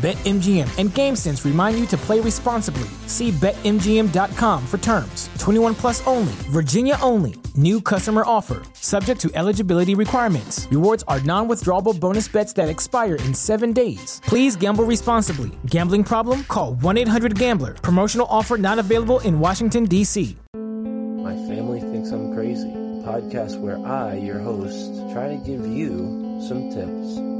BetMGM and GameSense remind you to play responsibly. See BetMGM.com for terms. 21 plus only, Virginia only. New customer offer, subject to eligibility requirements. Rewards are non withdrawable bonus bets that expire in seven days. Please gamble responsibly. Gambling problem? Call 1 800 Gambler. Promotional offer not available in Washington, D.C. My Family Thinks I'm Crazy, a podcast where I, your host, try to give you some tips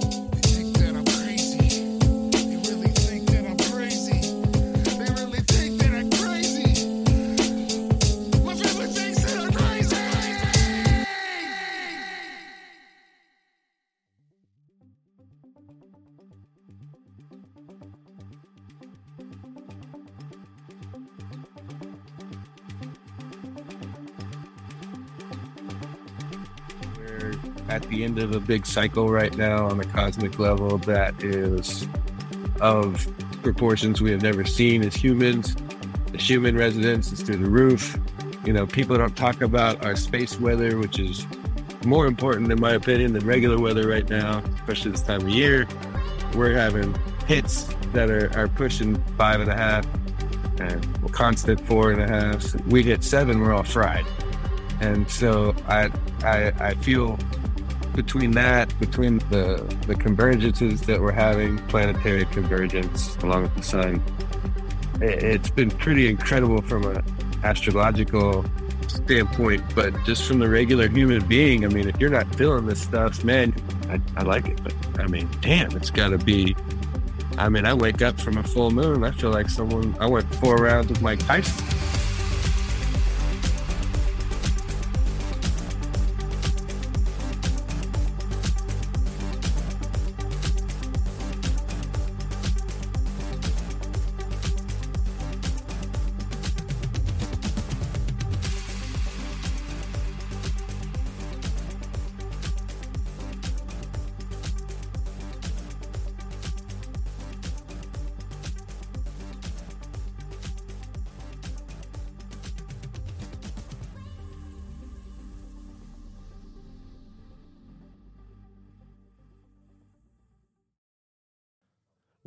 Of a big cycle right now on the cosmic level that is of proportions we have never seen as humans. The human residence is through the roof. You know, people don't talk about our space weather, which is more important, in my opinion, than regular weather right now, especially this time of year. We're having hits that are, are pushing five and a half and constant four and a half. We hit seven, we're all fried. And so I, I, I feel between that, between the, the convergences that we're having, planetary convergence along with the sun, it, it's been pretty incredible from an astrological standpoint. But just from the regular human being, I mean, if you're not feeling this stuff, man, I, I like it. But I mean, damn, it's got to be. I mean, I wake up from a full moon. I feel like someone. I went four rounds with Mike Tyson.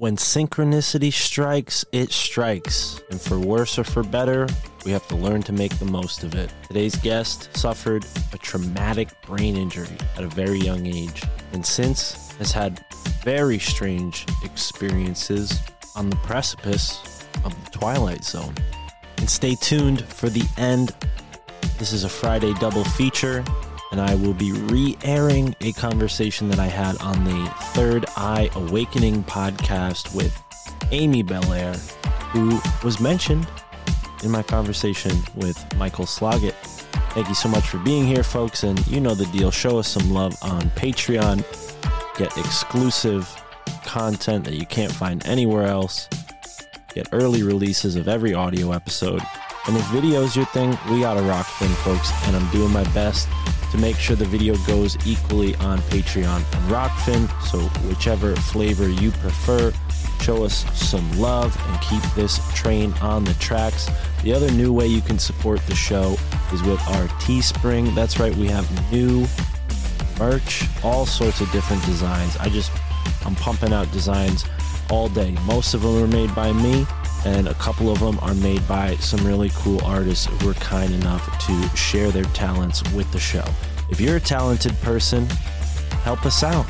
When synchronicity strikes, it strikes. And for worse or for better, we have to learn to make the most of it. Today's guest suffered a traumatic brain injury at a very young age, and since has had very strange experiences on the precipice of the Twilight Zone. And stay tuned for the end. This is a Friday double feature, and I will be re airing a conversation that I had on the Third Eye Awakening podcast with Amy Belair, who was mentioned in my conversation with Michael Sloggett. Thank you so much for being here, folks. And you know the deal. Show us some love on Patreon. Get exclusive content that you can't find anywhere else. Get early releases of every audio episode. And if video is your thing, we got a Rokfin, folks, and I'm doing my best to make sure the video goes equally on Patreon and Rokfin. So whichever flavor you prefer, show us some love and keep this train on the tracks. The other new way you can support the show is with our Teespring. That's right, we have new merch, all sorts of different designs. I just, I'm pumping out designs all day. Most of them are made by me, and a couple of them are made by some really cool artists who were kind enough to share their talents with the show. If you're a talented person, help us out.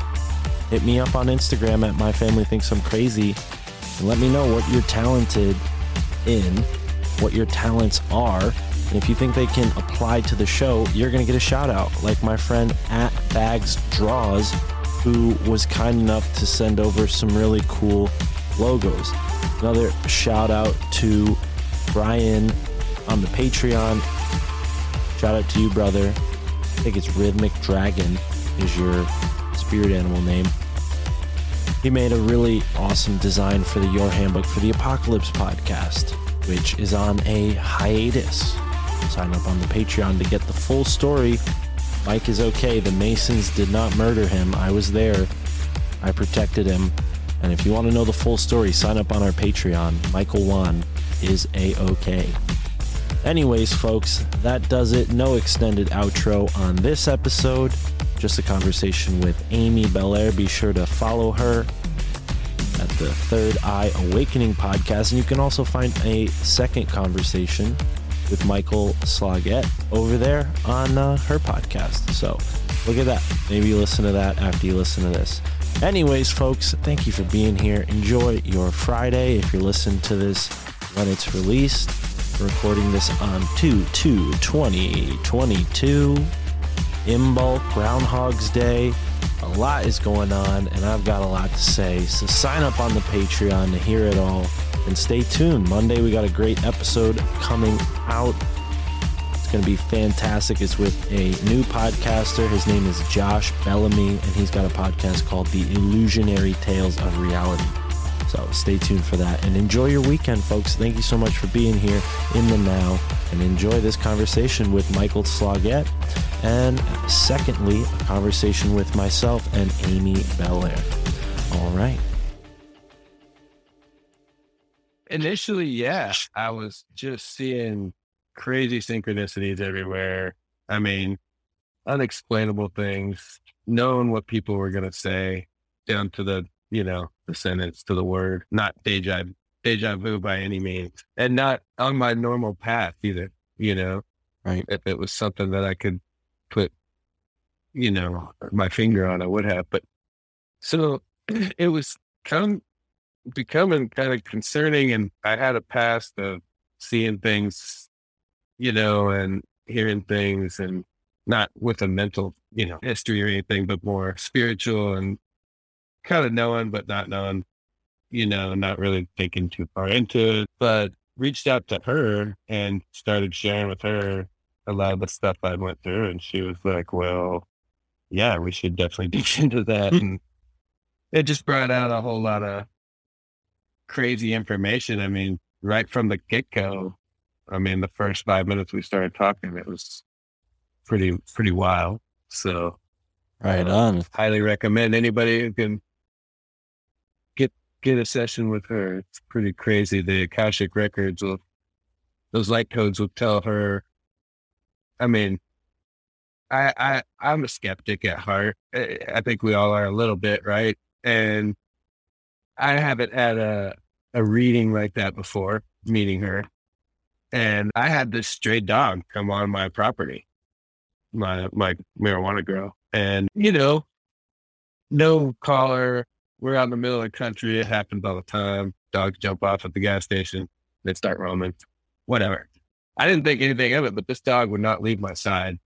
Hit me up on Instagram at My Family Thinks I'm Crazy and let me know what you're talented in, what your talents are. And if you think they can apply to the show, you're going to get a shout out, like my friend at Bags Draws, who was kind enough to send over some really cool logos. Another shout out to Brian on the Patreon. Shout out to you, brother. I think it's Rhythmic Dragon is your spirit animal name. He made a really awesome design for the Your Handbook for the Apocalypse podcast, which is on a hiatus. Sign up on the Patreon to get the full story. Mike is okay. The Masons did not murder him. I was there. I protected him. And if you want to know the full story, sign up on our Patreon. Michael Wan is a okay. Anyways, folks, that does it. No extended outro on this episode. Just a conversation with Amy Belair. Be sure to follow her at the Third Eye Awakening podcast. And you can also find a second conversation with Michael Sloggett over there on uh, her podcast. So look at that. Maybe you listen to that after you listen to this. Anyways, folks, thank you for being here. Enjoy your Friday. If you're listening to this when it's released, we're recording this on 2 2 2022. Imbolc Groundhog's Day. A lot is going on, and I've got a lot to say. So sign up on the Patreon to hear it all. And stay tuned. Monday, we got a great episode coming out. Going to be fantastic. It's with a new podcaster. His name is Josh Bellamy, and he's got a podcast called The Illusionary Tales of Reality. So stay tuned for that and enjoy your weekend, folks. Thank you so much for being here in the now and enjoy this conversation with Michael Sloggett. And secondly, a conversation with myself and Amy Belair. All right. Initially, yeah, I was just seeing crazy synchronicities everywhere. I mean, unexplainable things, knowing what people were going to say down to the, you know, the sentence to the word, not deja, deja vu by any means, and not on my normal path either, you know, Right. if it was something that I could put, you know, my finger on, I would have. But so it was come becoming kind of concerning, and I had a past of seeing things, you know, and hearing things, and not with a mental, you know, history or anything, but more spiritual and kind of knowing, but not knowing, you know, not really thinking too far into it. But reached out to her and started sharing with her a lot of the stuff I went through. And she was like, well, yeah, we should definitely dig into that. Hmm. and it just brought out a whole lot of crazy information. I mean, right from the get go, I mean, the first five minutes we started talking, it was pretty, pretty wild. So Right Uh, on. highly recommend anybody who can get, get a session with her. It's pretty crazy. The Akashic records will, those light codes will tell her. I mean, I, I, I'm a skeptic at heart. I I think we all are a little bit, right? And I haven't had a, a reading like that before, meeting her. And I had this stray dog come on my property, my, my marijuana grow. And, you know, no collar. We're out in the middle of the country. It happens all the time. Dogs jump off at the gas station. They start roaming, whatever. I didn't think anything of it, but this dog would not leave my side.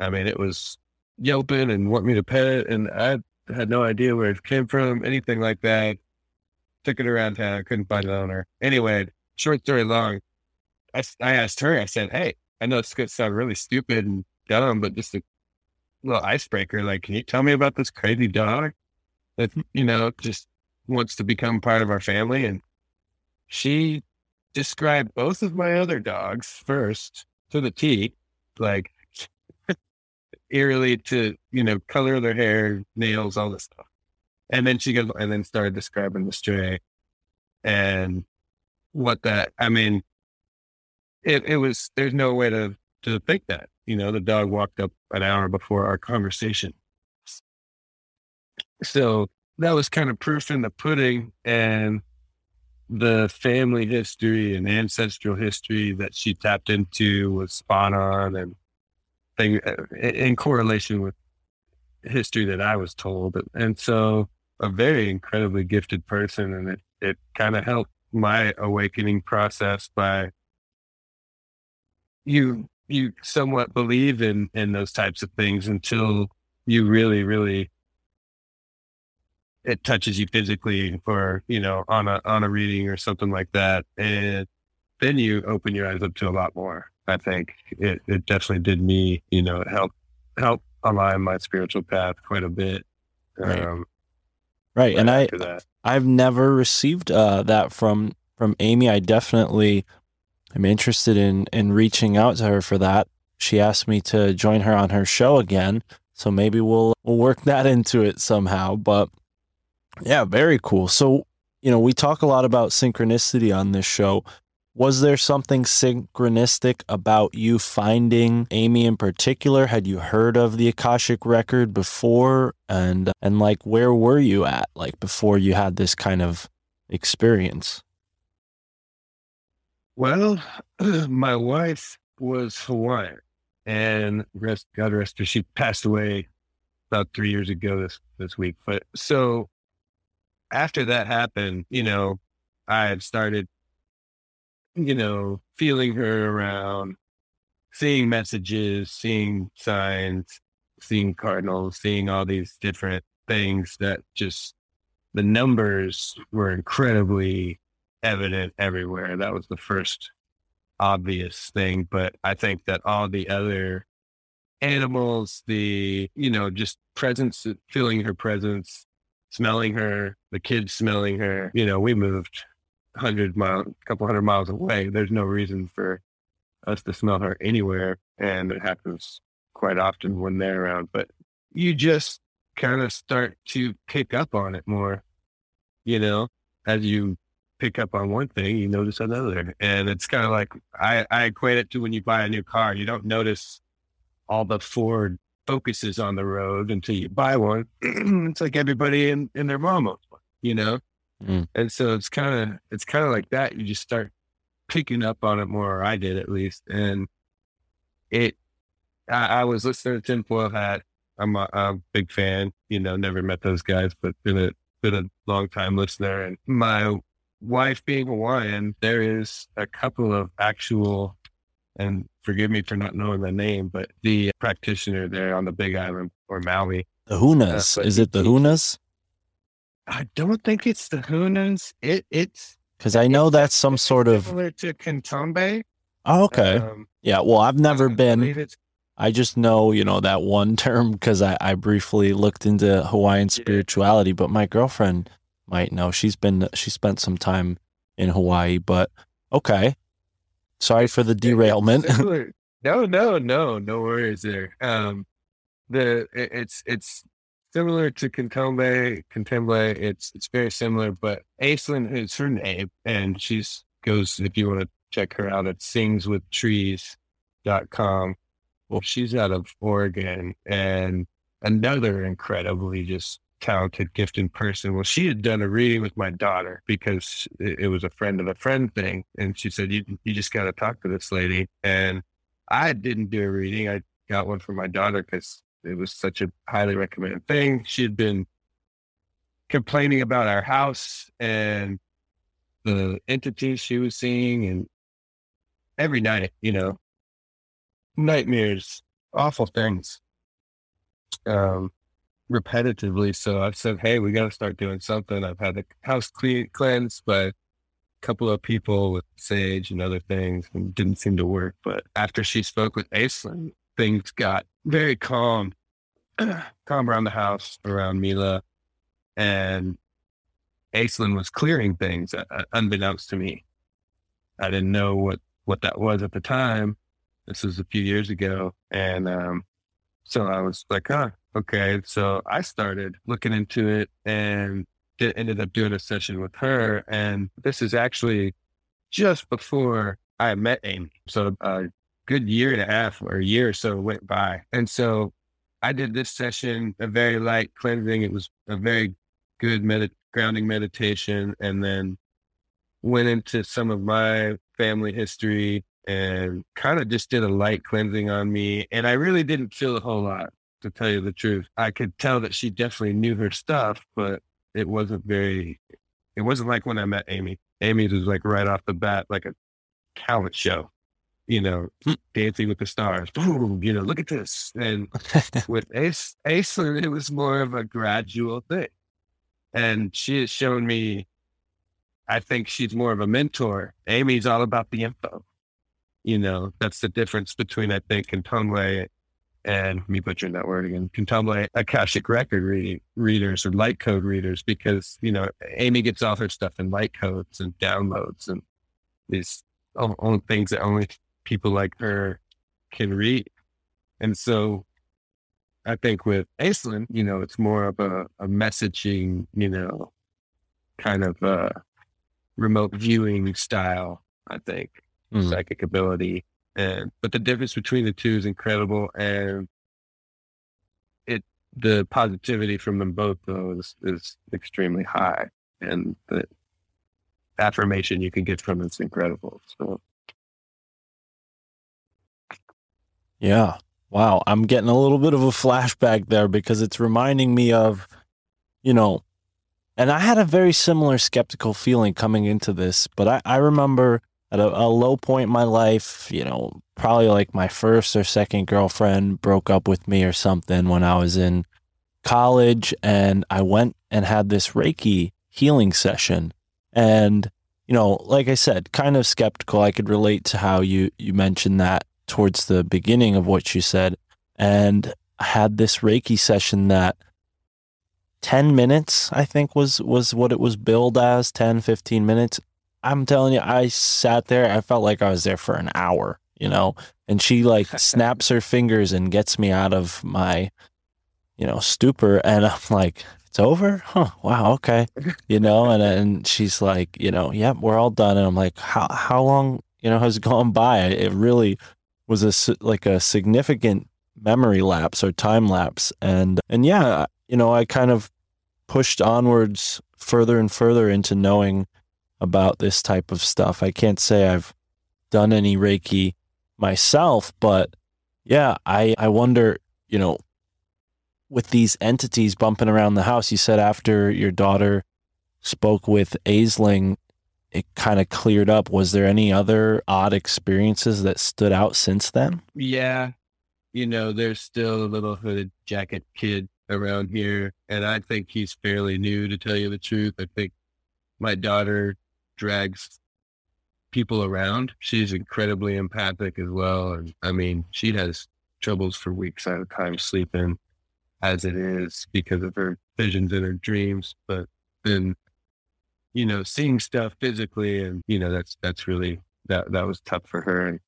I mean, it was yelping and want me to pet it. And I had no idea where it came from, anything like that. Took it around town. Couldn't find an owner. Anyway, short story long, I, I asked her, I said, Hey, I know it's going to sound really stupid and dumb, but just a little icebreaker. Like, can you tell me about this crazy dog that, you know, just wants to become part of our family? And she described both of my other dogs first to the T, like eerily to, you know, color their hair, nails, all this stuff. And then she goes, and then started describing the stray and what that, I mean, it, it was, there's no way to, to think that, you know, the dog walked up an hour before our conversation. So that was kind of proof in the pudding and the family history and ancestral history that she tapped into was spot on and thing uh, in correlation with history that I was told. And so a very incredibly gifted person. And it, it kind of helped my awakening process by you, you somewhat believe in, in those types of things until you really, really it touches you physically or you know on a on a reading or something like that and then you open your eyes up to a lot more i think it, it definitely did me you know it helped help align my spiritual path quite a bit Right. um Right. And I, that. I've never received uh, that from from Amy. I definitely am interested in in reaching out to her for that. She asked me to join her on her show again, so maybe we'll we'll work that into it somehow. But yeah, very cool. So you know, we talk a lot about synchronicity on this show. Was there something synchronistic about you finding Amy in particular? Had you heard of the Akashic record before? And and like where were you at like before you had this kind of experience? Well, my wife was Hawaiian, and rest God rest her, she passed away about three years ago this this week. But so after that happened, you know, I had started, you know, feeling her around, seeing messages, seeing signs, seeing cardinals, seeing all these different things that just the numbers were incredibly evident everywhere. That was the first obvious thing. But I think that all the other animals, the, you know, just presence, feeling her presence, smelling her, the kids smelling her, you know, we moved hundred mile, couple hundred miles away. There's no reason for us to smell her anywhere. And it happens quite often when they're around, but you just kind of start to pick up on it more, you know, as you pick up on one thing, you notice another. And it's kind of like I, I equate it to when you buy a new car, you don't notice all the Ford focuses on the road until you buy one. it's like everybody in, in their mom owns one, you know? Mm. And so it's kind of, it's kind of like that. You just start picking up on it more, or I did at least. And it, I, I was listening to Tinfoil Hat. I'm a, I'm a big fan, you know, never met those guys, but been a, been a long time listener. And my wife being Hawaiian, there is a couple of actual, and forgive me for not knowing the name, but the practitioner there on the Big Island or Maui. The Hunas. Uh, Is it the Hunas? I don't think it's the Hunas. It it's Because I know that's some sort of. similar to Kentombe. Oh, okay. Um, yeah. Well, I've never I been. I just know, you know, that one term because I, I briefly looked into Hawaiian spirituality, but my girlfriend might know. She's been she spent some time in Hawaii, but okay. Sorry for the derailment. No, no, no, no worries there. Um, the it- it's it's similar to Contemble. Contemble. It's it's very similar, but Aislinn is her name, and she's goes if you want to check her out at singswithtrees.com. Well, she's out of Oregon, and another incredibly just talented, gifted person. Well, she had done a reading with my daughter because it, it was a friend of a friend thing, and she said, "You you just got to talk to this lady." And I didn't do a reading. I got one for my daughter because it was such a highly recommended thing. She had been complaining about our house and the entities she was seeing, and every night, you know, nightmares, awful things, um, repetitively. So I've said, "Hey, we got to start doing something." I've had the house clean cleansed by a couple of people with sage and other things, and didn't seem to work. But after she spoke with Aislinn, things got very calm, calm around the house, around Mila, and Aislinn was clearing things uh, uh, unbeknownst to me. I didn't know what, what that was at the time. This was a few years ago. And, um, so I was like, huh, okay. So I started looking into it and did, ended up doing a session with her. And this is actually just before I met Amy. So a good year and a half or a year or so went by. And so I did this session, a very light cleansing. It was a very good med- grounding meditation. And then went into some of my family history and kind of just did a light cleansing on me. And I really didn't feel a whole lot, to tell you the truth. I could tell that she definitely knew her stuff, but it wasn't very, it wasn't like when I met Amy. Amy was like right off the bat, like a talent show, you know, dancing with the stars. Boom, you know, look at this. And with Ace, Aisler, it was more of a gradual thing. And she has shown me, I think she's more of a mentor. Amy's all about the info. You know, that's the difference between, I think, and Contumble and me butchering that word again, Contumble Akashic record reading readers or light code readers, because, you know, Amy gets all her stuff in light codes and downloads and these only things that only people like her can read. And so I think with Aislinn, you know, it's more of a, a messaging, you know, kind of uh remote viewing style, I think, Mhm. psychic ability. And but the difference between the two is incredible and it the positivity from them both though is, is extremely high. And the affirmation you can get from it's incredible. So Yeah. Wow. I'm getting a little bit of a flashback there because it's reminding me of, you know, and I had a very similar skeptical feeling coming into this, but I, I remember at a, a low point in my life, you know, probably like my first or second girlfriend broke up with me or something when I was in college. And I went and had this Reiki healing session. And, you know, like I said, kind of skeptical. I could relate to how you, you mentioned that towards the beginning of what you said. And I had this Reiki session that 10 minutes, I think was, was what it was billed as 10, 15 minutes. I'm telling you, I sat there. I felt like I was there for an hour, you know, and she like snaps her fingers and gets me out of my, you know, stupor. And I'm like, it's over? Huh. Wow. Okay. You know, and, and she's like, you know, yep, we're all done. And I'm like, how, how long, you know, has gone by? It really was a, like a significant memory lapse or time lapse. And, and yeah, you know, I kind of pushed onwards further and further into knowing about this type of stuff. I can't say I've done any Reiki myself, but yeah, I, I wonder, you know, with these entities bumping around the house, you said after your daughter spoke with Aisling, it kind of cleared up. Was there any other odd experiences that stood out since then? Yeah. You know, there's still a little hooded jacket kid around here. And I think he's fairly new to tell you the truth. I think my daughter drags people around. She's incredibly empathic as well. And I mean, she has troubles for weeks at a time sleeping as it is because of her visions and her dreams. But then, you know, seeing stuff physically and, you know, that's, that's really, that, that was tough for her. And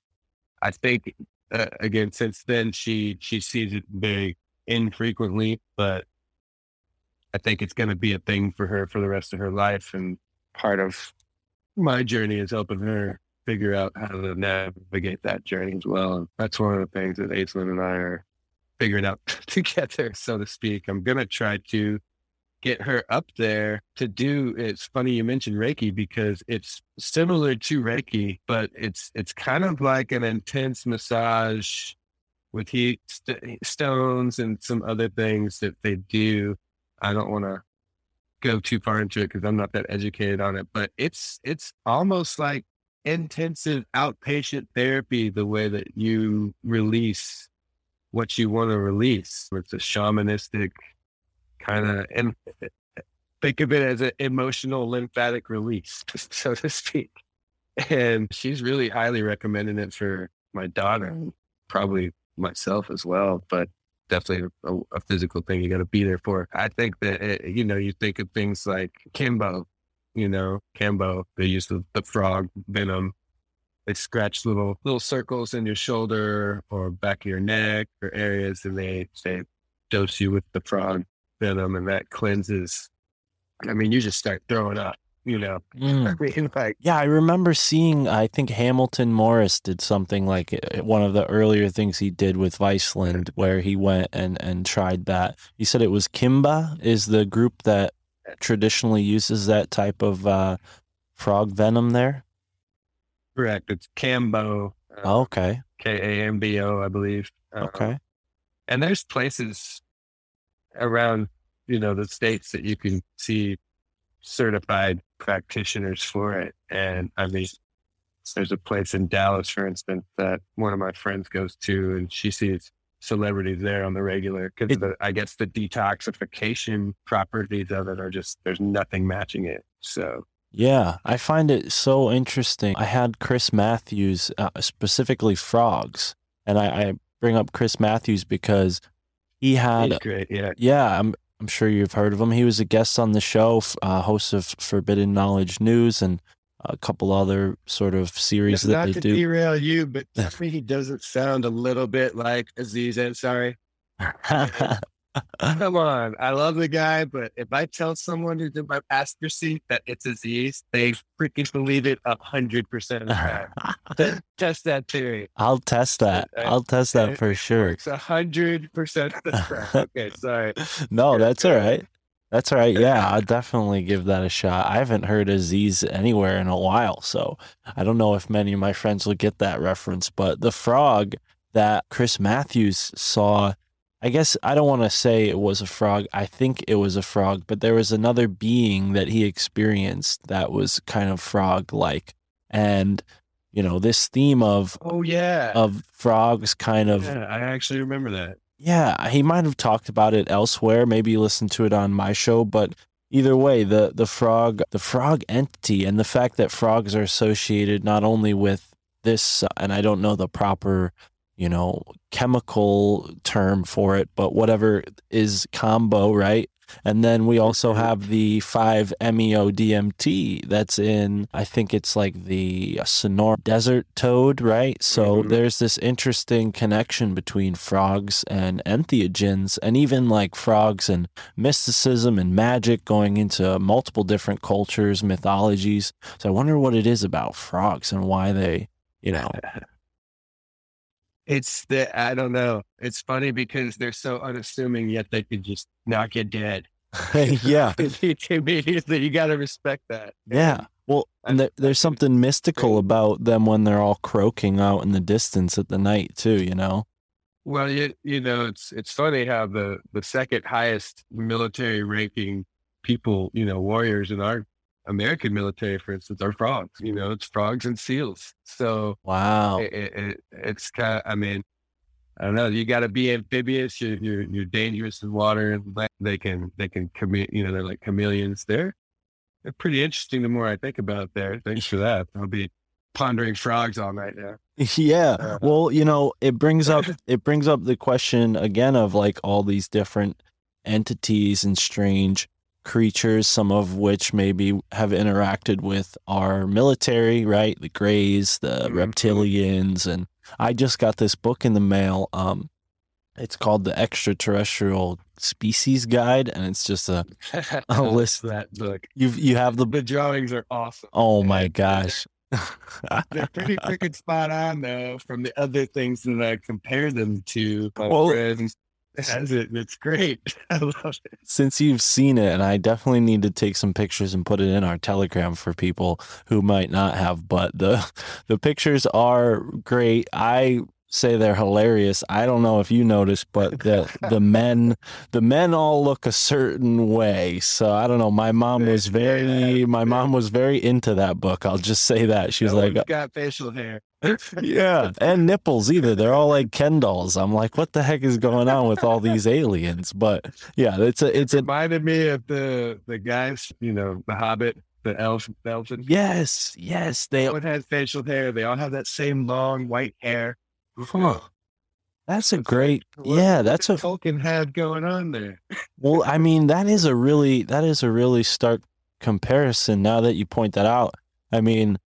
I think uh, again, since then she she sees it very infrequently, but I think it's going to be a thing for her for the rest of her life. And part of my journey is helping her figure out how to navigate that journey as well. And that's one of the things that Aislinn and I are figuring out together, so to speak. I'm going to try to get her up there to do it's funny you mentioned reiki because it's similar to reiki but it's it's kind of like an intense massage with heat st- stones and some other things that they do i don't want to go too far into it because i'm not that educated on it but it's it's almost like intensive outpatient therapy the way that you release what you want to release it's a shamanistic kind of and eh, eh, think of it as an emotional lymphatic release, so to speak. And she's really highly recommending it for my daughter, and probably myself as well. But definitely a, a physical thing you got to be there for. I think that it, you know you think of things like Kimbo, you know Kimbo. They use the, the frog venom they scratch little little circles in your shoulder or back of your neck or areas, and they they dose you with the frog venom, and that cleanses. I mean, you just start throwing up. You know, Mm. I mean, like Yeah, I remember seeing. I think Hamilton Morris did something like uh, one of the earlier things he did with Viceland, where he went and and tried that. He said it was Kimba is the group that traditionally uses that type of uh, frog venom there. correct. It's Kambo. uh, Oh, okay, K A M B O, I believe. Uh, okay, and there's places around you know the states that you can see certified practitioners for it and i mean there's a place in dallas for instance that one of my friends goes to and she sees celebrities there on the regular because i guess the detoxification properties of it are just there's nothing matching it so yeah. I find it so interesting. I had Chris Matthews, uh, specifically frogs, and I, I bring up Chris Matthews because he had great yeah Yeah, I'm I'm sure you've heard of him. He was a guest on the show, uh, host of Forbidden Knowledge News and a couple other sort of series that not they to do. derail you but he doesn't sound a little bit like aziz ansari Come on. I love the guy, but if I tell someone who's in my passenger seat that it's Aziz, they freaking believe it a hundred percent of the time. Test that theory. I'll test that. Uh, I'll test that for sure. It's a hundred percent of the time. Okay, sorry. No, that's all right. That's all right. Yeah, I'll definitely give that a shot. I haven't heard Aziz anywhere in a while, so I don't know if many of my friends will get that reference. But the frog that Chris Matthews saw, I guess I don't want to say it was a frog. I think it was a frog, but there was another being that he experienced that was kind of frog like. And, you know, this theme of Oh yeah. of frogs kind of yeah, I actually remember that. yeah, he might have talked about it elsewhere. Maybe you listened to it on my show, but either way, the the frog, the frog entity, and the fact that frogs are associated not only with this, and I don't know the proper, you know, chemical term for it, but whatever is Kambo, right? And then we also have the 5 MEO DMT that's in, I think it's like the Sonora desert toad, right? So Mhm. there's this interesting connection between frogs and entheogens, and even like frogs and mysticism and magic going into multiple different cultures, mythologies. So I wonder what it is about frogs and why they, you know, It's the I don't know. It's funny because they're so unassuming, yet they could just knock you dead. yeah. Immediately, you got to respect that. Yeah. Well, and there, there's something mystical about them when they're all croaking out in the distance at the night too. You know. Well, you you know, it's it's funny how the the second highest military ranking people, you know, warriors in our American military, for instance, are frogs. You know, it's frogs and seals. So Wow. it, it, it, it's kind of, I mean, I don't know. You got to be amphibious. You're, you're you're dangerous in water and land. They can they can chame- You know, they're like chameleons. They're they're pretty interesting. The more I think about it, there. Thanks for that. I'll be pondering frogs all night now. Yeah. Uh, Well, you know, it brings up it brings up the question again of like all these different entities and strange creatures, some of which maybe have interacted with our military, right? The Greys, the Mhm. reptilians, and I just got this book in the mail. Um, it's called the Extraterrestrial Species Guide, and it's just a, love list. that book. you you have the The drawings are awesome. oh my gosh. They're pretty freaking spot on though from the other things that I compare them to. My Well- friends has it. and It's great. I love it. since you've seen it, and I definitely need to take some pictures and put it in our Telegram for people who might not have, but the the pictures are great. I say they're hilarious. I don't know if you noticed, but the the men the men all look a certain way. So I don't know. My mom was very my mom was very into that book. I'll just say that. She was No like, got facial hair. Yeah, and nipples either. They're all like Ken dolls. I'm like, what the heck is going on with all these aliens? But yeah, it's a it's a reminded me of the the guys, you know, the Hobbit, the elf, the elfin. yes, yes. They all has facial hair. They all have that same long white hair. Huh. That's a great, yeah. That's a Tolkien had going on there. well. I mean, that is a really that is a really stark comparison. Now that you point that out, I mean,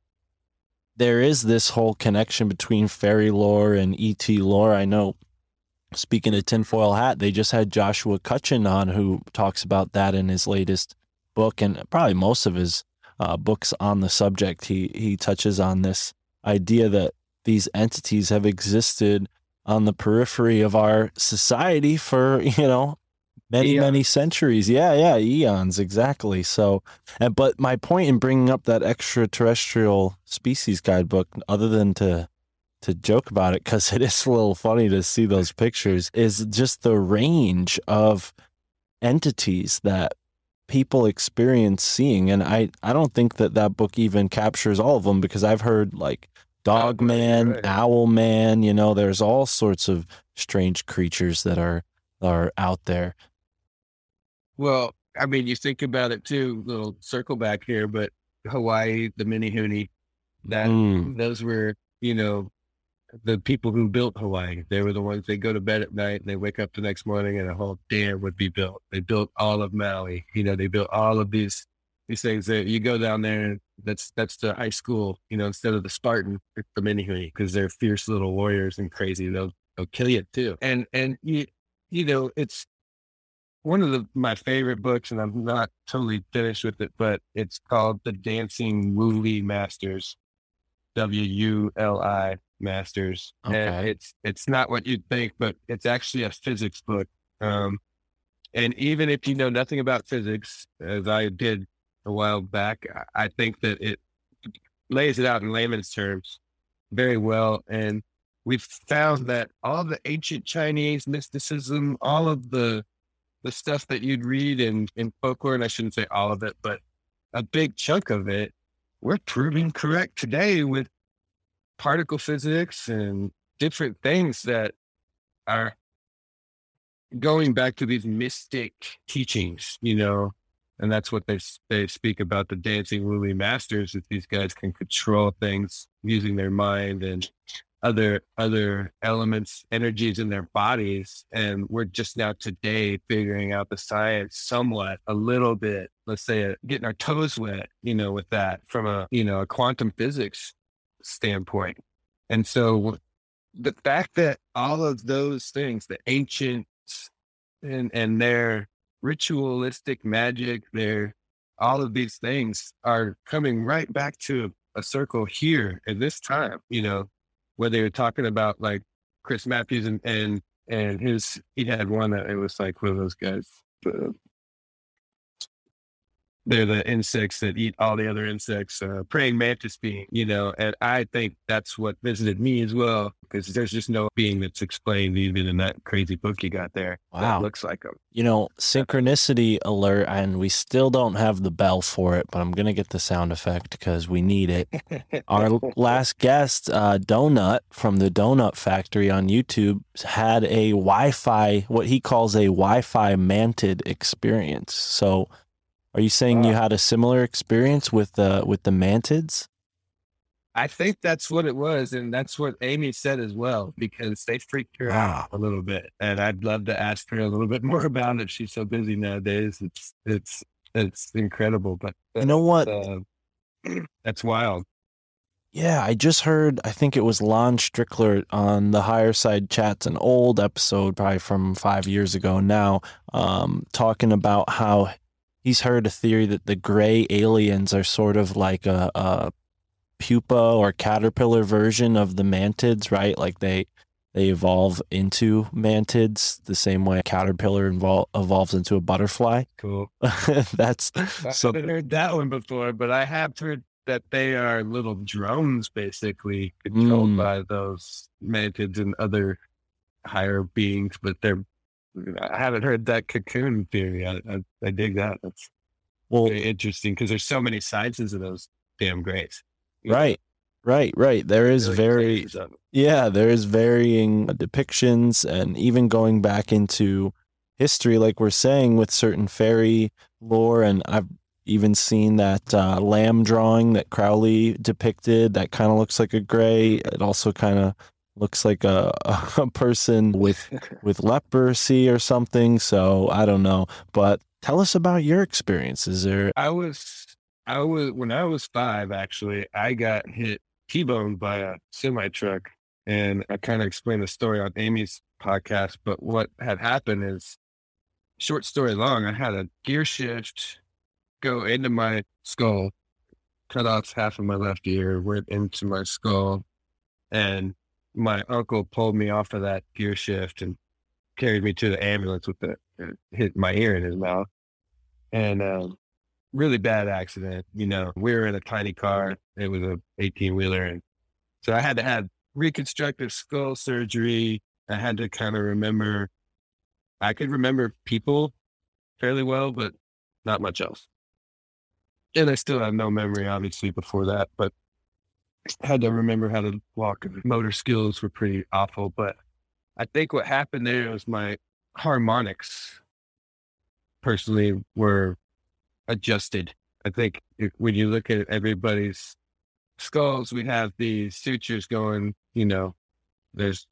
there is this whole connection between fairy lore and ET lore. I know. Speaking of tinfoil hat, they just had Joshua Cutchin on, who talks about that in his latest book, and probably most of his uh, books on the subject. He he touches on this idea that these entities have existed on the periphery of our society for you know many Eons. many centuries. Yeah, yeah, eons exactly. So, and, but my point in bringing up that extraterrestrial species guidebook, other than to to joke about it because it is a little funny to see those pictures, is just the range of entities that people experience seeing and i i don't think that that book even captures all of them because i've heard like dog man right. owl man you know there's all sorts of strange creatures that are are out there Well, I mean, you think about it too. Little circle back here, but Hawaii, the Menehune, that Mm. those were, you know, the people who built Hawaii. They were the ones they go to bed at night and they wake up the next morning and a whole dam would be built. They built all of Maui. You know, they built all of these these things that you go down there and that's that's the high school. You know, instead of the Spartan, it's the Menehune because they're fierce little warriors and crazy. They'll they'll kill you too. And and you you know it's one of the my favorite books, and I'm not totally finished with it, but it's called The Dancing Wuli Masters, W U L I Masters. And Okay. it's it's not what you'd think, but it's actually a physics book. Um, and even if you know nothing about physics, as I did a while back, I think that it lays it out in layman's terms very well. And we've found that all the ancient Chinese mysticism, all of the the stuff that you'd read in, in folklore, and I shouldn't say all of it, but a big chunk of it, we're proving correct today with particle physics and different things that are going back to these mystic teachings, you know, and that's what they they speak about the dancing Wuli masters that these guys can control things using their mind and other other elements energies in their bodies and we're just now today figuring out the science somewhat a little bit let's say uh, getting our toes wet you know with that from a you know a quantum physics standpoint. And so the fact that all of those things the ancient and and their ritualistic magic their all of these things are coming right back to a circle here at this time you know whether you're talking about like Chris Matthews and and and his he had one that it was like one of those guys. They're the insects that eat all the other insects, uh, praying mantis being, you know, and I think that's what visited me as well, because there's just no being that's explained even in that crazy book you got there. Wow. Looks like them. You know, synchronicity alert, and we still don't have the bell for it, but I'm going to get the sound effect because we need it. Our last guest, uh, Donut from the Donut Factory on YouTube, had a Wi Fi, what he calls a Wi Fi mantid experience. So, are you saying you had a similar experience with the with the mantids? I think that's what it was, and that's what Amy said as well, because they freaked her Wow. out a little bit, and I'd love to ask her a little bit more about it. She's so busy nowadays; it's it's it's incredible. But You know what? uh, that's wild. Yeah, I just heard, I think it was Lon Strickler on the Higher Side Chats, an old episode, probably from five years ago now, um, talking about how he's heard a theory that the gray aliens are sort of like a, a pupa or caterpillar version of the mantids, right? Like they they evolve into mantids the same way a caterpillar evol- evolves into a butterfly. Cool. That's I so haven't heard that one before, but I have heard that they are little drones, basically controlled Mm. by those mantids and other higher beings. But they're I haven't heard that cocoon theory. I, I, I dig that. That's well, very interesting because there's so many sizes of those damn grays. You know, right, right, right. There is really very phases of them. Yeah, there's varying depictions, and even going back into history, like we're saying with certain fairy lore, and I've even seen that uh, Lam drawing that Crowley depicted that kind of looks like a gray. It also kind of looks like a, a person with with leprosy or something. So I don't know, but tell us about your experience. Is there? I was I was when I was five actually, I got hit T-boned by a semi truck. And I kind of explained the story on Amy's podcast. But what had happened is, short story long, I had a gear shift go into my skull, cut off half of my left ear, went into my skull, and my uncle pulled me off of that gear shift and carried me to the ambulance with the hit my ear in his mouth. And um, really bad accident. You know, we were in a tiny car. It was a 18 wheeler. And so I had to have reconstructive skull surgery. I had to kind of remember, I could remember people fairly well, but not much else. And I still have no memory, obviously, before that, but had to remember how to walk. Motor skills were pretty awful, but I think what happened there was my harmonics personally were adjusted. I think if, when you look at everybody's skulls, we have these sutures going, you know, there's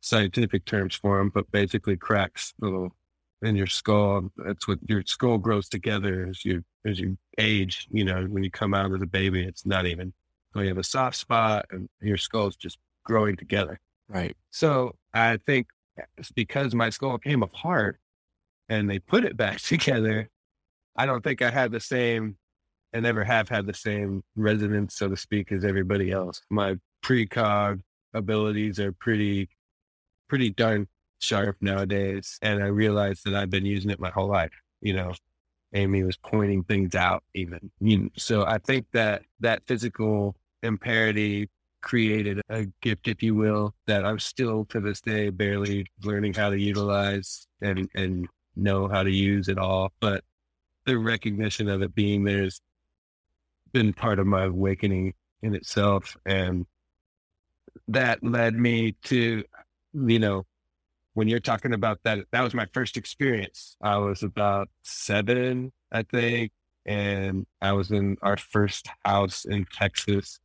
scientific terms for them, but basically cracks little in your skull. That's what your skull grows together as you, as you age, you know, when you come out as a baby, it's not even, so you have a soft spot and your skull's just growing together. Right. So I think it's because my skull came apart and they put it back together. I don't think I had the same and never have had the same resonance, so to speak, as everybody else. My precog abilities are pretty, pretty darn sharp nowadays. And I realized that I've been using it my whole life. You know, Amy was pointing things out even. You know, so I think that that physical imparity created a gift, if you will, that I'm still to this day barely learning how to utilize and, and know how to use it all. But the recognition of it being there has been part of my awakening in itself. And that led me to, you know, when you're talking about that, that was my first experience. I was about seven, I think, and I was in our first house in Texas.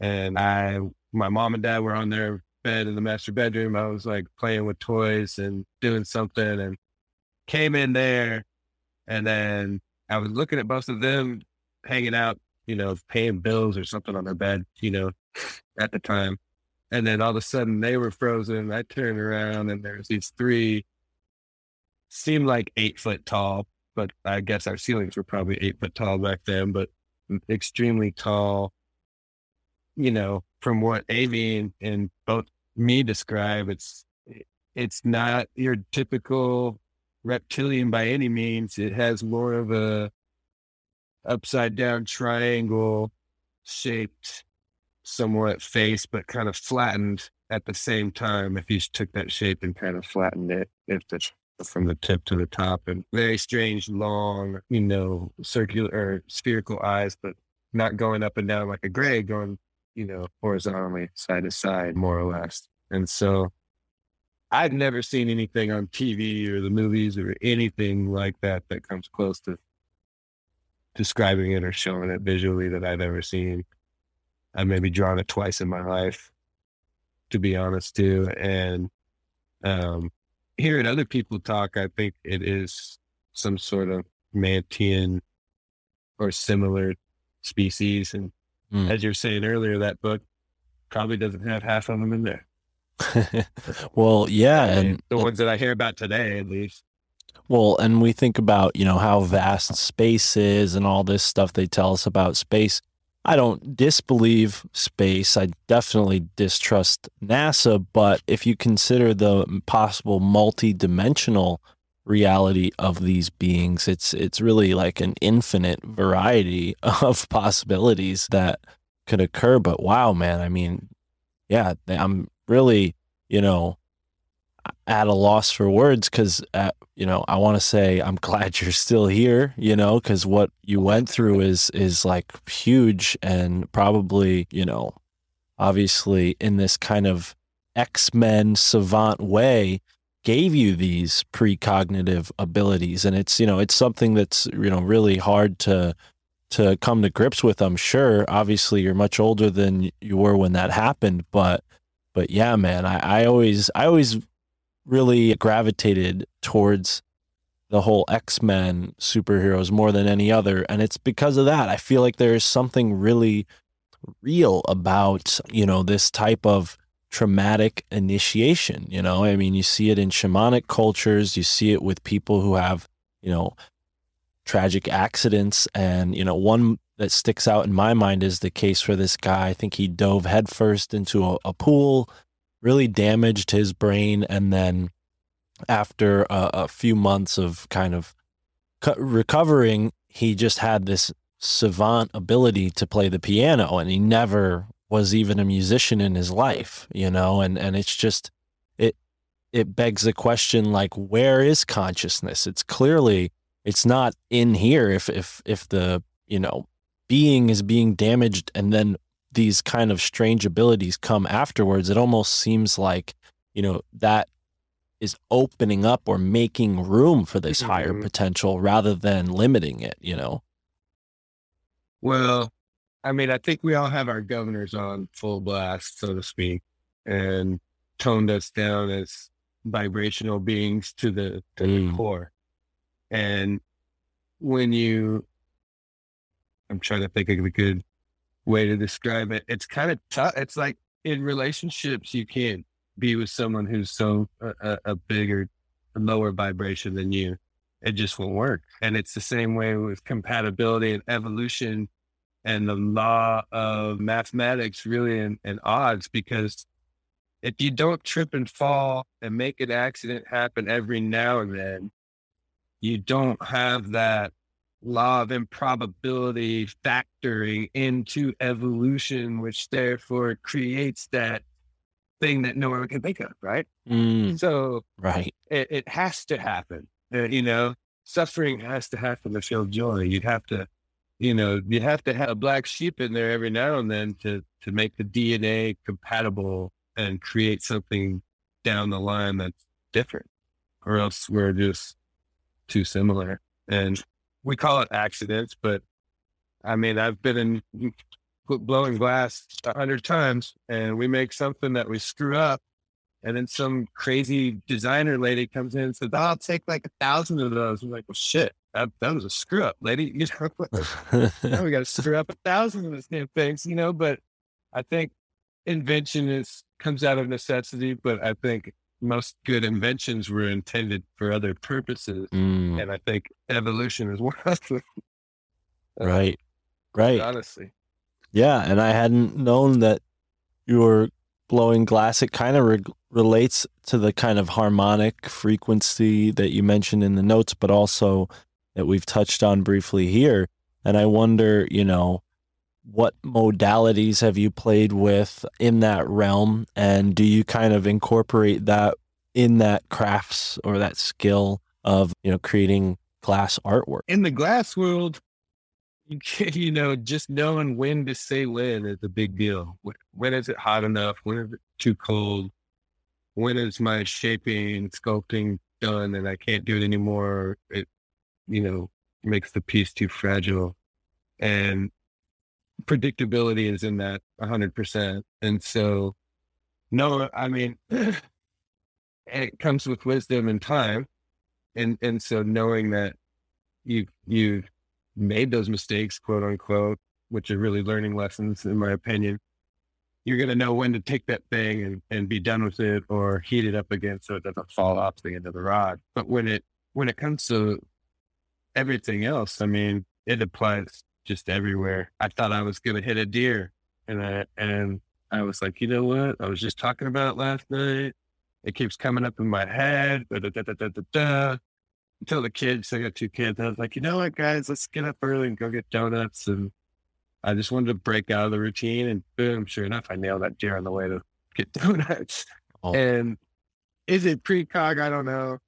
And I, my mom and dad were on their bed in the master bedroom. I was like playing with toys and doing something and came in there. And then I was looking at both of them hanging out, you know, paying bills or something on their bed, you know, at the time. And then all of a sudden they were frozen. I turned around and there's these three, seemed like eight foot tall, but I guess our ceilings were probably eight foot tall back then, but extremely tall. You know, from what Amy and, and both me describe, it's it's not your typical reptilian by any means. It has more of a upside down triangle shaped somewhat face, but kind of flattened at the same time. If you took that shape and kind of flattened it, if the from the tip to the top, and very strange, long, you know, circular or spherical eyes, but not going up and down like a gray, going, you know, horizontally, side to side, more or less. And so I've never seen anything on TV or the movies or anything like that that comes close to describing it or showing it visually that I've ever seen. I've maybe drawn it twice in my life, to be honest, too. And um, hearing other people talk, I think it is some sort of Mantian or similar species. And Mm. as you're saying earlier, that book probably doesn't have half of them in there. well, yeah, and the ones that I hear about today, at least. Well, and we think about, you know, how vast space is and all this stuff they tell us about space. I don't disbelieve space. I definitely distrust NASA. But if you consider the possible multi-dimensional reality of these beings, it's it's really like an infinite variety of possibilities that could occur. But wow, man, I mean, yeah, I'm really, you know, at a loss for words because uh, you know I want to say I'm glad you're still here you know because what you went through is is like huge and probably you know obviously in this kind of X-Men savant way gave you these precognitive abilities. And it's you know it's something that's you know really hard to to come to grips with I'm sure. Obviously you're much older than you were when that happened but but yeah man I, I always I always really gravitated towards the whole X-Men superheroes more than any other. And it's because of that. I feel like there is something really real about, you know, this type of traumatic initiation. You know, I mean, you see it in shamanic cultures, you see it with people who have, you know, tragic accidents. And, you know, one that sticks out in my mind is the case for this guy. I think he dove headfirst into a, a pool, really damaged his brain. And then after a, a few months of kind of co- recovering, he just had this savant ability to play the piano and he never was even a musician in his life, you know, and, and it's just it it begs the question like where is consciousness? It's clearly it's not in here if if if the, you know, being is being damaged and then these kind of strange abilities come afterwards, it almost seems like, you know, that is opening up or making room for this higher Mhm. potential rather than limiting it, you know. Well, I mean, I think we all have our governors on full blast, so to speak, and toned us down as vibrational beings to the to the Mm. core. And when you, I'm trying to think of a good way to describe it. It's kind of tough. It's like in relationships, you can't be with someone who's so a, a, a bigger, lower vibration than you. It just won't work. And it's the same way with compatibility and evolution and the law of mathematics really in, in odds because if you don't trip and fall and make an accident happen every now and then, you don't have that law of improbability factoring into evolution, which therefore creates that thing that no one can think of, right? Mm, So right. it, it has to happen. Uh, you know, suffering has to happen to feel joy. You'd have to, you know, you have to have a black sheep in there every now and then to to make the DNA compatible and create something down the line that's different, or else we're just too similar. And we call it accidents, but I mean, I've been in blowing glass a hundred times, and we make something that we screw up and then some crazy designer lady comes in and says, oh, I'll take like a thousand of those. I'm like, well, shit, that, that was a screw up, lady. You know, we got to screw up a thousand of those damn things, you know? But I think invention is comes out of necessity, but I think most good inventions were intended for other purposes. Mm, And I think evolution is one of them. Uh, right. Right. Honestly. Yeah, and I hadn't known that you were blowing glass. It kind of re- relates to the kind of harmonic frequency that you mentioned in the notes, but also that we've touched on briefly here. And I wonder, you know, what modalities have you played with in that realm? And do you kind of incorporate that in that crafts or that skill of, you know, creating glass artwork? in the glass world, you can, you know, just knowing when to say when is a big deal. When, is it hot enough? When is it too cold? When is my shaping, sculpting done and I can't do it anymore? It, you know, makes the piece too fragile. And predictability is in that 100%. And so, no, I mean, it comes with wisdom and time. And, and so knowing that you you've made those mistakes, quote unquote, which are really learning lessons, in my opinion. You're gonna know when to take that thing and, and be done with it or heat it up again so it doesn't fall off the end of the rod. But when it when it comes to everything else, I mean, it applies just everywhere. I thought I was gonna hit a deer and I and I was like, you know what? I was just talking about it last night. It keeps coming up in my head. Da, da, da, da, da, da until the kids, I got two kids. I was like, you know what, guys, let's get up early and go get donuts. And I just wanted to break out of the routine. And boom, sure enough, I nailed that deer on the way to get donuts. Oh. And is it precog? I don't know.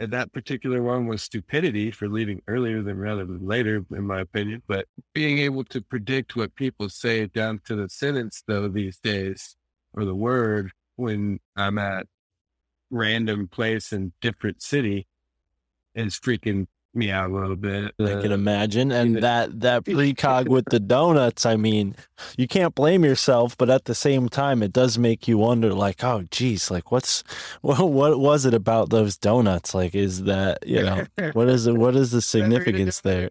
And that particular one was stupidity for leaving earlier than rather than later, in my opinion. But being able to predict what people say down to the sentence, though, these days, or the word, when I'm at random place in different city, is freaking me out a little bit. I can Uh, imagine. And the- that that precog with the donuts, I mean, you can't blame yourself, but at the same time, it does make you wonder, like, oh, geez, like, what's what what was it about those donuts? Like, is that you know what is it? What is the significance there?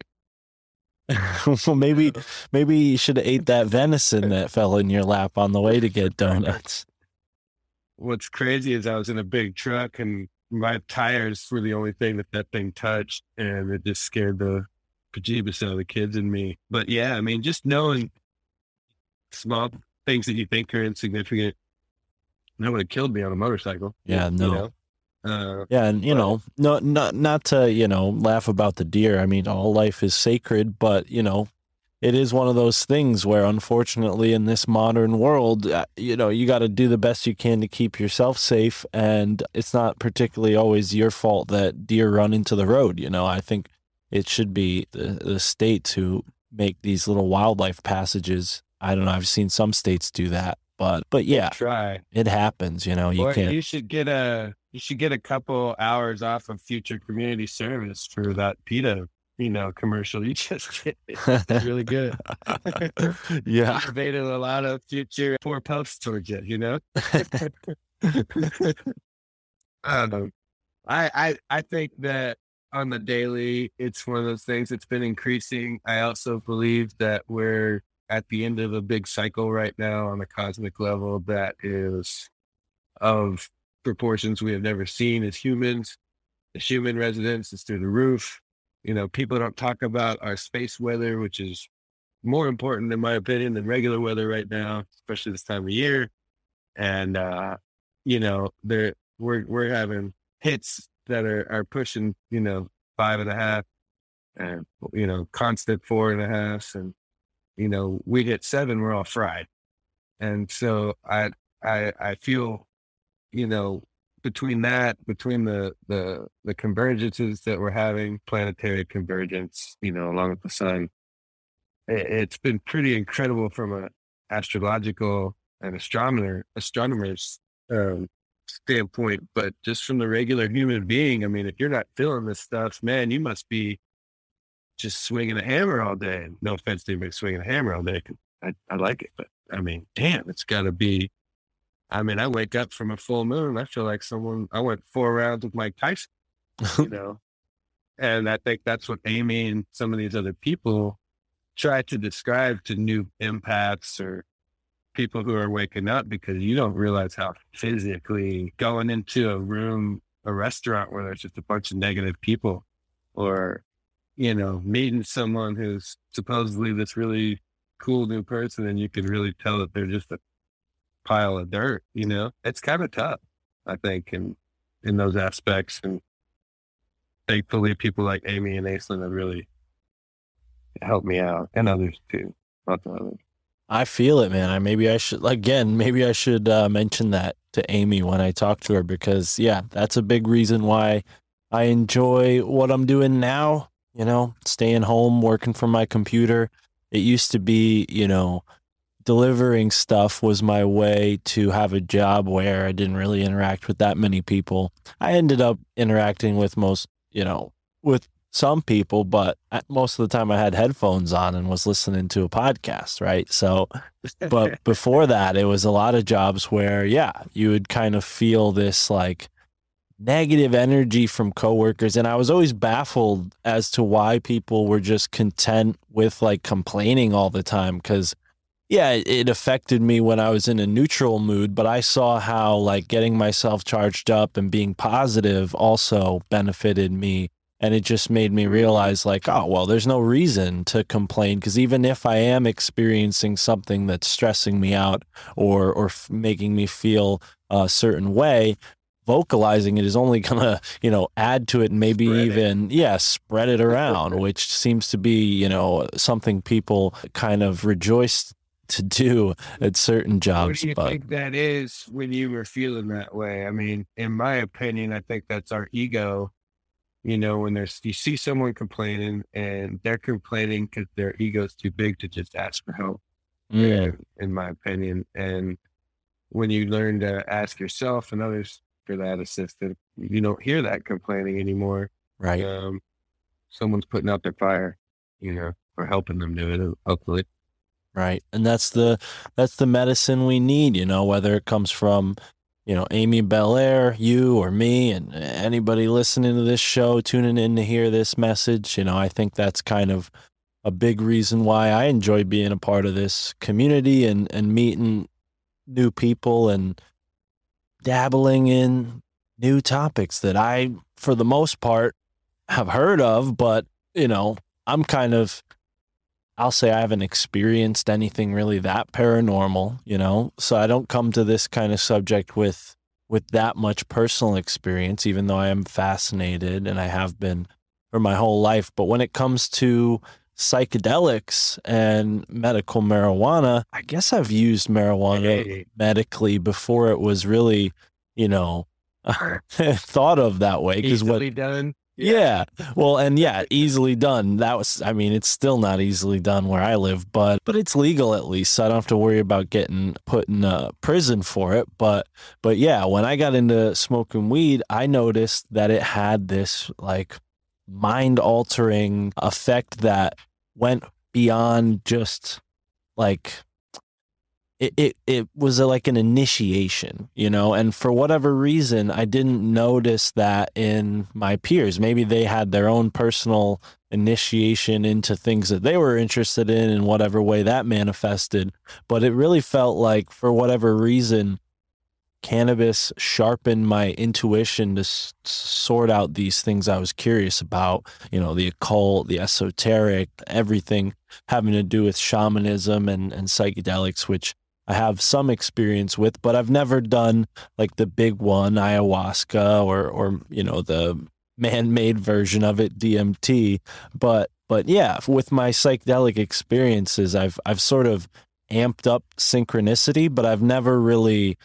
well, maybe maybe you should have ate that venison that fell in your lap on the way to get donuts. What's crazy is I was in a big truck and my tires were the only thing that that thing touched, and it just scared the bejeebus out of the kids and me. But yeah, I mean, just knowing small things that you think are insignificant, that would have killed me on a motorcycle. Yeah, you no. know? Uh, Yeah, and you know, no, not not to you know laugh about the deer. I mean, all life is sacred, but you know, it is one of those things where, unfortunately, in this modern world, uh, you know, you got to do the best you can to keep yourself safe, and it's not particularly always your fault that deer run into the road. You know, I think it should be the, the states who make these little wildlife passages. I don't know. I've seen some states do that, but but yeah, try. it happens. You know, you or can't. you should get a you should get a couple hours off of future community service for that PETA, you know, commercial. You just get it's really good. yeah. Motivated a lot of future poor posts towards you, you know? um, I, I I think that on the daily, it's one of those things that's been increasing. I also believe that we're at the end of a big cycle right now on a cosmic level that is of proportions we have never seen as humans. The human resonance is through the roof. You know, people don't talk about our space weather, which is more important, in my opinion, than regular weather right now, especially this time of year. And uh, you know, there we're we're having hits that are are pushing, you know, five and a half and you know, constant four and a half. And, you know, we hit seven, we're all fried. And so I I I feel, you know, between that, between the the the convergences that we're having, planetary convergence, you know, along with the sun, it, it's been pretty incredible from a astrological and astronomer astronomers um, standpoint. But just from the regular human being, I mean, if you're not feeling this stuff, man, you must be just swinging a hammer all day. No offense to anybody swinging a hammer all day. I, I like it, but I mean, damn, it's got to be. I mean, I wake up from a full moon. I feel like someone. I went four rounds with Mike Tyson, you know, and I think that's what Amy and some of these other people try to describe to new empaths or people who are waking up because you don't realize how physically going into a room, a restaurant where there's just a bunch of negative people, or you know, meeting someone who's supposedly this really cool new person, and you can really tell that they're just a pile of dirt. You know, it's kind of tough, I think, in in those aspects. And thankfully, people like Amy and Aislinn have really helped me out, and others too. Lots of others. I feel it, man. I maybe I should again, maybe I should uh, mention that to Amy when I talk to her because yeah, that's a big reason why I enjoy what I'm doing now. You know, staying home, working from my computer. It used to be, you know, delivering stuff was my way to have a job where I didn't really interact with that many people. I ended up interacting with most, you know, with some people, but most of the time I had headphones on and was listening to a podcast, right? So, but before that, it was a lot of jobs where, yeah, you would kind of feel this like negative energy from coworkers. And I was always baffled as to why people were just content with like complaining all the time. Cause yeah, it- it affected me when I was in a neutral mood, but I saw how like getting myself charged up and being positive also benefited me. And it just made me realize, like, oh, well, there's no reason to complain because even if I am experiencing something that's stressing me out or or f- making me feel a certain way, vocalizing it is only gonna, you know, add to it and maybe Spread it. even, yeah, spread it around, which seems to be, you know, something people kind of rejoice to do at certain jobs. What do you But think that is when you were feeling that way? I mean, in my opinion, I think that's our ego. You know, when there's you see someone complaining and they're complaining because their ego's too big to just ask for help. Yeah, in- in my opinion, and when you learn to ask yourself and others for that assistance, you don't hear that complaining anymore. right. Um, someone's putting out their fire, you know, or helping them do it. Hopefully, Right. And that's the that's the medicine we need, you know, whether it comes from, you know, Amy Belair, you or me and anybody listening to this show, tuning in to hear this message, you know, I think that's kind of a big reason why I enjoy being a part of this community and and meeting new people and dabbling in new topics that I for the most part have heard of but you know I'm kind of I'll say I haven't experienced anything really that paranormal, you know. So I don't come to this kind of subject with with that much personal experience even though I am fascinated and I have been for my whole life, but when it comes to psychedelics and medical marijuana, I guess I've used marijuana Hey. medically before it was really, you know, thought of that way because what done. Yeah. Well, and yeah, easily done. That was I mean, it's still not easily done where I live, but but it's legal at least. So I don't have to worry about getting put in uh, prison for it. But but yeah, when I got into smoking weed, I noticed that it had this like mind altering effect that went beyond just like it, it it was a, like an initiation, you know, and for whatever reason, I didn't notice that in my peers. Maybe they had their own personal initiation into things that they were interested in in whatever way that manifested. But it really felt like, for whatever reason, cannabis sharpened my intuition to s- sort out these things I was curious about, you know, the occult, the esoteric, everything having to do with shamanism and, and psychedelics, which I have some experience with, but I've never done like the big one, ayahuasca, or or you know the man-made version of it, DMT. But but yeah, with my psychedelic experiences, I've I've sort of amped up synchronicity, but I've never really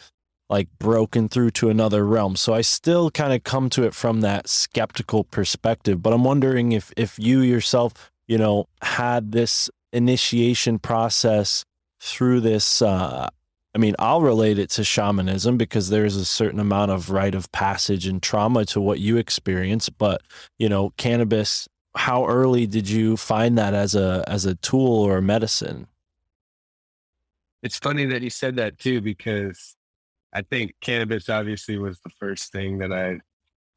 like broken through to another realm. So I still kind of come to it from that skeptical perspective. But I'm wondering if if you yourself, you know, had this initiation process through this uh I mean, I'll relate it to shamanism because there's a certain amount of rite of passage and trauma to what you experience, but you know, cannabis how early did you find that as a as a tool or a medicine? It's funny that you said that too, because I think cannabis obviously was the first thing that I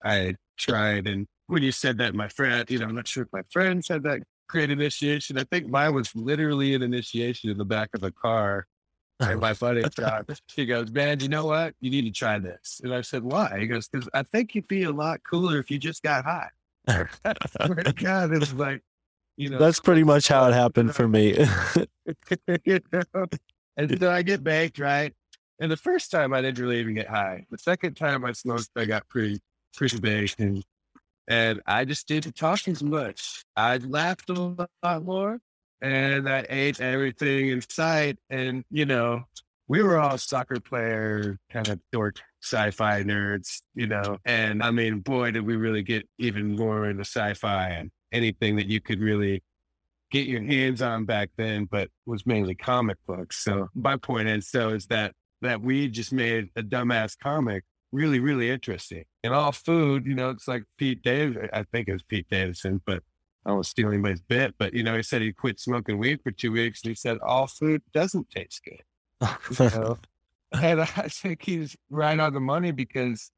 I tried. And when you said that, my friend, you know, I'm not sure if my friends had that great initiation. I think mine was literally an initiation in the back of a car. Oh, and my buddy, Scott, he goes, Man, you know what? You need to try this. And I said, Why? He goes, Because I think you'd be a lot cooler if you just got high. Oh Swear to God, it was like, you know, That's pretty much how it happened for me. you know? And so I get baked, right? And the first time I didn't really even get high. The second time I smoked, I got pretty, pretty baked. And, and I just didn't talk as much. I laughed a lot more and I ate everything in sight. And, you know, we were all soccer player, kind of dork sci-fi nerds, you know. And I mean, boy, did we really get even more into sci-fi and anything that you could really get your hands on back then, but was mainly comic books. So my point is, so is that that we just made a dumbass comic really, really interesting. And all food, you know, it's like Pete Davidson. Uh, I think it was Pete Davidson, but I was steal anybody's bit. But you know, he said he quit smoking weed for two weeks, and he said all food doesn't taste good. Know? and I think he's right on the money because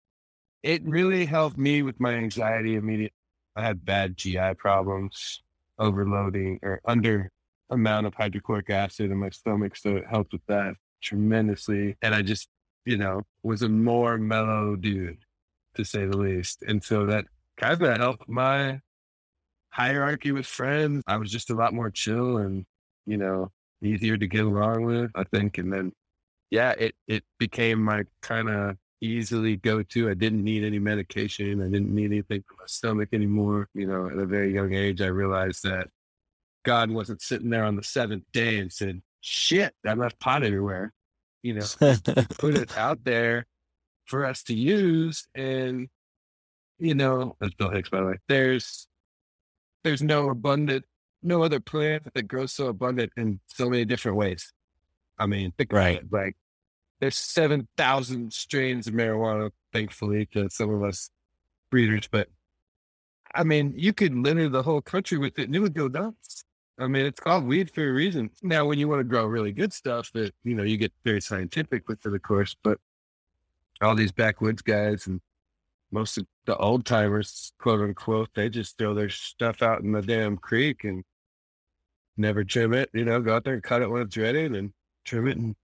it really helped me with my anxiety immediately. I had bad GI problems, overloading or under amount of hydrochloric acid in my stomach. So it helped with that tremendously. And I just, you know, was a more mellow dude, to say the least. And so that kind of helped my hierarchy with friends. I was just a lot more chill and, you know, easier to get along with, I think. And then, yeah, it, it became my kind of easily go to. I didn't need any medication. I didn't need anything for my stomach anymore. You know, at a very young age, I realized that God wasn't sitting there on the seventh day and said, shit, I left pot everywhere. You know, put it out there for us to use. And, you know, that's Bill Hicks, by the way. There's, there's no abundant, no other plant that grows so abundant in so many different ways. I mean, think Right. it. Like, there's 7,000 strains of marijuana, thankfully, to some of us breeders. But I mean, you could litter the whole country with it and it would go nuts. I mean, it's called weed for a reason. Now, when you want to grow really good stuff, that you know, you get very scientific with it, of course. But all these backwoods guys and most of the old timers, quote unquote, they just throw their stuff out in the damn creek and never trim it. You know, go out there and cut it when it's ready, and then trim it and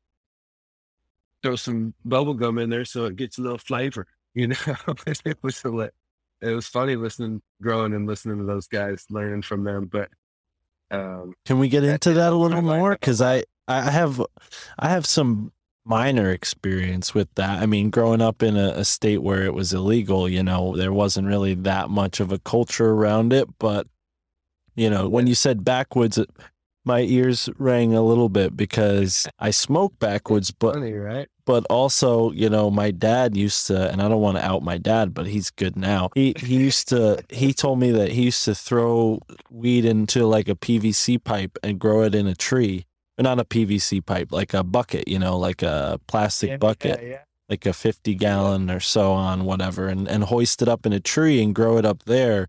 throw some bubble gum in there so it gets a little flavor. You know, it was. It was funny listening, growing, and listening to those guys, learning from them. But um, Can we get into that a little more? Because I, I have, I have some minor experience with that. I mean, growing up in a, a state where it was illegal, you know, there wasn't really that much of a culture around it. But, you know, when you said backwoods, my ears rang a little bit because I smoke backwoods, but funny, right? But also, you know, my dad used to, and I don't want to out my dad, but he's good now. He he used to. He told me that he used to throw weed into like a PVC pipe and grow it in a tree, or not a PVC pipe, like a bucket, you know, like a plastic bucket, Yeah, yeah. like a fifty gallon or so on whatever, and and hoist it up in a tree and grow it up there.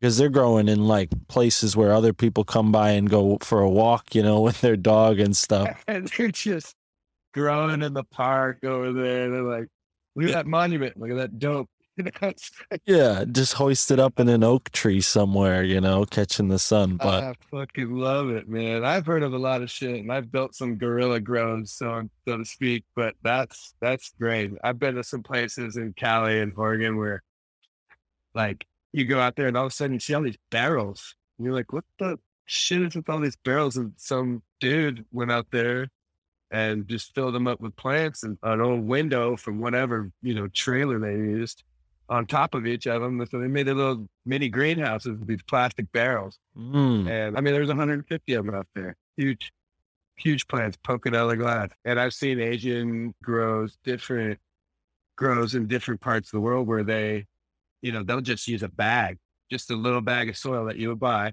Because they're growing in like places where other people come by and go for a walk, you know, with their dog and stuff. and they're just growing in the park over there. They're like, look at that monument. Look at that dope. You know, it's like, Yeah, just hoist it up in an oak tree somewhere, you know, catching the sun. But I fucking love it, man. I've heard of a lot of shit, and I've built some guerrilla grows, so so to speak. But that's that's great. I've been to some places in Cali and Oregon where, like, you go out there and all of a sudden you see all these barrels, and you're like, what the shit is with all these barrels? And some dude went out there and just fill them up with plants and an old window from whatever you know trailer they used on top of each of them. So they made a little mini greenhouses with these plastic barrels. mm, And I mean, there's 150 of them out there. Huge, huge plants poking out of the glass. And I've seen Asian grows, different grows in different parts of the world where they, you know, they'll just use a bag, just a little bag of soil that you would buy,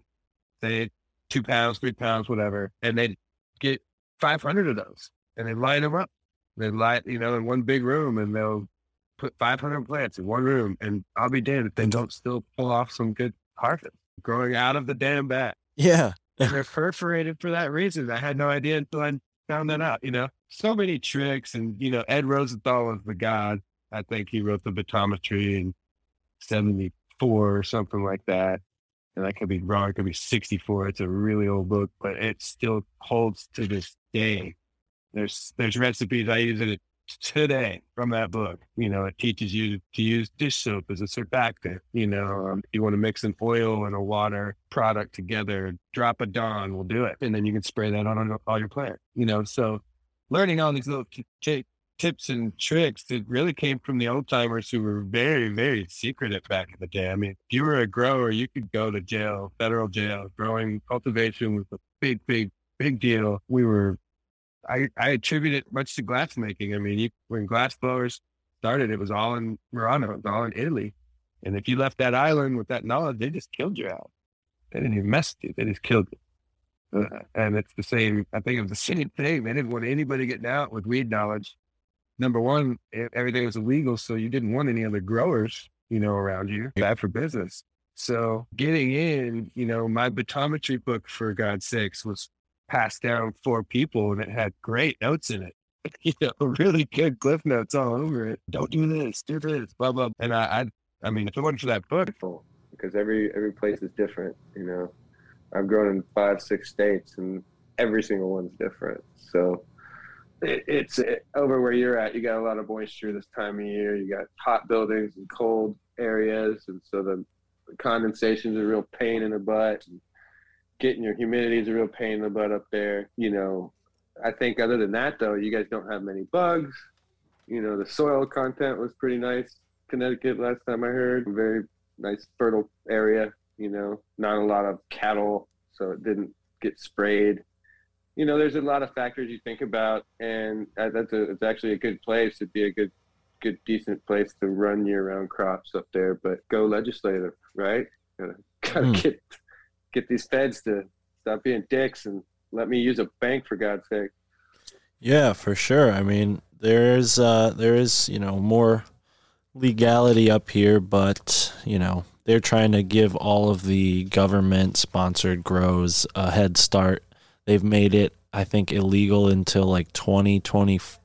say two pounds, three pounds, whatever. And they get 500 of those and they line them up. They light, you know, in one big room and they'll put 500 plants in one room. And I'll be damned if they don't still pull off some good harvest growing out of the damn bag yeah, they're perforated for that reason. I had no idea until I found that out. You know, so many tricks, and you know, Ed Rosenthal was the god. I think he wrote the Batometry in '74 or something like that. And I could be wrong. It could be '64. It's a really old book, but it still holds to this day. There's there's recipes I use it today from that book. You know, it teaches you to use dish soap as a surfactant. You know, um, you want to mix an oil and a water product together, drop a Dawn will do it. And then you can spray that on all- all your plants. You know, so learning all these little t- t- tips and tricks that really came from the old timers who were very, very secretive back in the day. I mean, if you were a grower, you could go to jail, federal jail. Growing cultivation was a big, big, big deal. We were I, I attribute it much to glass making. I mean, you, when glass blowers started, it was all in Murano, it was all in Italy. And if you left that island with that knowledge, they just killed you out. They didn't even mess with you. They just killed you. Uh, and it's the same, I think was the same thing. They didn't want anybody getting out with weed knowledge. Number one, e- everything was illegal. So you didn't want any other growers, you know, around you. Bad for business. So getting in, you know, my batometry book, for God's sakes, was passed down four people and it had great notes in it. You know, really good cliff notes all over it. Don't do this, do this, blah blah. And I, I, I mean, if it wasn't for that book, because every every place is different. You know, I've grown in five, six states, and every single one's different. So it, it's it, over where you're at. You got a lot of moisture this time of year. You got hot buildings and cold areas, and so the, the condensation is a real pain in the butt. And getting your humidity is a real pain in the butt up there. You know, I think other than that, though, you guys don't have many bugs. You know, the soil content was pretty nice. Connecticut last time I heard, very nice fertile area. You know, not a lot of cattle, so it didn't get sprayed. You know, there's a lot of factors you think about, and that's a, it's actually a good place. It'd be a good, good, decent place to run year-round crops up there. But go legislative, right? Gotta, gotta Hmm. get get these feds to stop being dicks and let me use a bank for God's sake. yeah, for sure. I mean, there's uh, there is you know more legality up here, but you know they're trying to give all of the government sponsored grows a head start. They've made it, I think, illegal until like 2024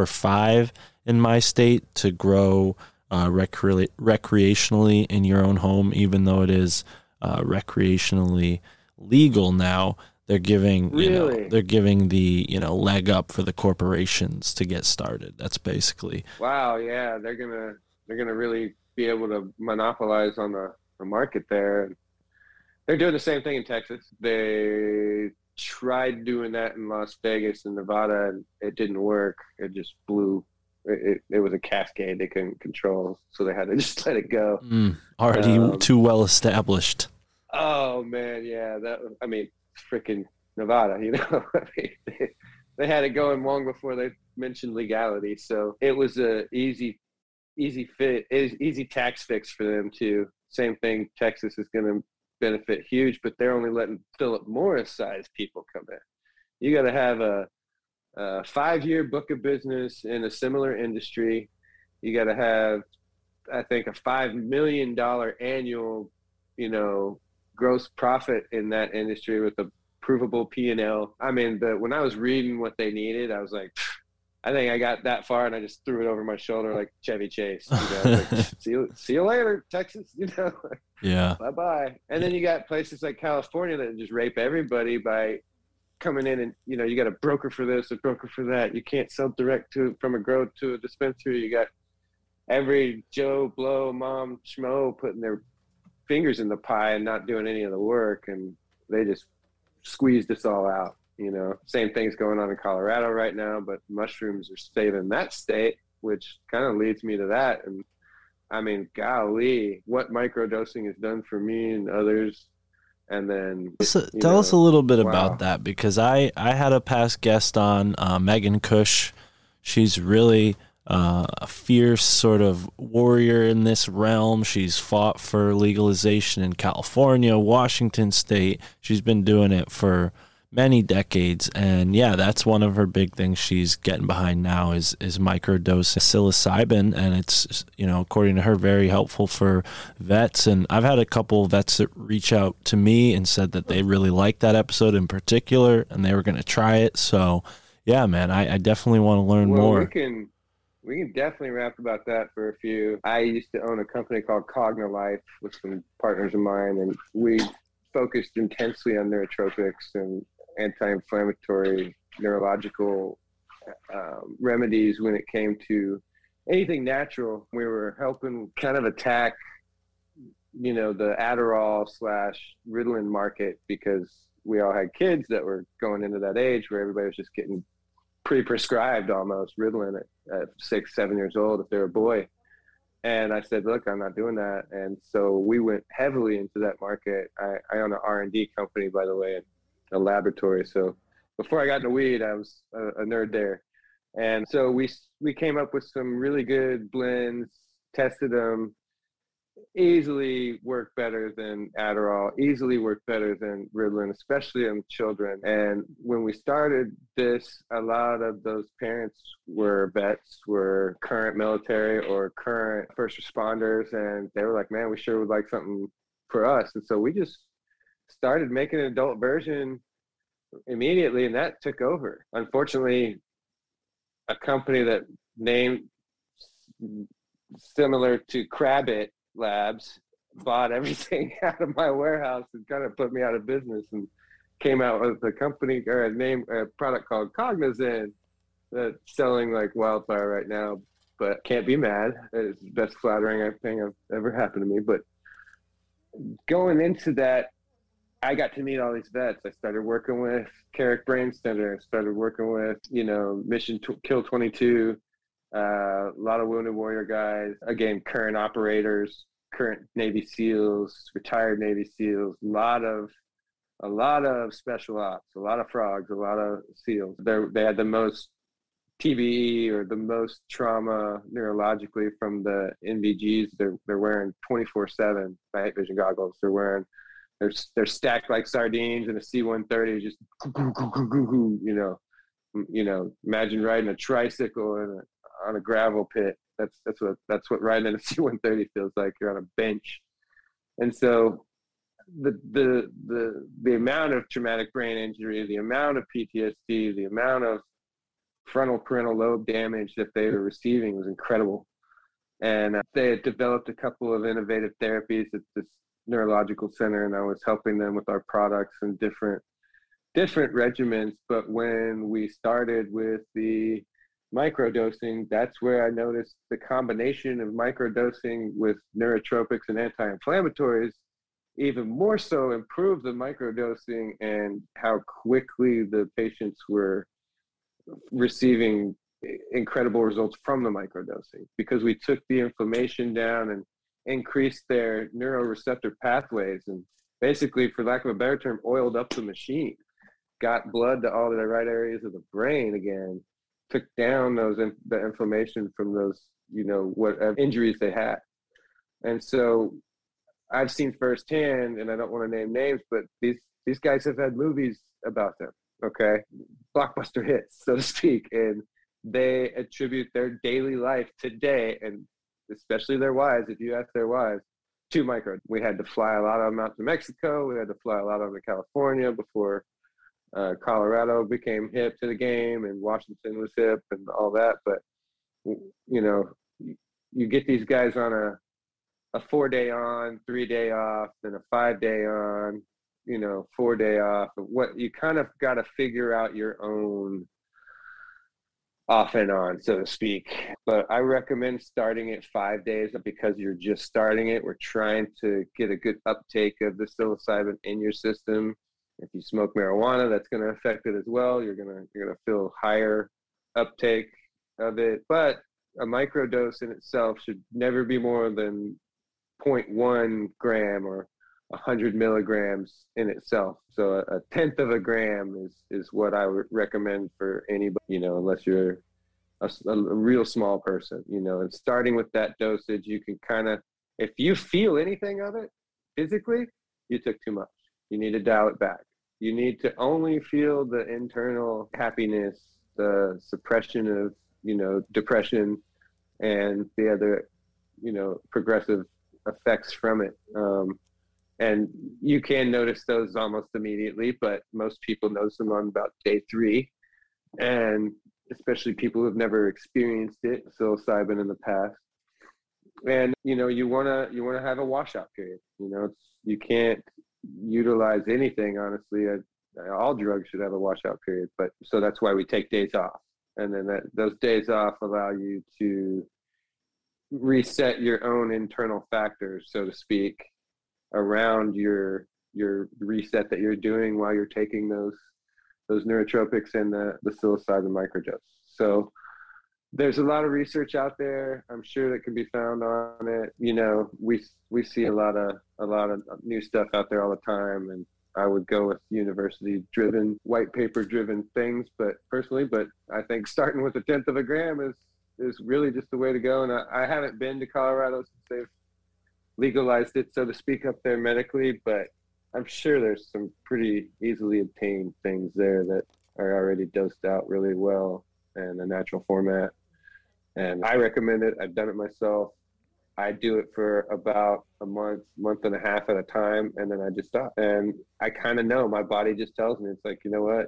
or five in my state to grow uh, recre- recreationally in your own home, even though it is uh, recreationally legal now. they're giving you know they're giving the you know leg up for the corporations to get started. That's basically Wow, yeah, they're gonna they're gonna really be able to monopolize on the, the market there. They're doing the same thing in Texas. They tried doing that in Las Vegas and Nevada, and it didn't work. It just blew. It, it, it was a cascade they couldn't control, so they had to just let it go. mm, already Um, too well established. Oh man, yeah, that I mean, freaking Nevada, you know, I mean, they, they had it going long before they mentioned legality, so it was a easy, easy fit, easy tax fix for them too. Same thing, Texas is going to benefit huge, but they're only letting Philip Morris size people come in. You got to have a, a five-year book of business in a similar industry. You got to have, I think, a five million dollar annual, you know, gross profit in that industry with a provable P and L. I mean, the when I was reading what they needed, I was like, I think I got that far, and I just threw it over my shoulder like Chevy Chase. You know, like, see you, see you later, Texas. You know, Yeah. bye bye. And then you got places like California that just rape everybody by coming in and you know you got a broker for this, a broker for that. You can't sell direct to from a grow to a dispensary. You got every Joe Blow, Mom Schmo putting their fingers in the pie and not doing any of the work, and they just squeezed us all out. You know, same thing's going on in Colorado right now, but mushrooms are saving that state, which kind of leads me to that. And I mean, golly, what microdosing has done for me and others. And then So, tell us a little bit wow. about that because I I had a past guest on uh, Megan Cush. She's really uh, a fierce sort of warrior in this realm. She's fought for legalization in California, Washington State. She's been doing it for many decades, and yeah, that's one of her big things she's getting behind now is is microdose psilocybin, and it's you know according to her very helpful for vets. And I've had a couple vets that reach out to me and said that they really liked that episode in particular, and they were going to try it. So yeah, man, I, I definitely want to learn well, more. we can we can definitely rap about that for a few. I used to own a company called Cognilife with some partners of mine, and we focused intensely on neurotropics and anti-inflammatory neurological um, remedies when it came to anything natural. We were helping kind of attack, you know, the Adderall slash Ritalin market because we all had kids that were going into that age where everybody was just getting pre-prescribed almost Ritalin at, at six, seven years old if they're a boy. And I said, look, I'm not doing that. And so we went heavily into that market. I, I own an R&D company, by the way, a laboratory. So before I got into weed, I was a, a nerd there. And so we, we came up with some really good blends, tested them, easily work better than Adderall, easily work better than Ritalin, especially in children. And when we started this, a lot of those parents were vets, were current military or current first responders, and they were like, "Man, we sure would like something for us." And so we just started making an adult version immediately, and that took over. Unfortunately, a company that named similar to Crabbit Labs bought everything out of my warehouse and kind of put me out of business and came out with a company or a name a product called Cognizant that's selling like wildfire right now. But can't be mad. It's the best flattering thing I've ever happened to me. But going into that, I got to meet all these vets. I started working with Carrick Brain Center. Started working with you know Mission Tw- Kill Twenty Two. Uh, a lot of wounded warrior guys. Again, current operators, current Navy SEALs, retired Navy SEALs. A lot of, a lot of special ops. A lot of frogs. A lot of SEAls. They they had the most TBE or the most trauma neurologically from the NVGs. They're they're wearing twenty four seven night vision goggles. They're wearing. They're, they're stacked like sardines in a C-130, just you know, you know. Imagine riding a tricycle in a, on a gravel pit. That's that's what that's what riding in a C-130 feels like. You're on a bench, and so the the the the amount of traumatic brain injury, the amount of PTSD, the amount of frontal parietal lobe damage that they were receiving was incredible. And uh, they had developed a couple of innovative therapies that this neurological center, and I was helping them with our products and different different regimens, but when we started with the microdosing, that's where I noticed the combination of microdosing with neurotropics and anti-inflammatories even more so improved the microdosing and how quickly the patients were receiving incredible results from the microdosing. Because we took the inflammation down and increased their neuroreceptor pathways and basically for lack of a better term oiled up the machine. Got blood to all the right areas of the brain again took down those the inflammation from those you know what injuries they had. And so i've seen firsthand and i don't want to name names but these these guys have had movies about them okay? Blockbuster hits so to speak and they attribute their daily life today and especially their wives if you ask their wives to micro we had to fly a lot of them out to mexico we had to fly a lot of them to california before uh, Colorado became hip to the game and Washington was hip and all that. But you know, you get these guys on a a four day on, three day off, then a five day on, you know, four day off. What you kind of got to figure out your own off and on, so to speak. But I recommend starting it five days because you're just starting it. We're trying to get a good uptake of the psilocybin in your system if you smoke marijuana, that's going to affect it as well. You're going to you're to feel higher uptake of it, but a microdose in itself should never be more than 0.1 gram or 100 milligrams in itself. So a, tenth of a gram is is what I would recommend for anybody. You know, unless you're a, a real small person. You know, and starting with that dosage, you can kind of if you feel anything of it physically, you took too much. You need to dial it back. You need to only feel the internal happiness, the suppression of, you know, depression and the other, you know, progressive effects from it. Um, and you can notice those almost immediately, but most people notice them on about day three. And especially people who've never experienced it, psilocybin in the past. And you know, you wanna you wanna have a washout period. You know, it's you can't utilize anything honestly all drugs should have a washout period but so that's why we take days off and then that, those days off allow you to reset your own internal factors so to speak around your your reset that you're doing while you're taking those those neurotropics and the, the psilocybin microdose. So there's a lot of research out there i'm sure that can be found on it. You know we we see a lot of a lot of new stuff out there all the time and i would go with university driven white paper driven things but personally but i think starting with a tenth of a gram is is really just the way to go and i, I haven't been to colorado since they've legalized it so to speak up there medically but i'm sure there's some pretty easily obtained things there that are already dosed out really well and a natural format. And I recommend it. I've done it myself. I do it for about a month, month and a half at a time, and then I just stop. And I kind of know my body just tells me it's like, you know what,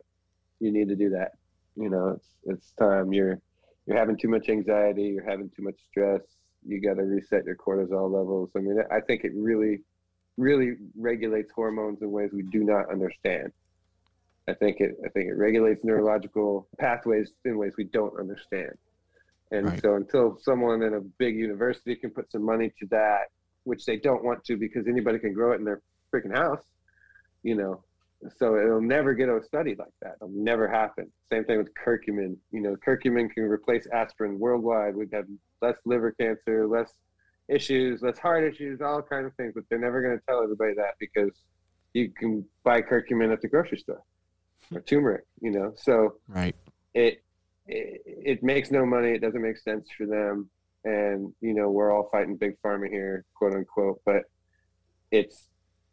you need to do that. You know, it's it's time. You're you're having too much anxiety. You're having too much stress. You got to reset your cortisol levels. I mean, I think it really, really regulates hormones in ways we do not understand. I think it I think it regulates neurological pathways in ways we don't understand. And Right. so until someone in a big university can put some money to that, which they don't want to because anybody can grow it in their freaking house, you know. So it'll never get a study like that. It'll never happen. Same thing with curcumin. You know, curcumin can replace aspirin worldwide. We've had less liver cancer, less issues, less heart issues, all kinds of things. But they're never going to tell everybody that because you can buy curcumin at the grocery store or turmeric. You know, so Right. it, it it makes no money. It doesn't make sense for them, and you know we're all fighting big pharma here, quote unquote. But it's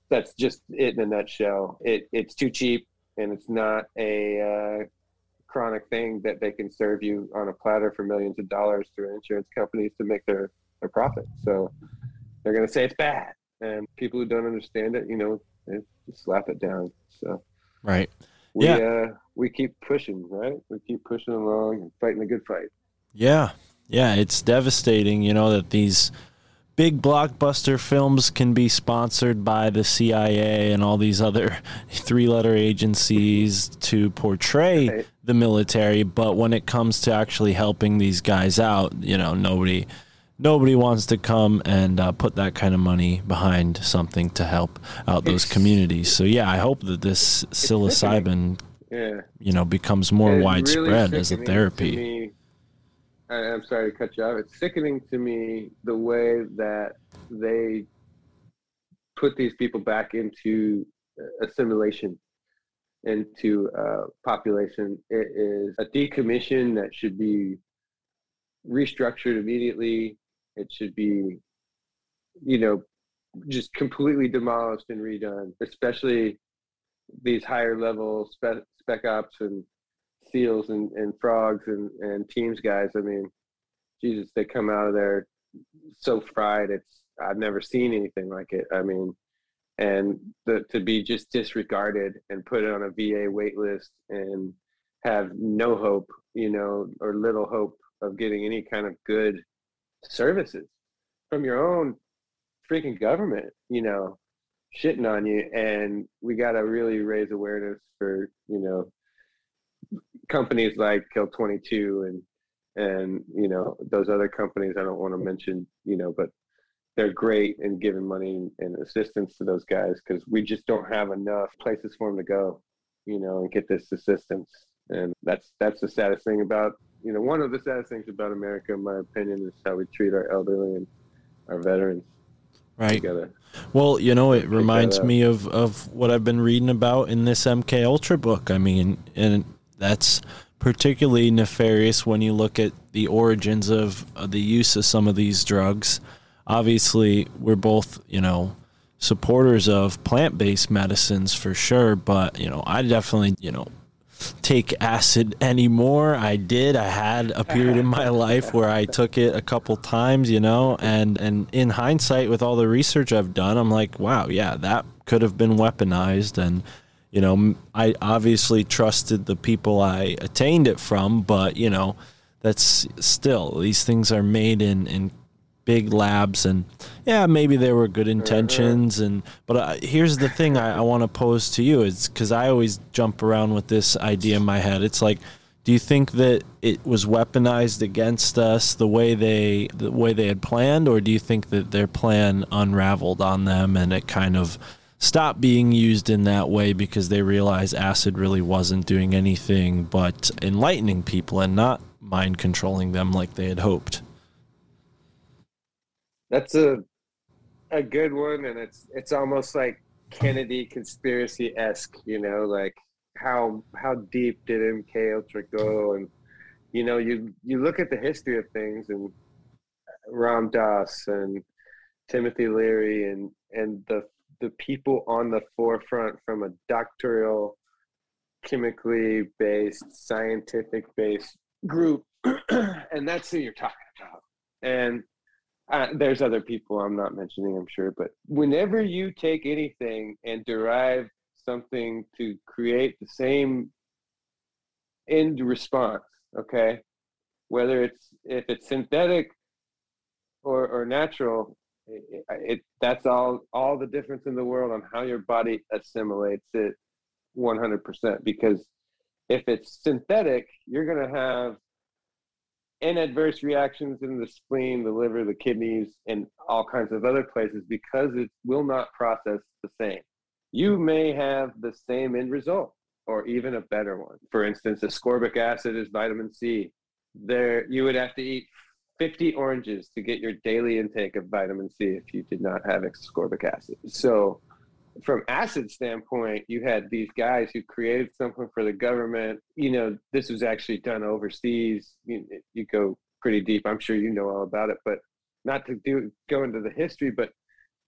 that's just it in a nutshell. It it's too cheap, and it's not a uh, chronic thing that they can serve you on a platter for millions of dollars through insurance companies to make their their profit. So they're gonna say it's bad, and people who don't understand it, you know, they slap it down. So Right. we Yeah. uh we keep pushing right we keep pushing along and fighting a good fight Yeah. Yeah. It's devastating, you know, that these big blockbuster films can be sponsored by the CIA and all these other three letter agencies to portray Right. the military, but when it comes to actually helping these guys out, you know, nobody nobody wants to come and uh, put that kind of money behind something to help out those It's- communities. So yeah, I hope that this psilocybin, Yeah. you know, becomes more It's widespread really as a therapy. I, I'm sorry to cut you off. It's sickening to me the way that they put these people back into uh, assimilation, into uh, population. It is a decommission that should be restructured immediately. It should be, you know, just completely demolished and redone, especially these higher level spec, spec ops and seals and, and frogs and, and teams guys. I mean, Jesus, they come out of there so fried. It's I've never seen anything like it. I mean, and the, to be just disregarded and put on a VA wait list and have no hope, you know, or little hope of getting any kind of good services from your own freaking government, you know, shitting on you. And we got to really raise awareness for, you know, companies like Kill 22 and, and, you know, those other companies I don't want to mention, you know, but they're great in giving money and assistance to those guys because we just don't have enough places for them to go, you know, and get this assistance. And that's that's the saddest thing about you know one of the saddest things about America, in my opinion, is how we treat our elderly and our veterans. Right. Well, you know, it reminds me of, of what I've been reading about in this MK Ultra book. I mean, and that's particularly nefarious when you look at the origins of, the use of some of these drugs. Obviously, we're both, you know, supporters of plant-based medicines for sure, but you know, I definitely, you know, take acid anymore. I did. I had a period in my life where I took it a couple times, you know, and and in hindsight with all the research I've done, I'm like, wow, yeah, that could have been weaponized and you know, I obviously trusted the people I attained it from, but you know, that's still these things are made in in big labs and yeah maybe there were good intentions and but uh, here's the thing i, I want to pose to you is because i always jump around with this idea in my head. It's like do you think that it was weaponized against us the way they the way they had planned or do you think that their plan unraveled on them and it kind of stopped being used in that way because they realized acid really wasn't doing anything but enlightening people and not mind controlling them like they had hoped. That's a a good one, and it's it's almost like Kennedy conspiracy esque, you know, like how how deep did MK Ultra go, and you know, you you look at the history of things, and Ram Dass and Timothy Leary, and and the the people on the forefront from a doctoral, chemically based, scientific based group, and that's who you're talking about, and uh, there's other people I'm not mentioning, I'm sure, but whenever you take anything and derive something to create the same end response, okay, whether it's if it's synthetic or or natural, it, it that's all all the difference in the world on how your body assimilates it 100% because if it's synthetic, you're going to have adverse reactions in the spleen, the liver, the kidneys, and all kinds of other places because it will not process the same. You may have the same end result or even a better one. For instance, ascorbic acid is vitamin C. There, you would have to eat 50 oranges to get your daily intake of vitamin C if you did not have ascorbic acid. So, from acid standpoint, you had these guys who created something for the government. You know, this was actually done overseas. You, you go pretty deep. I'm sure you know all about it, but not to do go into the history. But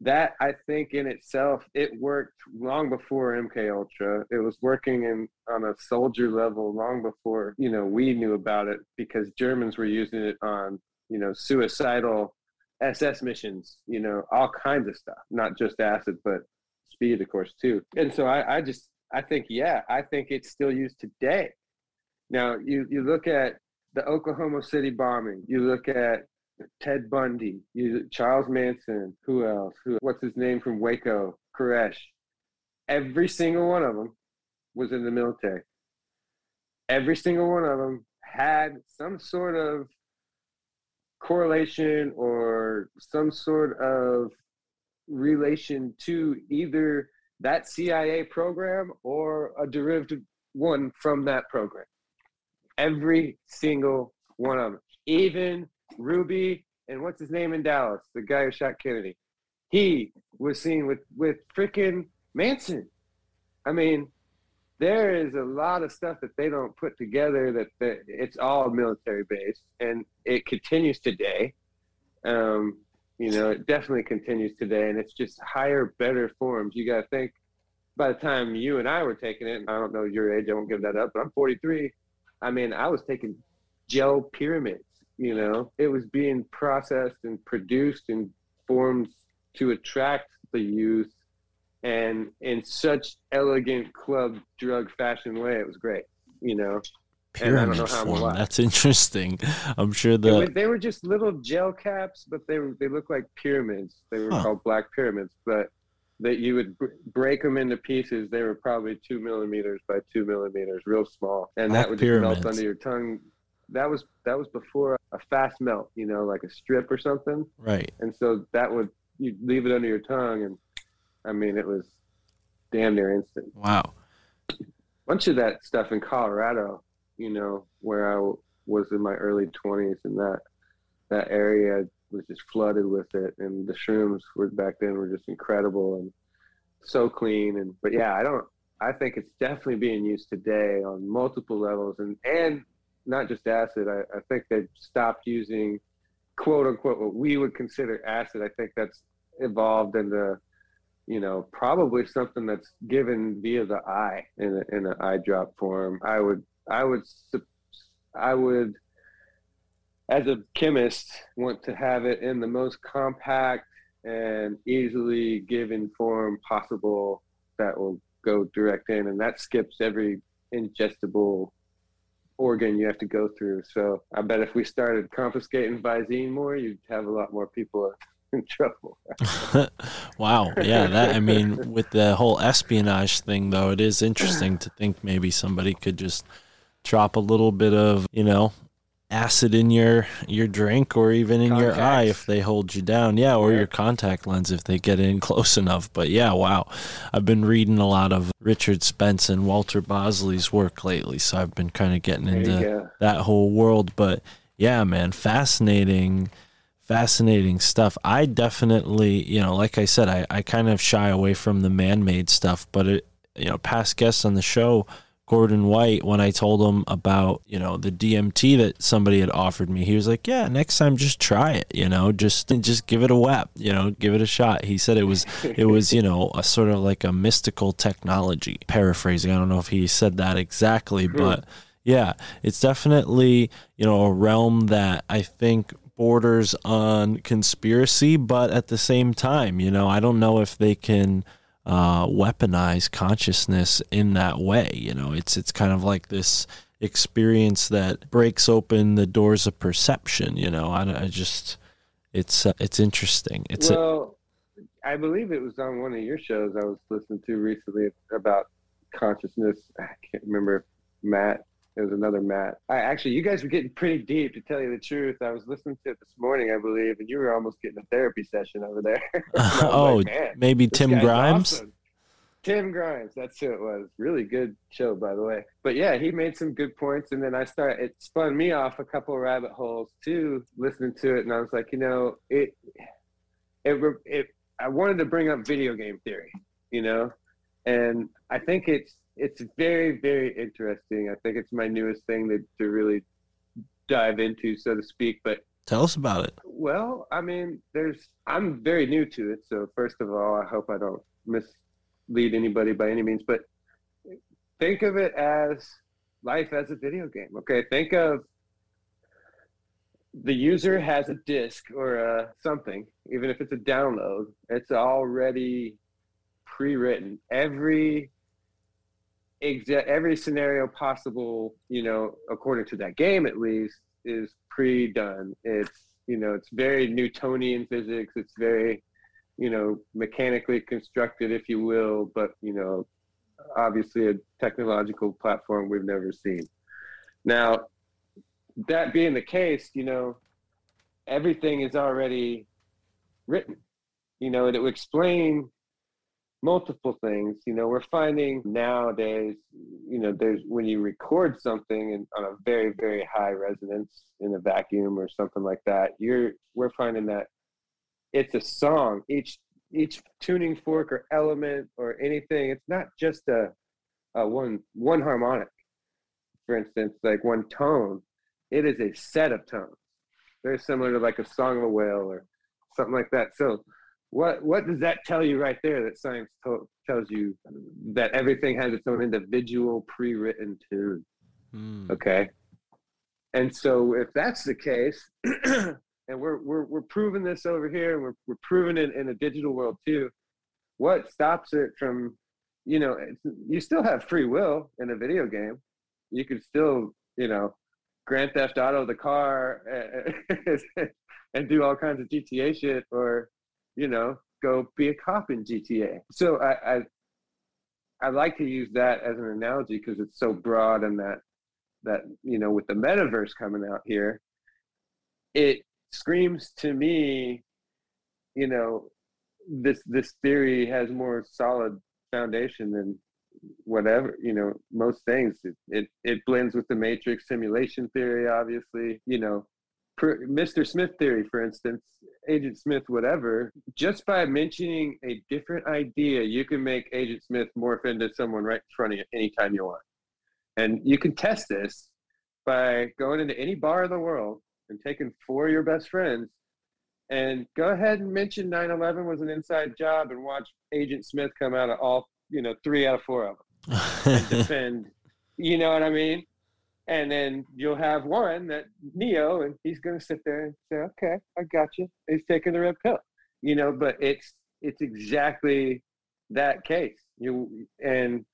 that I think in itself, it worked long before MK Ultra. It was working in on a soldier level long before you know we knew about it because Germans were using it on you know suicidal SS missions. You know, all kinds of stuff, not just acid, but speed, of course, too. And so I, I just, I think, yeah, I think it's still used today. Now, you, you look at the Oklahoma City bombing, you look at Ted Bundy, you, Charles Manson, who else? Who? What's his name from Waco? Koresh. Every single one of them was in the military. Every single one of them had some sort of correlation or some sort of relation to either that CIA program or a derivative one from that program. Every single one of them. Even Ruby and what's his name in Dallas, the guy who shot Kennedy. He was seen with with freaking Manson. I mean, there is a lot of stuff that they don't put together that, that it's all military based and it continues today. Um, you know, it definitely continues today and it's just higher, better forms. You got to think by the time you and I were taking it, and I don't know your age, I won't give that up, but I'm 43. I mean, I was taking gel pyramids, you know, it was being processed and produced in forms to attract the youth and in such elegant club drug fashion way. It was great, you know. And I don't know Pyramid how form. That's interesting. I'm sure They were, the they were just little gel caps, but they were they looked like pyramids. They were Huh. called black pyramids, but that you would br- break them into pieces. They were probably two millimeters by two millimeters, real small, and Black that would just melt under your tongue. That was that was before a fast melt, you know, like a strip or something. right. And so that would you leave it under your tongue, and I mean it was damn near instant. Wow. Bunch of that stuff in Colorado, you know, where I w- was in my early twenties, and that that area was just flooded with it, and the shrooms were back then were just incredible and so clean. And but yeah, I don't. I think it's definitely being used today on multiple levels, and and not just acid. I, I think they've stopped using quote unquote what we would consider acid. I think that's evolved into you know probably something that's given via the eye in a, in an eye drop form. I would I would I would as a chemist want to have it in the most compact and easily given form possible that will go direct in and that skips every ingestible organ you have to go through so i bet if we started confiscating visine more you'd have a lot more people in trouble wow. Yeah, that I mean with the whole espionage thing though, it is interesting to think maybe somebody could just drop a little bit of, you know, acid in your your drink or even in your eye if they hold you down. Yeah, or Yeah. your contact lens if they get in close enough. But yeah, wow. I've been reading a lot of Richard Spence and Walter Bosley's work lately, so I've been kind of getting there into that whole world. But yeah, man, fascinating, fascinating stuff. I definitely, you know, like I said, I, I kind of shy away from the man made stuff, but it, you know, past guests on the show, Gordon White, when I told him about, you know, the DMT that somebody had offered me, he was like, yeah, next time just try it, you know, just, just give it a whap, you know, give it a shot. He said it was, it was, you know, a sort of like a mystical technology paraphrasing. I don't know if he said that exactly, hmm. but yeah, it's definitely, you know, a realm that I think borders on conspiracy, but at the same time, you know, I don't know if they can uh, weaponize consciousness in that way. You know, it's it's kind of like this experience that breaks open the doors of perception. You know, I, I just it's uh, it's interesting. It's well, I believe it was on one of your shows I was listening to recently about consciousness. I can't remember if Matt. It was another Matt. I actually, you guys were getting pretty deep, to tell you the truth. I was listening to it this morning, I believe, and you were almost getting a therapy session over there. And I was oh like, maybe Tim Grimes. awesome." Tim Grimes, that's who it was. Really good show, by the way. But yeah, he made some good points, and then I started. It spun me off a couple of rabbit holes too, listening to it, and I was like, you know, it, it, it. I wanted to bring up video game theory, you know, and I think it's it's very very interesting. I think it's my newest thing to to really dive into, so to speak. But Tell us about it. well, I mean, there's I'm very new to it, so first of all, I hope I don't mislead anybody by any means, but think of it as life as a video game. Okay, think of the user has a disk or a something, even if it's a download, it's already pre-written. Every exa- every scenario possible, you know, according to that game at least, is pre-done. It's You know, it's very Newtonian physics. It's very, you know, mechanically constructed, if you will, but you know, obviously a technological platform we've never seen. Now, that being the case, you know, everything is already written. You know, it will explain multiple things. You know, we're finding nowadays, you know, there's when you record something and on a very, very high resonance in a vacuum or something like that, you're we're finding that it's a song. Each each tuning fork or element or anything, it's not just a, a one one harmonic, for instance, like one tone. It is a set of tones. Very similar to like a song of a whale or something like that. So what what does that tell you right there that science to- tells you that everything has its own individual pre-written tune? Mm. okay. And so if that's the case and we're, we're we're proving this over here and we're, we're proving it in a digital world too what stops it from you know it's, you still have free will in a video game. You could still you know grand theft auto the car and do all kinds of gta shit or you know go be a cop in gta so i i, I like to use that as an analogy because it's so broad and that that you know with the metaverse coming out here it screams to me you know this this theory has more solid foundation than whatever you know most things. It it, it blends with the matrix simulation theory obviously you know per, mr smith theory for instance agent smith whatever just by mentioning a different idea you can make agent smith morph into someone right in front of you anytime you want. And you can test this by going into any bar in the world and taking four of your best friends and go ahead and mention 9-11 was an inside job and watch agent smith come out of all you know three out of four of them. And defend you know what i mean and then you'll have one that neo and he's going to sit there and say okay i got you. He's taking the red pill you know but it's it's exactly that case. You and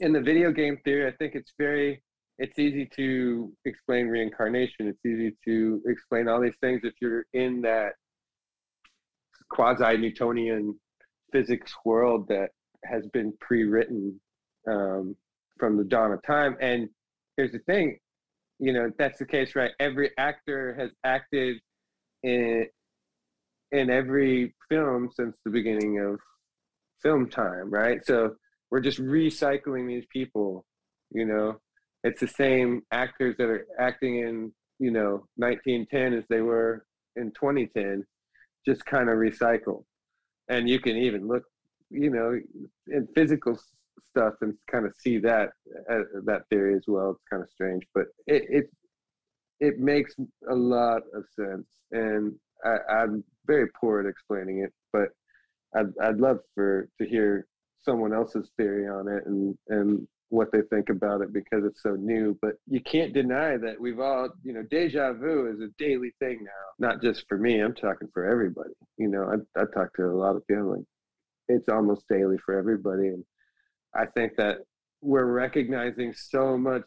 in the video game theory i think it's very it's easy to explain reincarnation. It's easy to explain all these things if you're in that quasi newtonian physics world that has been pre-written um, from the dawn of time. And here's the thing you know that's the case right every actor has acted in in every film since the beginning of film time right? So we're just recycling these people you know? It's the same actors that are acting in you know 1910 as they were in 2010 just kind of recycle and you can even look you know in physical stuff and kind of see that uh, that theory as well. It's kind of strange but it it, it makes a lot of sense and I, i'm very poor at explaining it but I'd, I'd love for to hear someone else's theory on it and and what they think about it because it's so new but you can't deny that we've all you know deja vu is a daily thing now. Not just for me i'm talking for everybody. You know i, I talk to a lot of people like it's almost daily for everybody and i think that we're recognizing so much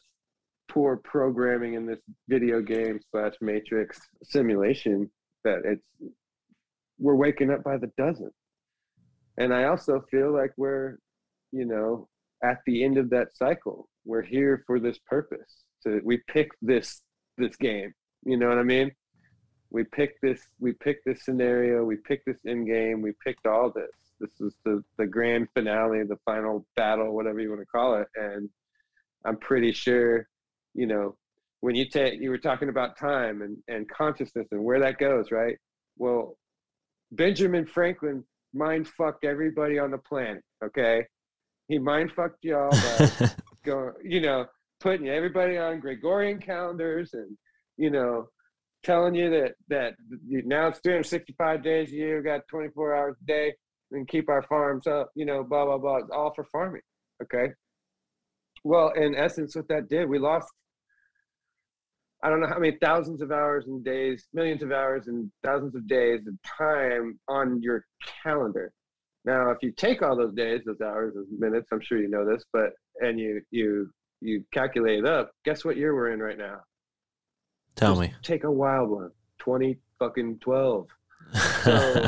poor programming in this video game slash matrix simulation that it's we're waking up by the dozen. And i also feel like we're you know at the end of that cycle. We're here for this purpose so we pick this this game. You know what i mean? We pick this we pick this scenario we pick this in game we picked all this this is the the grand finale the final battle whatever you want to call it and i'm pretty sure you know when you take you were talking about time and and consciousness and where that goes right? Well benjamin franklin mind fucked everybody on the planet okay? He mind fucked y'all by going, you know, putting everybody on Gregorian calendars and, you know, telling you that that now it's 365 days a year, got 24 hours a day, and keep our farms up, you know, blah blah blah. It's all for farming. Okay. Well, in essence, what that did, we lost. I don't know how many thousands of hours and days, millions of hours and thousands of days of time on your calendar. Now, if you take all those days, those hours, those minutes, I'm sure you know this, but and you you you calculate it up, guess what year we're in right now? Tell Just me. Take a wild one. twenty fucking twelve. So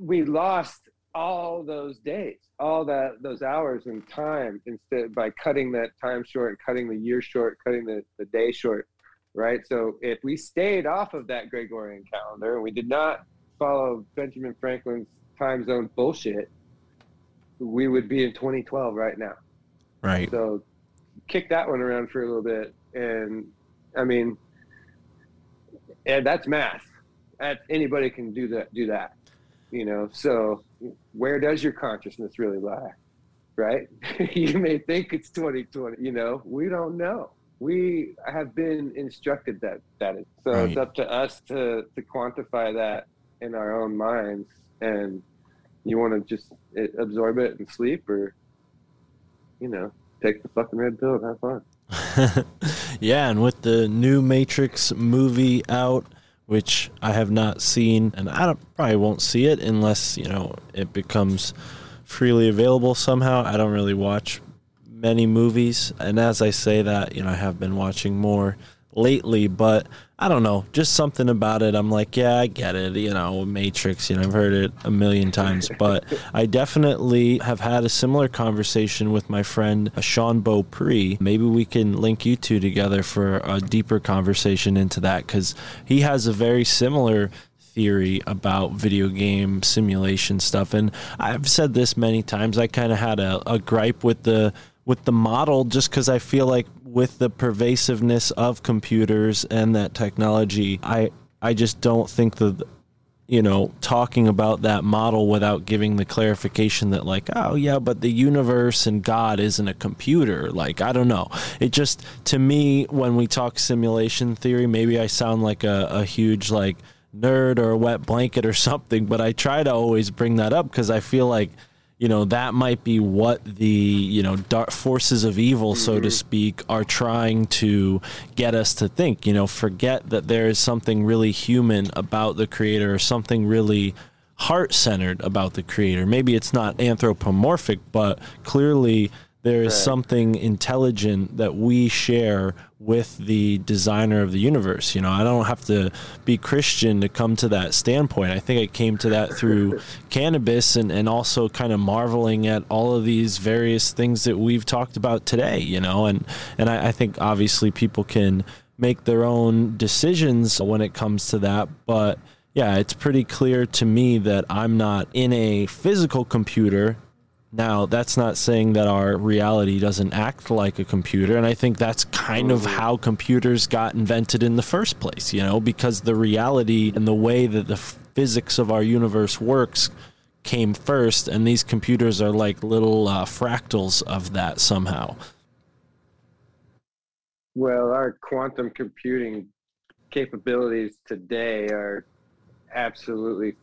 we lost all those days, all that those hours and time instead by cutting that time short, cutting the year short, cutting the, the day short. Right. So if we stayed off of that Gregorian calendar and we did not follow Benjamin Franklin's time zone bullshit, we would be in 2012 right now. Right. So kick that one around for a little bit. And I mean, and that's math. That anybody can do that. Do that. You know. So where does your consciousness really lie? Right. you may think it's 2020. You know, we don't know. We have been instructed that that is. So it's up to us to to quantify that in our own minds. And you want to just absorb it and sleep, or you know, take the fucking red pill and have fun. yeah, and with the new Matrix movie out, which I have not seen, and I probably won't see it unless you know it becomes freely available somehow. I don't really watch many movies, and as I say that, you know, I have been watching more lately, but I don't know, just something about it. I'm like, yeah, I get it, you know, Matrix, you know, I've heard it a million times, but I definitely have had a similar conversation with my friend uh, Sean Beaupre. Maybe we can link you two together for a deeper conversation into that because he has a very similar theory about video game simulation stuff and I've said this many times I kind of had a, a gripe with the with the model just because I feel like with the pervasiveness of computers and that technology I I just don't think that you know talking about that model without giving the clarification that like oh yeah but the universe and god isn't a computer. Like i don't know. It just to me when we talk simulation theory maybe i sound like a, a huge like nerd or a wet blanket or something but i try to always bring that up because i feel like you know that might be what the you know dark forces of evil so to mm-hmm. speak are trying to get us to think you know forget that there is something really human about the creator or something really heart centered about the creator. Maybe it's not anthropomorphic but clearly there is Right. something intelligent that we share with the designer of the universe. You know, I don't have to be Christian to come to that standpoint. I think I came to that through cannabis and, and also kind of marveling at all of these various things that we've talked about today, you know, and, and I, I think obviously people can make their own decisions when it comes to that, but yeah, it's pretty clear to me that I'm not in a physical computer now, that's not saying that our reality doesn't act like a computer, and I think that's kind of how computers got invented in the first place, you know, because the reality and the way that the physics of our universe works came first, and these computers are like little uh, fractals of that somehow. Well, our quantum computing capabilities today are absolutely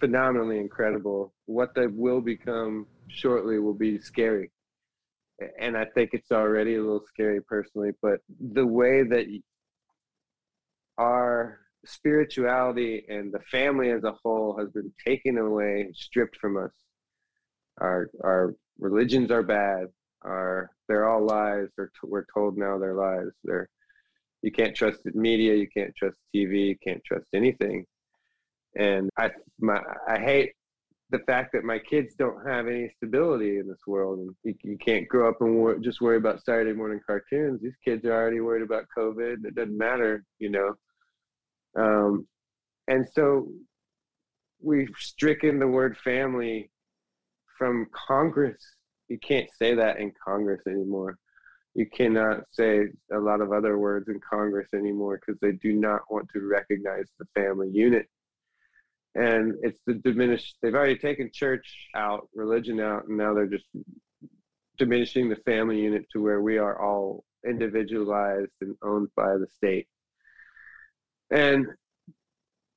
phenomenally incredible. What they will become shortly will be scary. And I think it's already a little scary personally, but the way that our spirituality and the family as a whole has been taken away stripped from us. Our our religions are bad. Our they're all lies. They're t- we're told now they're lies. They're you can't trust the media. You can't trust TV. You can't trust anything. And I my I hate the fact that my kids don't have any stability in this world, and you, you can't grow up and wor- just worry about Saturday morning cartoons. These kids are already worried about COVID. It doesn't matter, you know. Um, and so we've stricken the word family from Congress. You can't say that in Congress anymore. You cannot say a lot of other words in Congress anymore because they do not want to recognize the family unit. And it's the diminished, they've already taken church out, religion out, and now they're just diminishing the family unit to where we are all individualized and owned by the state. And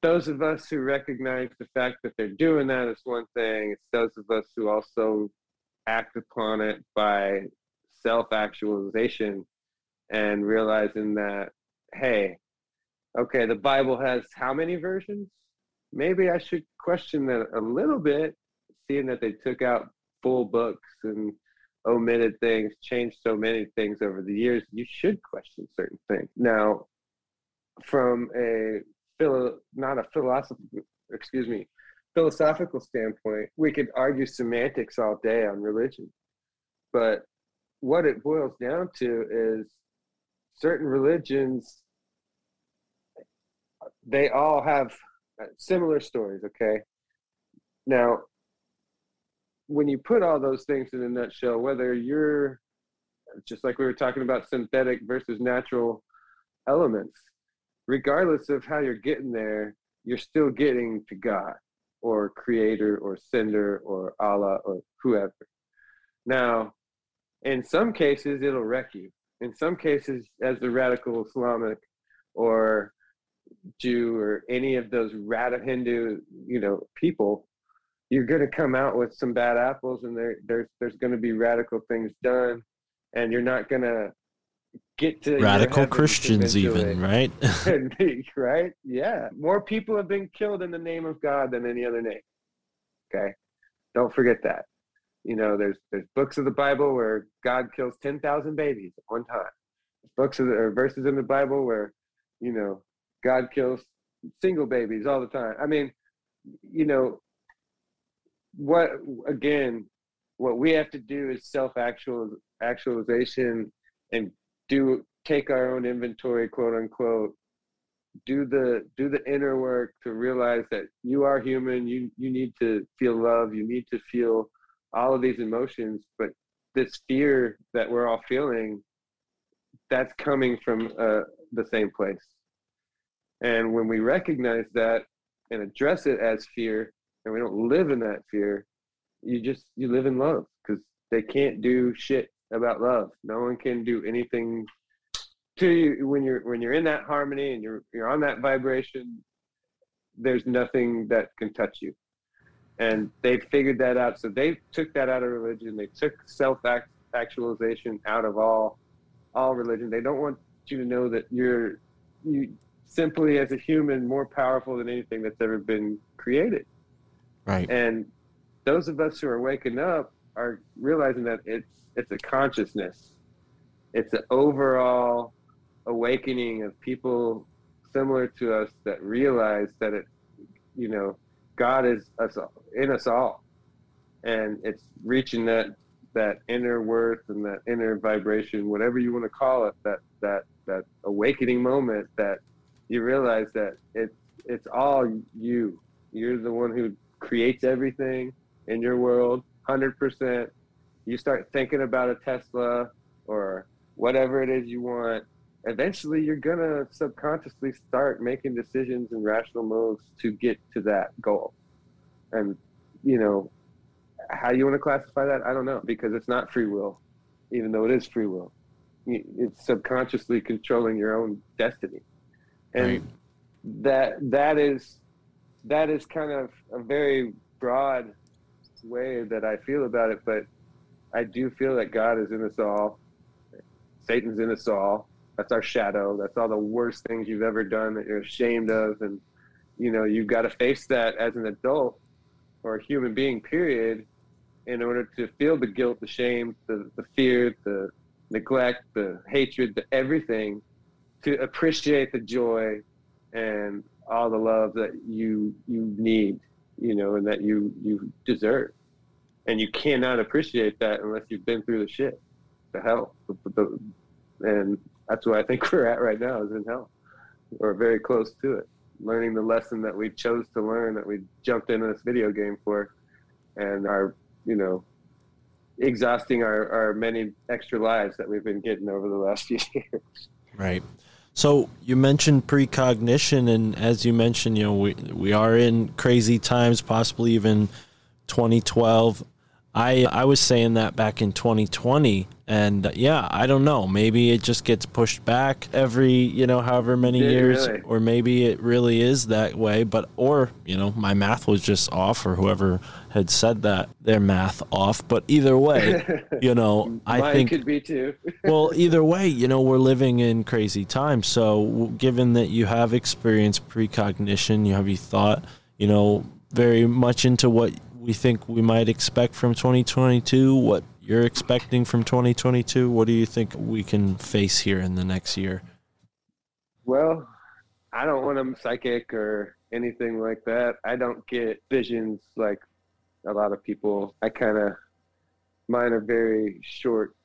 those of us who recognize the fact that they're doing that is one thing. It's those of us who also act upon it by self actualization and realizing that, hey, okay, the Bible has how many versions? Maybe I should question that a little bit, seeing that they took out full books and omitted things, changed so many things over the years. You should question certain things. Now, from a philo, not a philosophical, excuse me, philosophical standpoint, we could argue semantics all day on religion, but what it boils down to is certain religions they all have Uh, similar stories okay? Now when you put all those things in a nutshell whether you're just like we were talking about synthetic versus natural elements regardless of how you're getting there you're still getting to god or creator or sender or allah or whoever. Now in some cases it'll wreck you. In some cases as the radical islamic or jew or any of those radical hindu you know people you're going to come out with some bad apples and there, there's there's going to be radical things done and you're not going to get to Radical Christians, even, right? right? Yeah. More people have been killed in the name of God than any other name. Okay. Don't forget that. You know, there's there's books of the Bible where God kills ten thousand babies at one time. Books of the, or verses in the Bible where, you know, God kills single babies all the time. I mean, you know, what again? What we have to do is self actual actualization and do take our own inventory, quote unquote. Do the do the inner work to realize that you are human. You you need to feel love. You need to feel all of these emotions. But this fear that we're all feeling, that's coming from uh, the same place. And when we recognize that and address it as fear, and we don't live in that fear, you just you live in love because they can't do shit about love. No one can do anything to you when you're when you're in that harmony and you're you're on that vibration. There's nothing that can touch you, and they figured that out. So they took that out of religion. They took self actualization out of all all religion. They don't want you to know that you're you simply as a human more powerful than anything that's ever been created. Right. And those of us who are waking up are realizing that it's it's a consciousness. It's an overall awakening of people similar to us that realize that it, you know, God is us in us all, and it's reaching that that inner worth and that inner vibration, whatever you want to call it, that that that awakening moment that you realize that it's it's all you. You're the one who creates everything in your world, hundred percent. You start thinking about a Tesla or whatever it is you want. Eventually, you're gonna subconsciously start making decisions and rational moves to get to that goal. And you know how you want to classify that, I don't know because it's not free will, even though it is free will. It's subconsciously controlling your own destiny, and Right. that that is that is kind of a very broad way that I feel about it, but I do feel that God is in us all. Satan's in us all. That's our shadow. That's all the worst things you've ever done that you're ashamed of. And, you know, you've got to face that as an adult or a human being, period, in order to feel the guilt, the shame, the, the fear, the neglect, the hatred, the everything, to appreciate the joy and all the love that you you need, you know, and that you you deserve. And you cannot appreciate that unless you've been through the shit, the hell, and that's where I think we're at right now is in hell, or very close to it, learning the lesson that we chose to learn, that we jumped into this video game for, and are you know exhausting our, our many extra lives that we've been getting over the last few years. Right. So you mentioned precognition, and as you mentioned, you know we we are in crazy times, possibly even 2012. I I was saying that back in 2020, and uh, yeah, I don't know. Maybe it just gets pushed back every you know however many Did years, really? or maybe it really is that way. But or you know my math was just off, or whoever had said that their math off. But either way, you know I Mine think could be too. well, either way, you know, we're living in crazy times. So, given that you have experienced precognition, you have you thought, you know, very much into what we think we might expect from 2022, what you're expecting from 2022, what do you think we can face here in the next year? Well, I don't want them psychic or anything like that. I don't get visions like a lot of people. I kind of mine are very short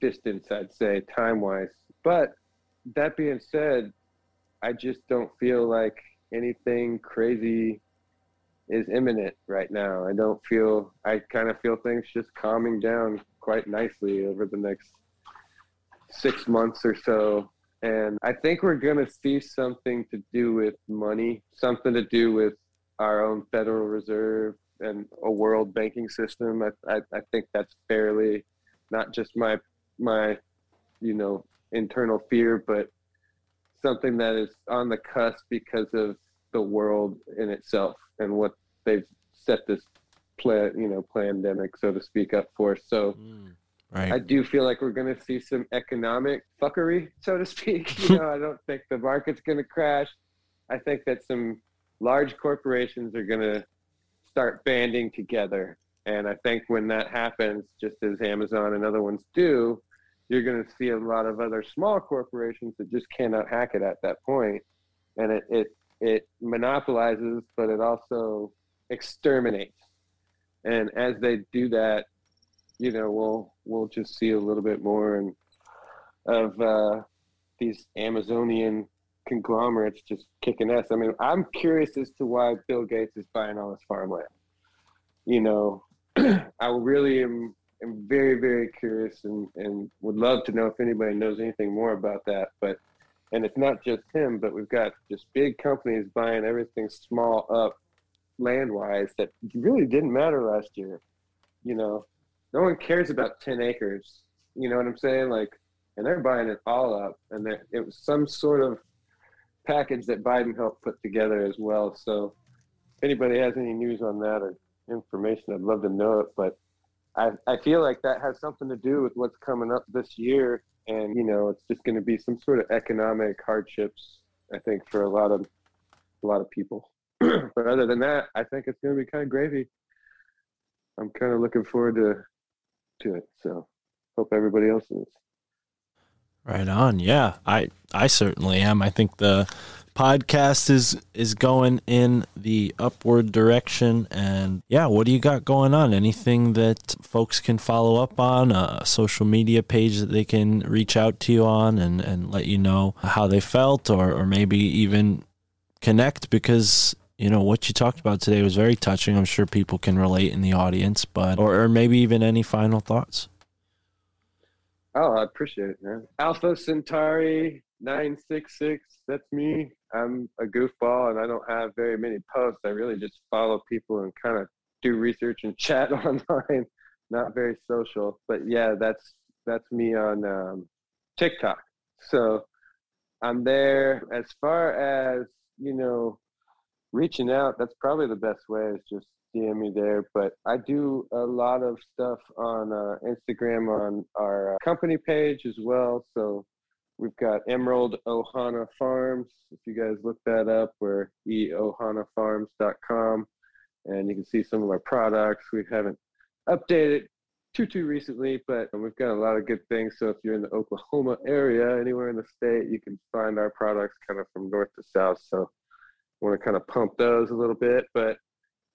distance, I'd say, time wise. But that being said, I just don't feel like anything crazy is imminent right now. I don't feel, I kind of feel things just calming down quite nicely over the next six months or so. And I think we're going to see something to do with money, something to do with our own Federal Reserve and a world banking system. I, I, I think that's fairly not just my, my, you know, internal fear, but something that is on the cusp because of the world in itself and what they've set this plan, you know, pandemic, so to speak, up for. So mm. Right. I do feel like we're going to see some economic fuckery, so to speak. You know, I don't think the market's going to crash. I think that some large corporations are going to start banding together. And I think when that happens, just as Amazon and other ones do, you're going to see a lot of other small corporations that just cannot hack it at that point. And it, it, it monopolizes, but it also exterminates. And as they do that, you know, we'll we'll just see a little bit more and of uh, these Amazonian conglomerates just kicking ass. I mean, I'm curious as to why Bill Gates is buying all this farmland. You know, I really am am very very curious and and would love to know if anybody knows anything more about that. But and it's not just him, but we've got just big companies buying everything small up land wise that really didn't matter last year. You know, no one cares about 10 acres. You know what I'm saying? Like, and they're buying it all up. And it was some sort of package that Biden helped put together as well. So if anybody has any news on that or information, I'd love to know it. But I, I feel like that has something to do with what's coming up this year. And, you know, it's just going to be some sort of economic hardships, I think, for a lot of, a lot of people. but other than that, I think it's going to be kind of gravy. I'm kind of looking forward to to it. So hope everybody else is. Right on. Yeah, I I certainly am. I think the podcast is is going in the upward direction and yeah, what do you got going on? Anything that folks can follow up on, a social media page that they can reach out to you on and and let you know how they felt or or maybe even connect because you know what you talked about today was very touching. I'm sure people can relate in the audience, but or, or maybe even any final thoughts. Oh, I appreciate it, man. Alpha Centauri nine six six. That's me. I'm a goofball, and I don't have very many posts. I really just follow people and kind of do research and chat online. Not very social, but yeah, that's that's me on um, TikTok. So I'm there. As far as you know, reaching out. That's probably the best way is just DM me there. But I do a lot of stuff on uh, Instagram on our company page as well. So we've got Emerald Ohana Farms. If you guys look that up, we're eohanafarms.com, and you can see some of our products. We haven't updated too too recently, but we've got a lot of good things. So if you're in the Oklahoma area, anywhere in the state, you can find our products kind of from north to south. So I want to kind of pump those a little bit. But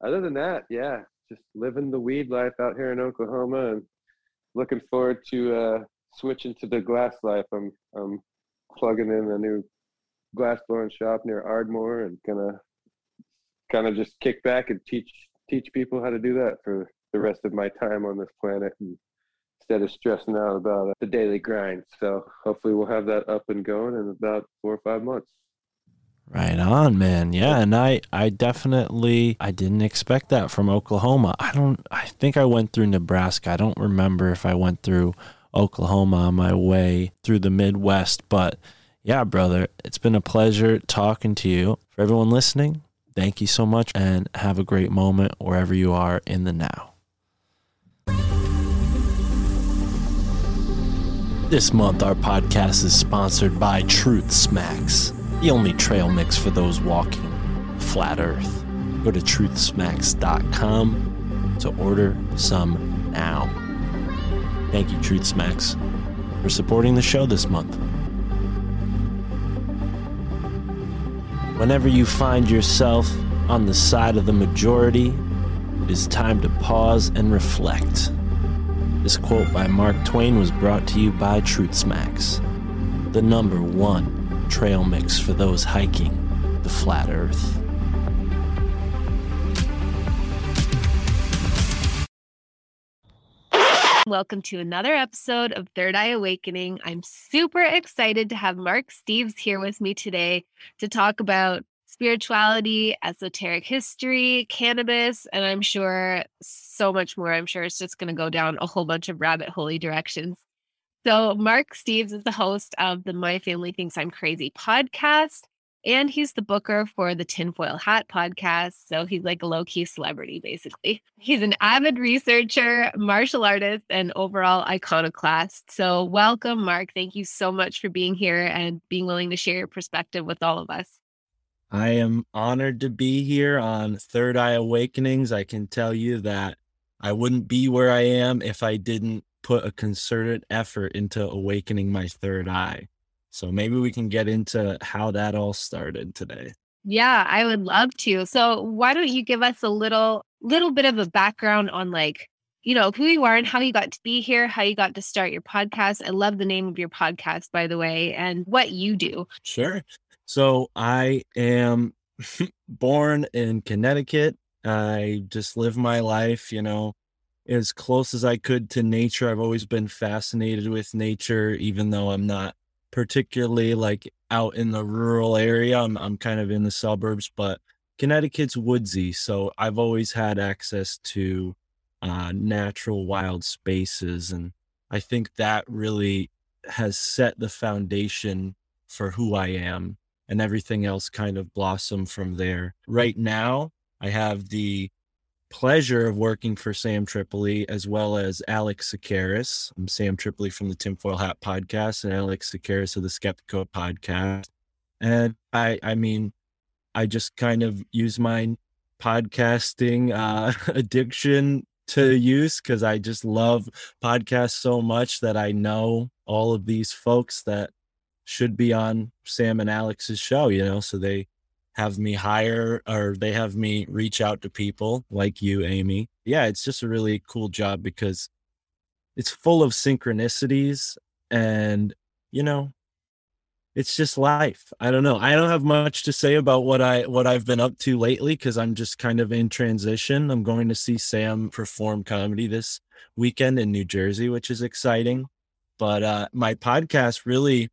other than that, yeah, just living the weed life out here in Oklahoma and looking forward to uh, switching to the glass life. I'm I'm plugging in a new glass blowing shop near Ardmore and gonna kind of just kick back and teach teach people how to do that for the rest of my time on this planet and instead of stressing out about uh, the daily grind. So hopefully we'll have that up and going in about four or five months. Right on, man. Yeah, and I I definitely I didn't expect that from Oklahoma. I don't I think I went through Nebraska. I don't remember if I went through Oklahoma on my way through the Midwest, but yeah, brother, it's been a pleasure talking to you. For everyone listening, thank you so much and have a great moment wherever you are in the now. This month, our podcast is sponsored by Truth Smacks, the only trail mix for those walking flat earth. Go to truthsmacks.com to order some now. Thank you, Truth Smacks, for supporting the show this month. Whenever you find yourself on the side of the majority, it is time to pause and reflect. This quote by Mark Twain was brought to you by Truth Smacks, the number one trail mix for those hiking the flat earth. Welcome to another episode of Third Eye Awakening. I'm super excited to have Mark Steves here with me today to talk about spirituality, esoteric history, cannabis, and I'm sure so much more. I'm sure it's just going to go down a whole bunch of rabbit holey directions. So, Mark Steves is the host of the My Family Thinks I'm Crazy podcast. And he's the booker for the Tinfoil Hat podcast. So he's like a low key celebrity, basically. He's an avid researcher, martial artist, and overall iconoclast. So, welcome, Mark. Thank you so much for being here and being willing to share your perspective with all of us. I am honored to be here on Third Eye Awakenings. I can tell you that I wouldn't be where I am if I didn't put a concerted effort into awakening my third eye. So maybe we can get into how that all started today. Yeah, I would love to. So, why don't you give us a little little bit of a background on like, you know, who you are and how you got to be here, how you got to start your podcast. I love the name of your podcast by the way, and what you do. Sure. So I am born in Connecticut. I just live my life, you know, as close as I could to nature. I've always been fascinated with nature, even though I'm not particularly like out in the rural area. I'm I'm kind of in the suburbs, but Connecticut's woodsy, so I've always had access to uh, natural wild spaces, and I think that really has set the foundation for who I am, and everything else kind of blossomed from there. Right now, I have the pleasure of working for Sam Tripoli as well as Alex Tsakiris. I'm Sam Tripoli from the Tinfoil Hat podcast and Alex Tsakiris of the Skeptiko podcast. And I I mean, I just kind of use my podcasting uh, addiction to use because I just love podcasts so much that I know all of these folks that should be on Sam and Alex's show, you know, so they have me hire or they have me reach out to people like you, Amy. Yeah, it's just a really cool job because it's full of synchronicities and, you know, it's just life. I don't know. I don't have much to say about what I what I've been up to lately cuz I'm just kind of in transition. I'm going to see Sam perform comedy this weekend in New Jersey, which is exciting. But uh my podcast really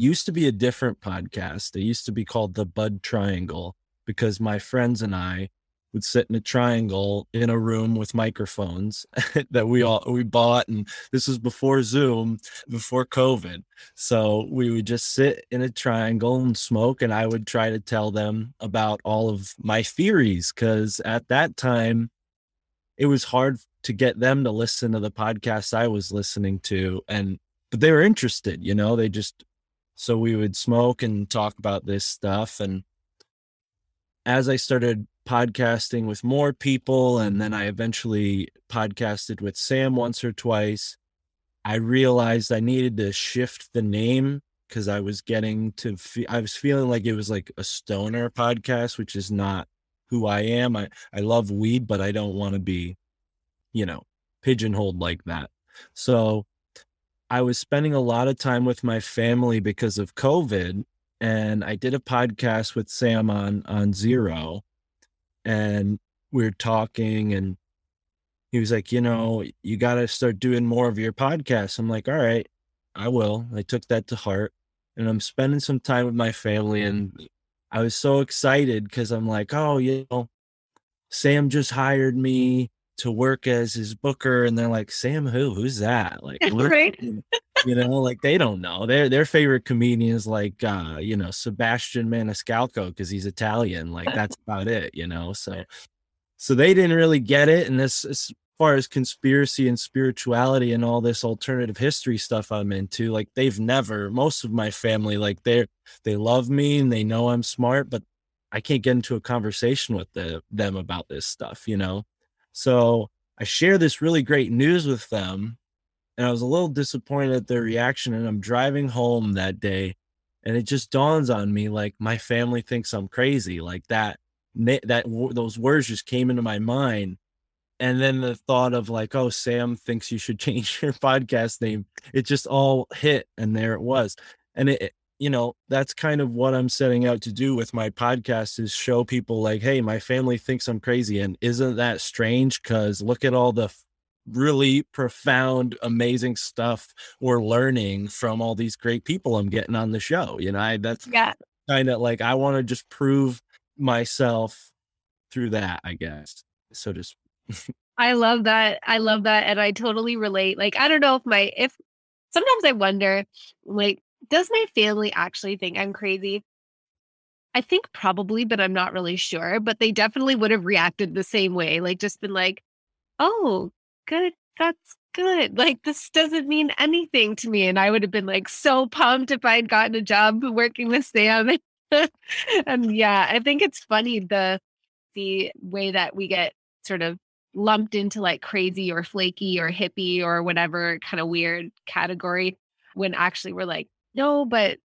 used to be a different podcast. It used to be called the Bud Triangle because my friends and I would sit in a triangle in a room with microphones that we all we bought and this was before Zoom, before COVID. So we would just sit in a triangle and smoke and I would try to tell them about all of my theories cuz at that time it was hard to get them to listen to the podcast I was listening to and but they were interested, you know, they just so we would smoke and talk about this stuff. And as I started podcasting with more people, and then I eventually podcasted with Sam once or twice, I realized I needed to shift the name because I was getting to, fe- I was feeling like it was like a stoner podcast, which is not who I am. I, I love weed, but I don't want to be, you know, pigeonholed like that. So I was spending a lot of time with my family because of COVID, and I did a podcast with Sam on on Zero, and we were talking, and he was like, you know, you got to start doing more of your podcasts. I'm like, all right, I will. I took that to heart, and I'm spending some time with my family, and I was so excited because I'm like, oh, you know, Sam just hired me to work as his booker and they're like sam who? Who's that? Like Right. you know like they don't know. Their their favorite comedian is like uh you know sebastian maniscalco because he's italian like that's about it you know so so they didn't really get it and this as far as conspiracy and spirituality and all this alternative history stuff i'm into like they've never most of my family like they're they love me and they know i'm smart but i can't get into a conversation with the, them about this stuff you know so I share this really great news with them, and I was a little disappointed at their reaction. And I'm driving home that day, and it just dawns on me like my family thinks I'm crazy. Like that, that those words just came into my mind, and then the thought of like, oh, Sam thinks you should change your podcast name. It just all hit, and there it was, and it. You know, that's kind of what I'm setting out to do with my podcast is show people like, hey, my family thinks I'm crazy. And isn't that strange? Because look at all the f- really profound, amazing stuff we're learning from all these great people I'm getting on the show. You know, I, that's Yeah. kind of like I want to just prove myself through that, I guess. So just I love that. I love that. And I totally relate. Like, I don't know if my, if sometimes I wonder, like, does my family actually think I'm crazy? I think probably, but I'm not really sure. But they definitely would have reacted the same way. Like, just been like, oh, good. That's good. Like, this doesn't mean anything to me. And I would have been like so pumped if I'd gotten a job working with Sam. and yeah, I think it's funny the, the way that we get sort of lumped into like crazy or flaky or hippie or whatever kind of weird category when actually we're like, no, but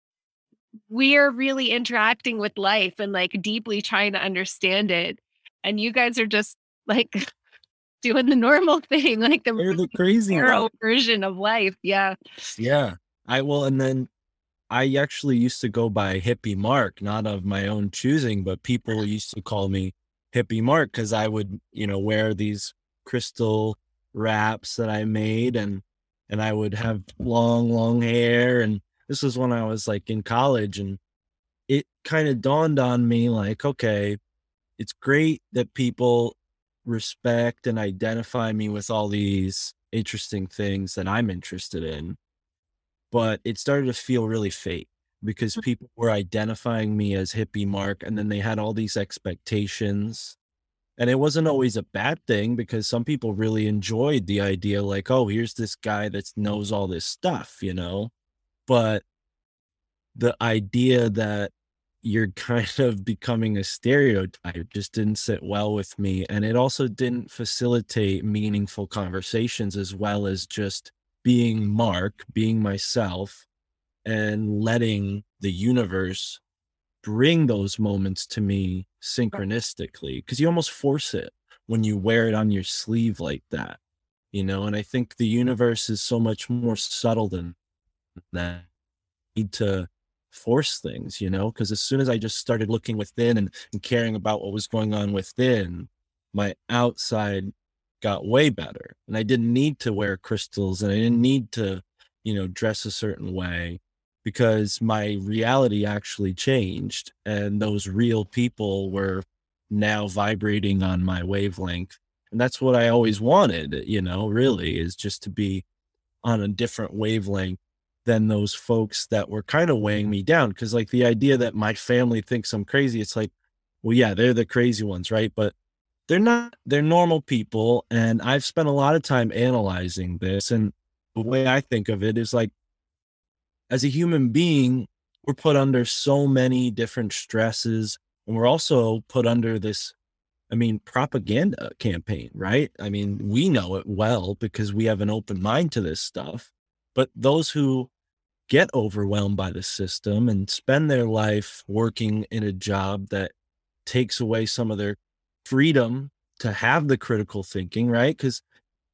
we're really interacting with life and like deeply trying to understand it. And you guys are just like doing the normal thing, like the the crazy version of life. Yeah. Yeah. I will. And then I actually used to go by Hippie Mark, not of my own choosing, but people used to call me Hippie Mark because I would, you know, wear these crystal wraps that I made and and I would have long, long hair. And this was when I was like in college. And it kind of dawned on me like, okay, it's great that people respect and identify me with all these interesting things that I'm interested in. But it started to feel really fake because mm. people were identifying me as hippie Mark and then they had all these expectations. And it wasn't mm. always a bad thing because some people really enjoyed the idea like, oh, here's this guy that knows all this stuff, you know? But the idea that you're kind of becoming a stereotype just didn't sit well with me. And it also didn't facilitate meaningful conversations as well as just being Mark, being myself, and letting the universe bring those moments to me synchronistically. Because you almost force it when you wear it on your sleeve like that, you know? And I think the mm-hmm. universe is so much more subtle than that. Need to force things, you know, because as soon as I just started looking within and, and caring about what was going on within, my outside got way better. And I didn't need to wear crystals and I didn't need to, you know, dress a certain way because my reality actually changed and those real people were now vibrating on my wavelength. And that's what I always wanted, you know, really is just to be on a different wavelength than those folks that were kind of weighing mm-hmm. me down. Cause like the idea that my family thinks I'm crazy, it's like, well, yeah, they're the crazy ones, right? But they're not, they're normal people. And I've spent a lot of time analyzing this. And the way I think of it is like, as a human being, we're put under so many different stresses. And we're also put under this, I mean, propaganda campaign, right? I mean, we know it well because we have an open mind to this stuff. But those who get overwhelmed by the system and spend their life working in a job that takes away some of their freedom to have the critical thinking, right? Because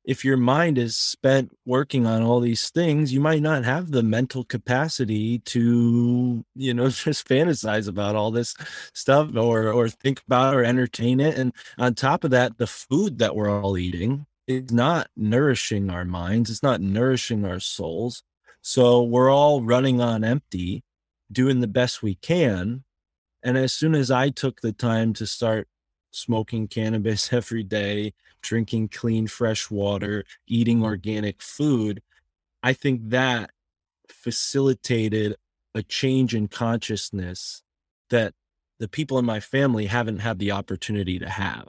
if your mind is spent working on all these things, you might not have the mental capacity to, you know, just fantasize about all this stuff or or think about or entertain it. And on top of that, the food that we're all eating is not nourishing our minds, it's not nourishing our souls. So we're all running on empty, doing the best we can. And as soon as I took the time to start smoking cannabis every day, drinking clean, fresh water, eating organic food, I think that facilitated a change in consciousness that the people in my family haven't had the opportunity to have.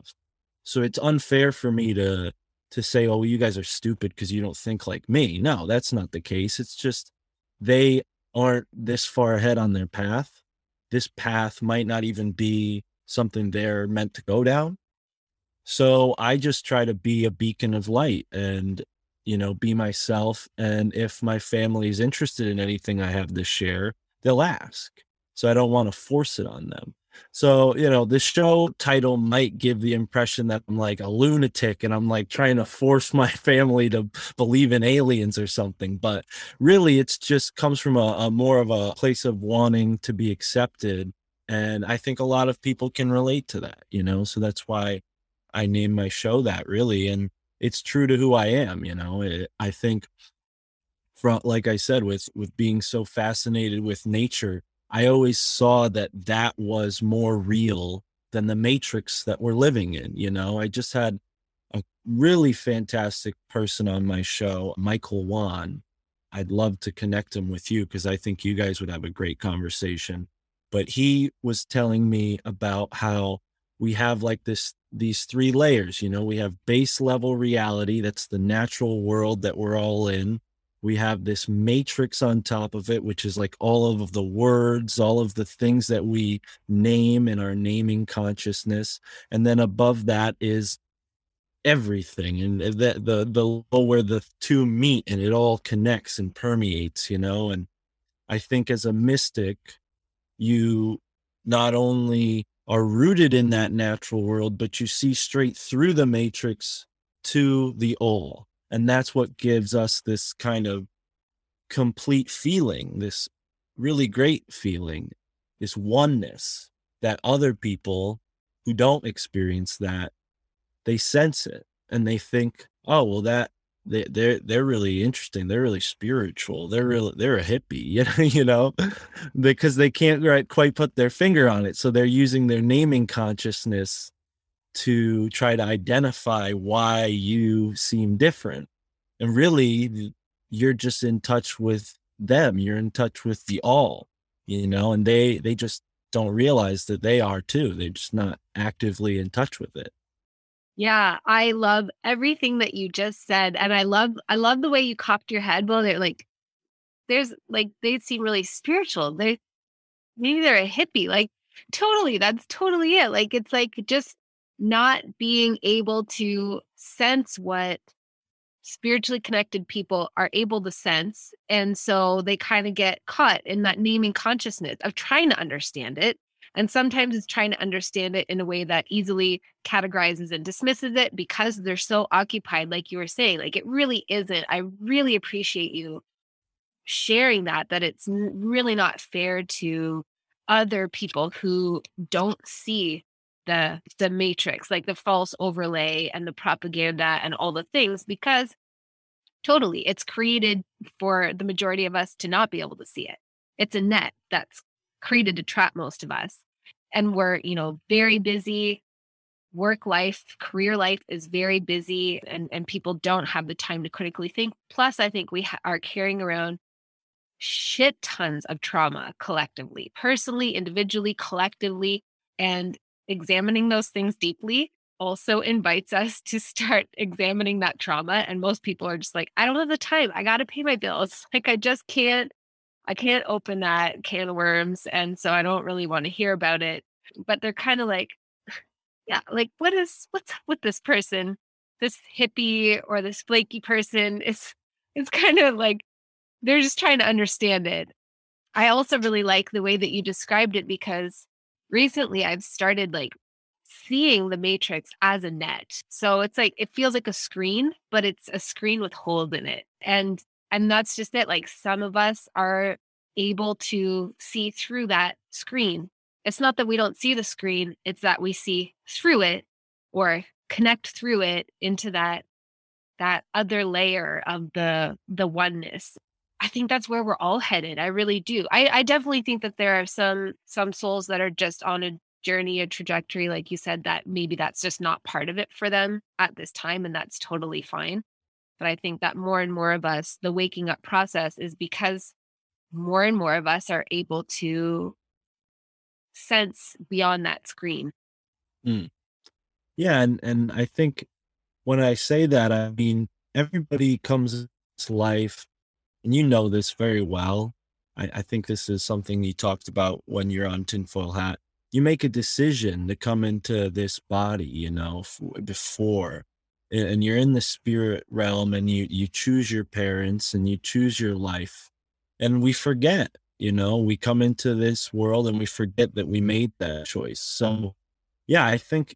So it's unfair for me to to say, "Oh, you guys are stupid because you don't think like me." No, that's not the case. It's just they aren't this far ahead on their path. This path might not even be something they're meant to go down. So I just try to be a beacon of light and, you know, be myself. And if my family is interested in anything I have to share, they'll ask. So I don't want to force it on them. So, you know, the show title might give the impression that I'm like a lunatic and I'm like trying to force my family to believe in aliens or something. But really, it's just comes from a, a more of a place of wanting to be accepted. And I think a lot of people can relate to that, you know? So that's why I named my show that really. And it's true to who I am, you know? It, I think from, like I said, with, with being so fascinated with nature, I always saw that that was more real than the matrix that we're living in. You know, I just had a really fantastic person on my show, Michael Wan. I'd love to connect him with you because I think you guys would have a great conversation. But he was telling me about how we have like this these three layers, you know, we have base level reality, that's the natural world that we're all in we have this matrix on top of it which is like all of the words all of the things that we name in our naming consciousness. And then above that is everything and the the the where the two meet and it all connects and permeates you know? And i think as a mystic you not only are rooted in that natural world but you see straight through the matrix to the all and that's what gives us this kind of complete feeling, this really great feeling, this oneness that other people who don't experience that, they sense it and they think, oh, well, that they, they're they're really interesting. They're really spiritual. They're mm. really they're a hippie, you know, you know, because they can't quite put their finger on it. So they're using their naming consciousness to try to identify why you seem different. And really, you're just in touch with them. You're in touch with the all, you know, and they they just don't realize that they are too. They're just not actively in touch with it. Yeah, I love everything that you just said. And I love I love the way you cocked your head. Well, they're like, there's like they seem really spiritual. They maybe they're a hippie. Like totally, that's totally it. Like it's like just not being able to sense what spiritually connected people are able to sense. And so they kind of get caught in that naming consciousness of trying to understand it. And sometimes it's trying to understand it in a way that easily categorizes and dismisses it because they're so occupied, like you were saying. Like it really isn't. I really appreciate you sharing that, that it's really not fair to other people who don't see the the matrix like the false overlay and the propaganda and all the things because totally it's created for the majority of us to not be able to see it. It's a net that's created to trap most of us and we're you know very busy. Work life career life is very busy and and people don't have the time to critically think. Plus i think we ha- are carrying around shit tons of trauma collectively personally individually collectively and examining those things deeply also invites us to start examining that trauma. And most people are just like, I don't have the time. I got to pay my bills. Like, I just can't, I can't open that can of worms. And so I don't really want to hear about it. But they're kind of like, yeah, like, what is, what's up with this person? This hippie or this flaky person is, it's kind of like they're just trying to understand it. I also really like the way that you described it because recently I've started like seeing the matrix as a net. So it's like it feels like a screen, but it's a screen with holes in it. And and that's just it. Like some of us are able to see through that screen. It's not that we don't see the screen, it's that we see through it or connect through it into that that other layer of the the oneness I think that's where we're all headed. I really do. I, I definitely think that there are some some souls that are just on a journey, a trajectory, like you said, that maybe that's just not part of it for them at this time, and that's totally fine. But I think that more and more of us, the waking up process is because more and more of us are able to sense beyond that screen. Mm. Yeah, and and I think when I say that, I mean everybody comes to life and you know this very well. I, I think this is something you talked about when you're on tinfoil hat. You make a decision to come into this body, you know, f- before, and you're in the spirit realm, and you you choose your parents and you choose your life, and we forget, You know, we come into this world and we forget that we made that choice. So, yeah, I think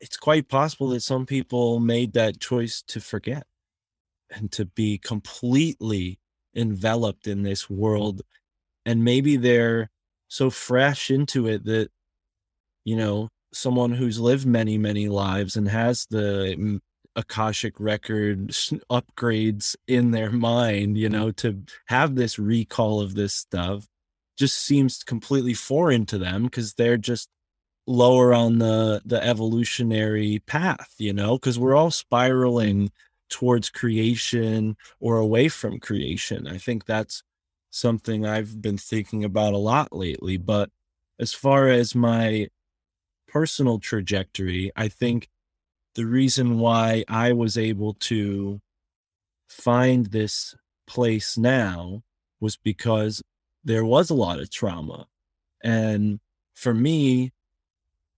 it's quite possible that some people made that choice to forget and to be completely enveloped in this world. And maybe they're so fresh into it that, you know, someone who's lived many, many lives and has the mm, Akashic record upgrades in their mind, you know, to have this recall of this stuff just seems completely foreign to them because they're just lower on the the evolutionary path, you know, because we're all spiraling towards creation or away from creation. I think that's something I've been thinking about a lot lately. But as far as my personal trajectory, I think the reason why I was able to find this place now was because there was a lot of trauma. And for me,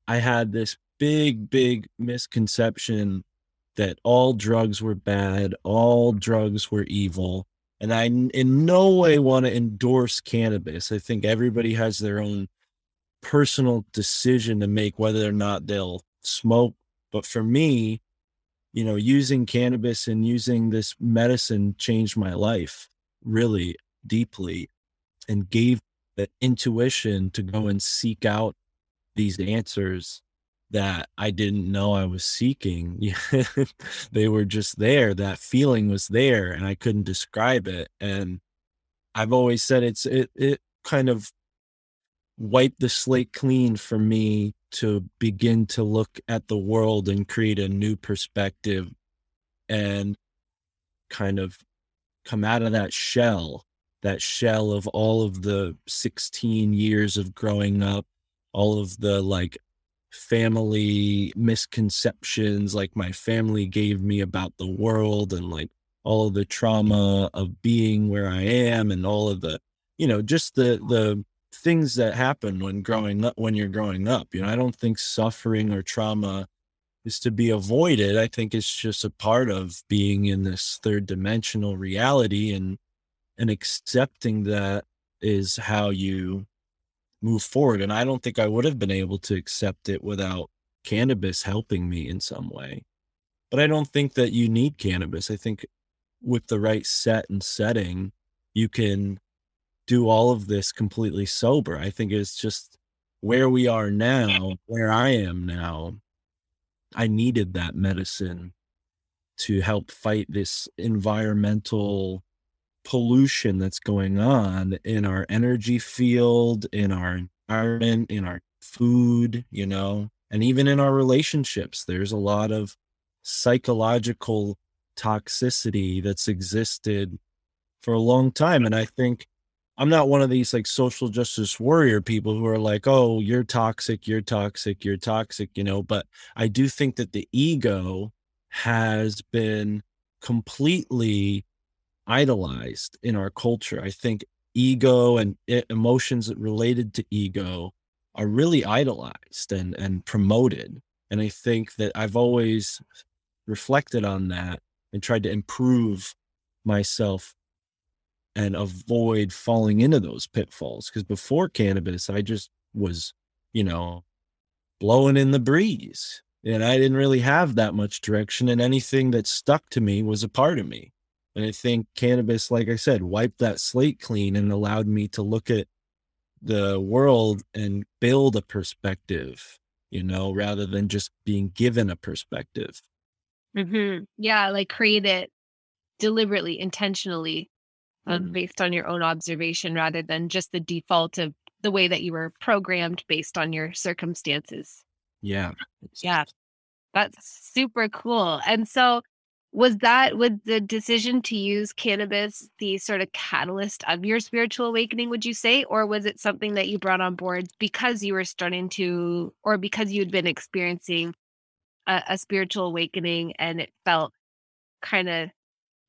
I had this big, big misconception that all drugs were bad, all drugs were evil. And I in no way want to endorse cannabis. I think everybody has their own personal decision to make whether or not they'll smoke. But for me, you know, using cannabis and using this medicine changed my life really deeply and gave the intuition to go and seek out these answers that I didn't know I was seeking. they were just there. That feeling was there and I couldn't describe it. And I've always said it's it it kind of wiped the slate clean for me to begin to look at the world and create a new perspective and kind of come out of that shell that shell of all of the 16 years of growing up all of the like family misconceptions like my family gave me about the world and like all of the trauma of being where I am and all of the you know just the the things that happen when growing up when you're growing up you know I don't think suffering or trauma is to be avoided. I think it's just a part of being in this third dimensional reality and and accepting that is how you move forward. And I don't think I would have been able to accept it without cannabis helping me in some way. But I don't think that you need cannabis. I think with the right set and setting, you can do all of this completely sober. I think it's just where we are now, where I am now. I needed that medicine to help fight this environmental pollution that's going on in our energy field, in our environment, in our food, you know, and even in our relationships. There's a lot of psychological toxicity that's existed for a long time. And I think I'm not one of these like social justice warrior people who are like, oh, you're toxic, you're toxic, you're toxic, you know, but I do think that the ego has been completely idolized in our culture. I think ego and e- emotions related to ego are really idolized and and promoted. And I think that I've always reflected on that and tried to improve myself and avoid falling into those pitfalls because before cannabis I just was, you know, blowing in the breeze. And I didn't really have that much direction and anything that stuck to me was a part of me. And I think cannabis, like I said, wiped that slate clean and allowed me to look at the world and build a perspective, you know, rather than just being given a perspective. hmm Yeah, like create it deliberately, intentionally, uh, Mhm. based on your own observation rather than just the default of the way that you were programmed based on your circumstances. Yeah. Yeah. That's super cool. And so was that was the decision to use cannabis the sort of catalyst of your spiritual awakening, would you say? Or was it something that you brought on board because you were starting to or because you'd been experiencing a, a spiritual awakening and it felt kind of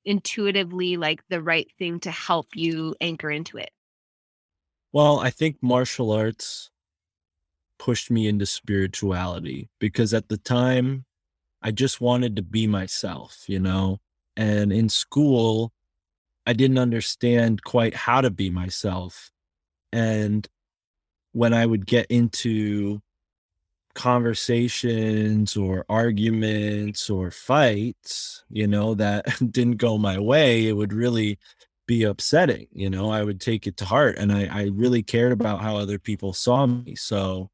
intuitively like the right thing to help you anchor into it? Well, I think martial arts pushed me into spirituality because at the time I just wanted to be myself, you know? And in school, I didn't understand quite how to be myself. And when I would get into conversations or arguments or fights, you know, that didn't go my way, it would really be upsetting. You know, I would take it to heart and I, I really cared about how other people saw me. So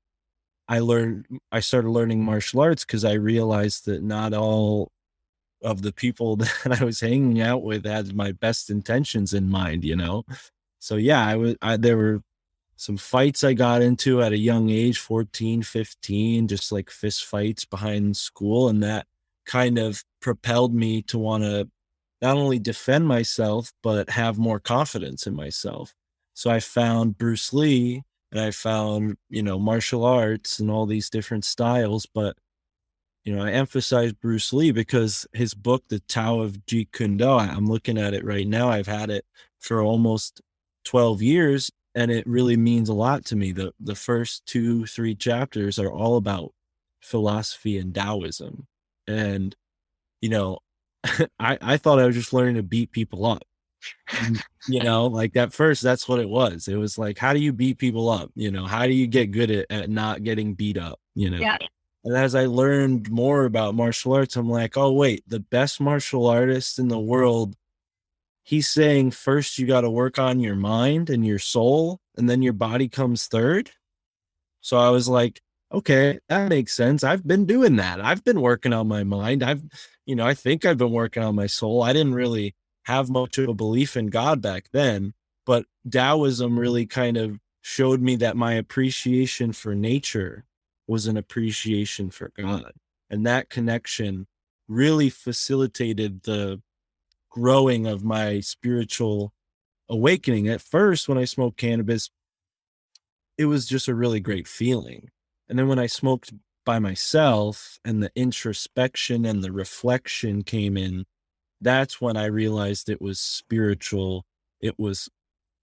I learned, I started learning martial arts because I realized that not all of the people that I was hanging out with had my best intentions in mind, you know? So yeah, I was, I, there were some fights I got into at a young age, 14, 15, just like fist fights behind school. And that kind of propelled me to want to not only defend myself, but have more confidence in myself. So I found Bruce Lee and I found, you know, martial arts and all these different styles. But, you know, I emphasize Bruce Lee because his book, The Tao of Jeet Kune Do, I'm looking at it right now. I've had it for almost 12 years and it really means a lot to me. The the first two, three chapters are all about philosophy and Taoism. And, you know, I, I thought I was just learning to beat people up. Mm, you know, like at first that's what it was. It was like, how do you beat people up? You know, how do you get good at, at not getting beat up? You know? Yeah. And as I learned more about martial arts, I'm like, oh wait, the best martial artist in the world he's saying first you got to work on your mind and your soul and then your body comes third so i was like okay that makes sense i've been doing that i've been working on my mind i've you know i think i've been working on my soul i didn't really have much of a belief in god back then but taoism really kind of showed me that my appreciation for nature was an appreciation for god and that connection really facilitated the growing of my spiritual awakening. At first, when I smoked cannabis, it was just a really great feeling. And then when I smoked by myself and the introspection and the reflection came in, that's when I realized it was spiritual. It was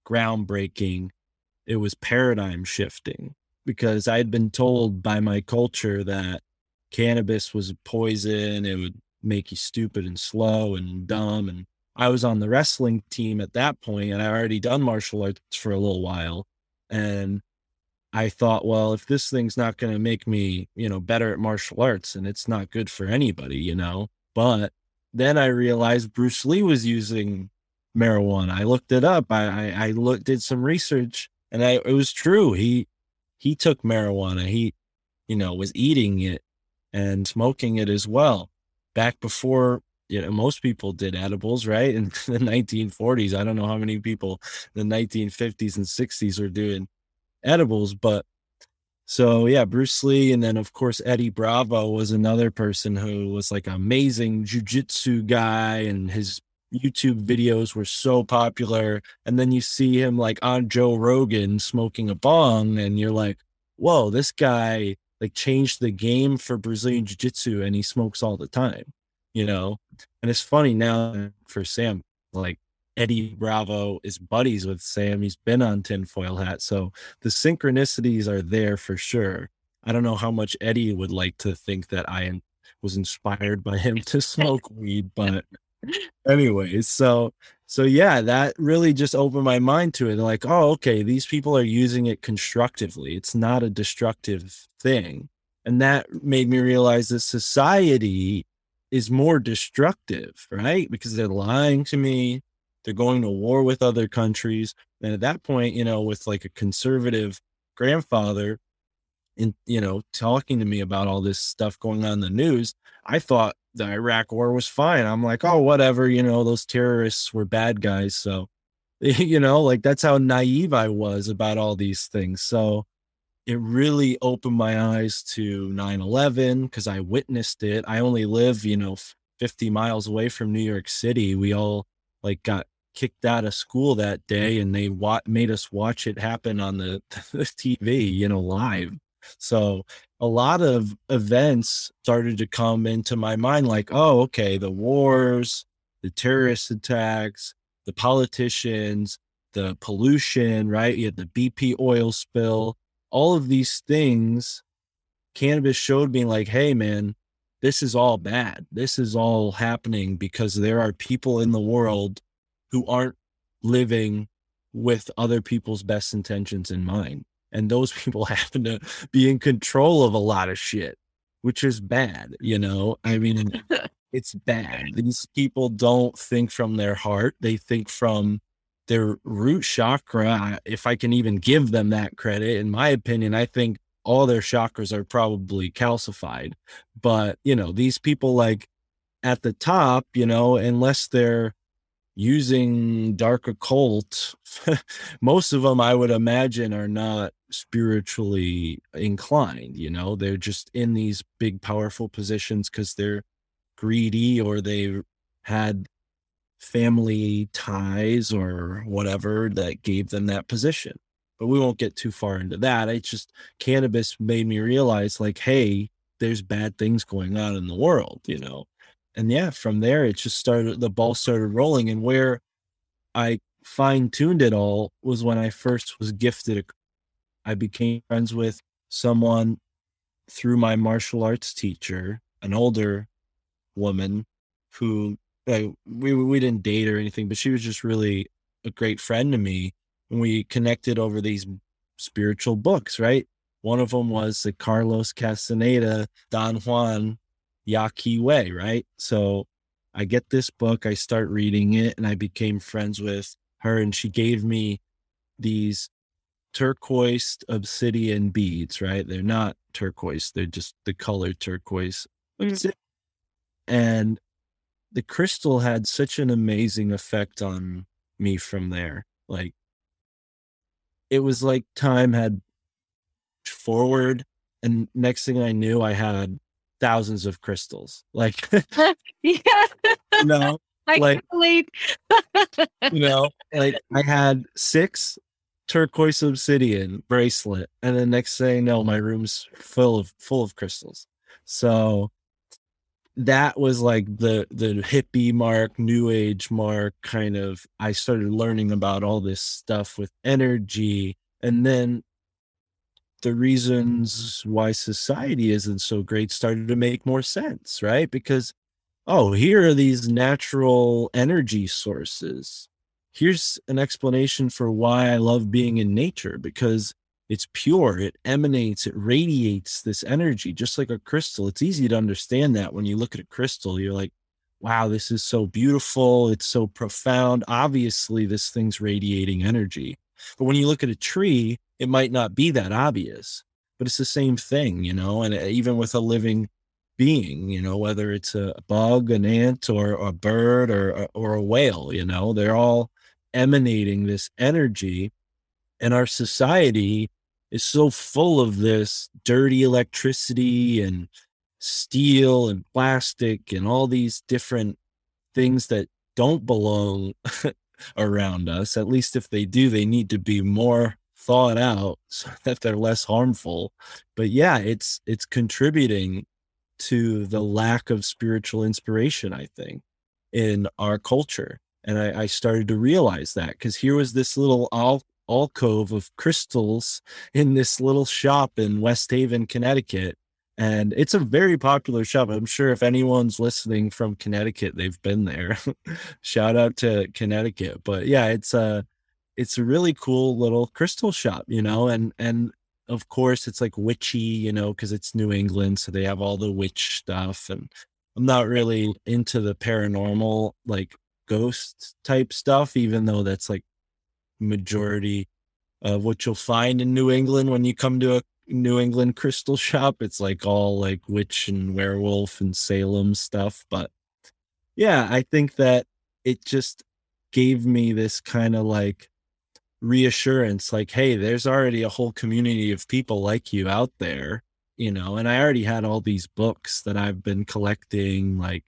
groundbreaking. It was paradigm shifting because I'd been told by my culture that cannabis was a poison. It would make you stupid and slow and dumb. And I was on the wrestling team at that point, and I already done martial arts for a little while. And I thought, well, if this thing's not going to make me, you know, better at martial arts, and it's not good for anybody, you know. But then I realized Bruce Lee was using marijuana. I looked it up. I I, I looked did some research, and I it was true. He he took marijuana. He, you know, was eating it and smoking it as well back before you know most people did edibles right in the 1940s i don't know how many people the 1950s and 60s were doing edibles but so yeah bruce lee and then of course eddie bravo was another person who was like amazing jiu-jitsu guy and his youtube videos were so popular and then you see him like on joe rogan smoking a bong and you're like whoa this guy like changed the game for Brazilian Jiu Jitsu and he smokes all the time, you know? And it's funny now for Sam, like Eddie Bravo is buddies with Sam. He's been on tinfoil hat. So the synchronicities are there for sure. I don't know how much Eddie would like to think that I was inspired by him to smoke weed, but anyways, so so yeah, that really just opened my mind to it. Like, oh, okay, these people are using it constructively. It's not a destructive thing. And that made me realize that society is more destructive, right? Because they're lying to me, they're going to war with other countries. And at that point, you know, with like a conservative grandfather in you know talking to me about all this stuff going on in the news, I thought the Iraq war was fine. I'm like, oh, whatever, you know, those terrorists were bad guys. So, you know, like that's how naive I was about all these things. So it really opened my eyes to 9 11 because I witnessed it. I only live, you know, 50 miles away from New York City. We all like got kicked out of school that mm. day and they wa- made us watch it happen on the, the TV, you know, live. So a lot of events started to come into my mind like, oh, okay, the wars, the terrorist attacks, the politicians, the pollution, right? You had the BP oil spill, all of these things. Cannabis showed me, like, hey, man, this is all bad. This is all happening because there are people in the world who aren't living with other people's best intentions in mind. And those people happen to be in control of a lot of shit, which is bad, you know? I mean, it's bad. These people don't think from their heart, they think from their root chakra. If I can even give them that credit, in my opinion, I think all their chakras are probably calcified. But, you know, these people like at the top, you know, unless they're using dark occult, most of them I would imagine are not spiritually inclined, you know, they're just in these big, powerful positions because they're greedy or they had family ties or whatever that gave them that position. But we won't get too far into that. It's just cannabis made me realize, like, hey, there's bad things going on in the world, you know? And yeah, from there, it just started, the ball started rolling. And where I fine tuned it all was when I first was gifted. A, I became friends with someone through my martial arts teacher, an older woman who like, we we didn't date or anything, but she was just really a great friend to me. And we connected over these spiritual books, right? One of them was the Carlos Castaneda Don Juan Yaqui Way, right? So I get this book, I start reading it, and I became friends with her, and she gave me these turquoise obsidian beads, right? They're not turquoise, they're just the color turquoise. Mm. And the crystal had such an amazing effect on me from there. Like it was like time had forward and next thing I knew I had thousands of crystals. Like yeah. you know, I like- relate. you know, like I had six turquoise obsidian bracelet, and the next thing no, my room's full of full of crystals. So that was like the the hippie mark, new age mark kind of. I started learning about all this stuff with energy, and then the reasons why society isn't so great started to make more sense, right? Because oh, here are these natural energy sources. Here's an explanation for why I love being in nature because it's pure, it emanates, it radiates this energy just like a crystal. It's easy to understand that when you look at a crystal, you're like, wow, this is so beautiful, it's so profound. Obviously, this thing's radiating energy. But when you look at a tree, it might not be that obvious, but it's the same thing, you know, and uh, even with a living being, you know, whether it's a bug, an ant, or a bird, or or a whale, you know, they're all emanating this energy, and our society is so full of this dirty electricity and steel and plastic and all these different things that don't belong around us. At least if they do, they need to be more thought out so that they're less harmful. But yeah, it's it's contributing to the lack of spiritual inspiration, I think, in our culture. And I, I started to realize that because here was this little al- alcove of crystals in this little shop in West Haven, Connecticut. And it's a very popular shop. I'm sure if anyone's listening from Connecticut, they've been there. Shout out to Connecticut. But yeah, it's a it's a really cool little crystal shop, you know, and and of course it's like witchy, you know, because it's New England, so they have all the witch stuff. And I'm not really into the paranormal, like ghost type stuff, even though that's like majority of what you'll find in New England when you come to a New England crystal shop. It's like all like witch and werewolf and Salem stuff. But yeah, I think that it just gave me this kind of like reassurance like, hey, there's already a whole community of people like you out there, you know, and I already had all these books that I've been collecting, like,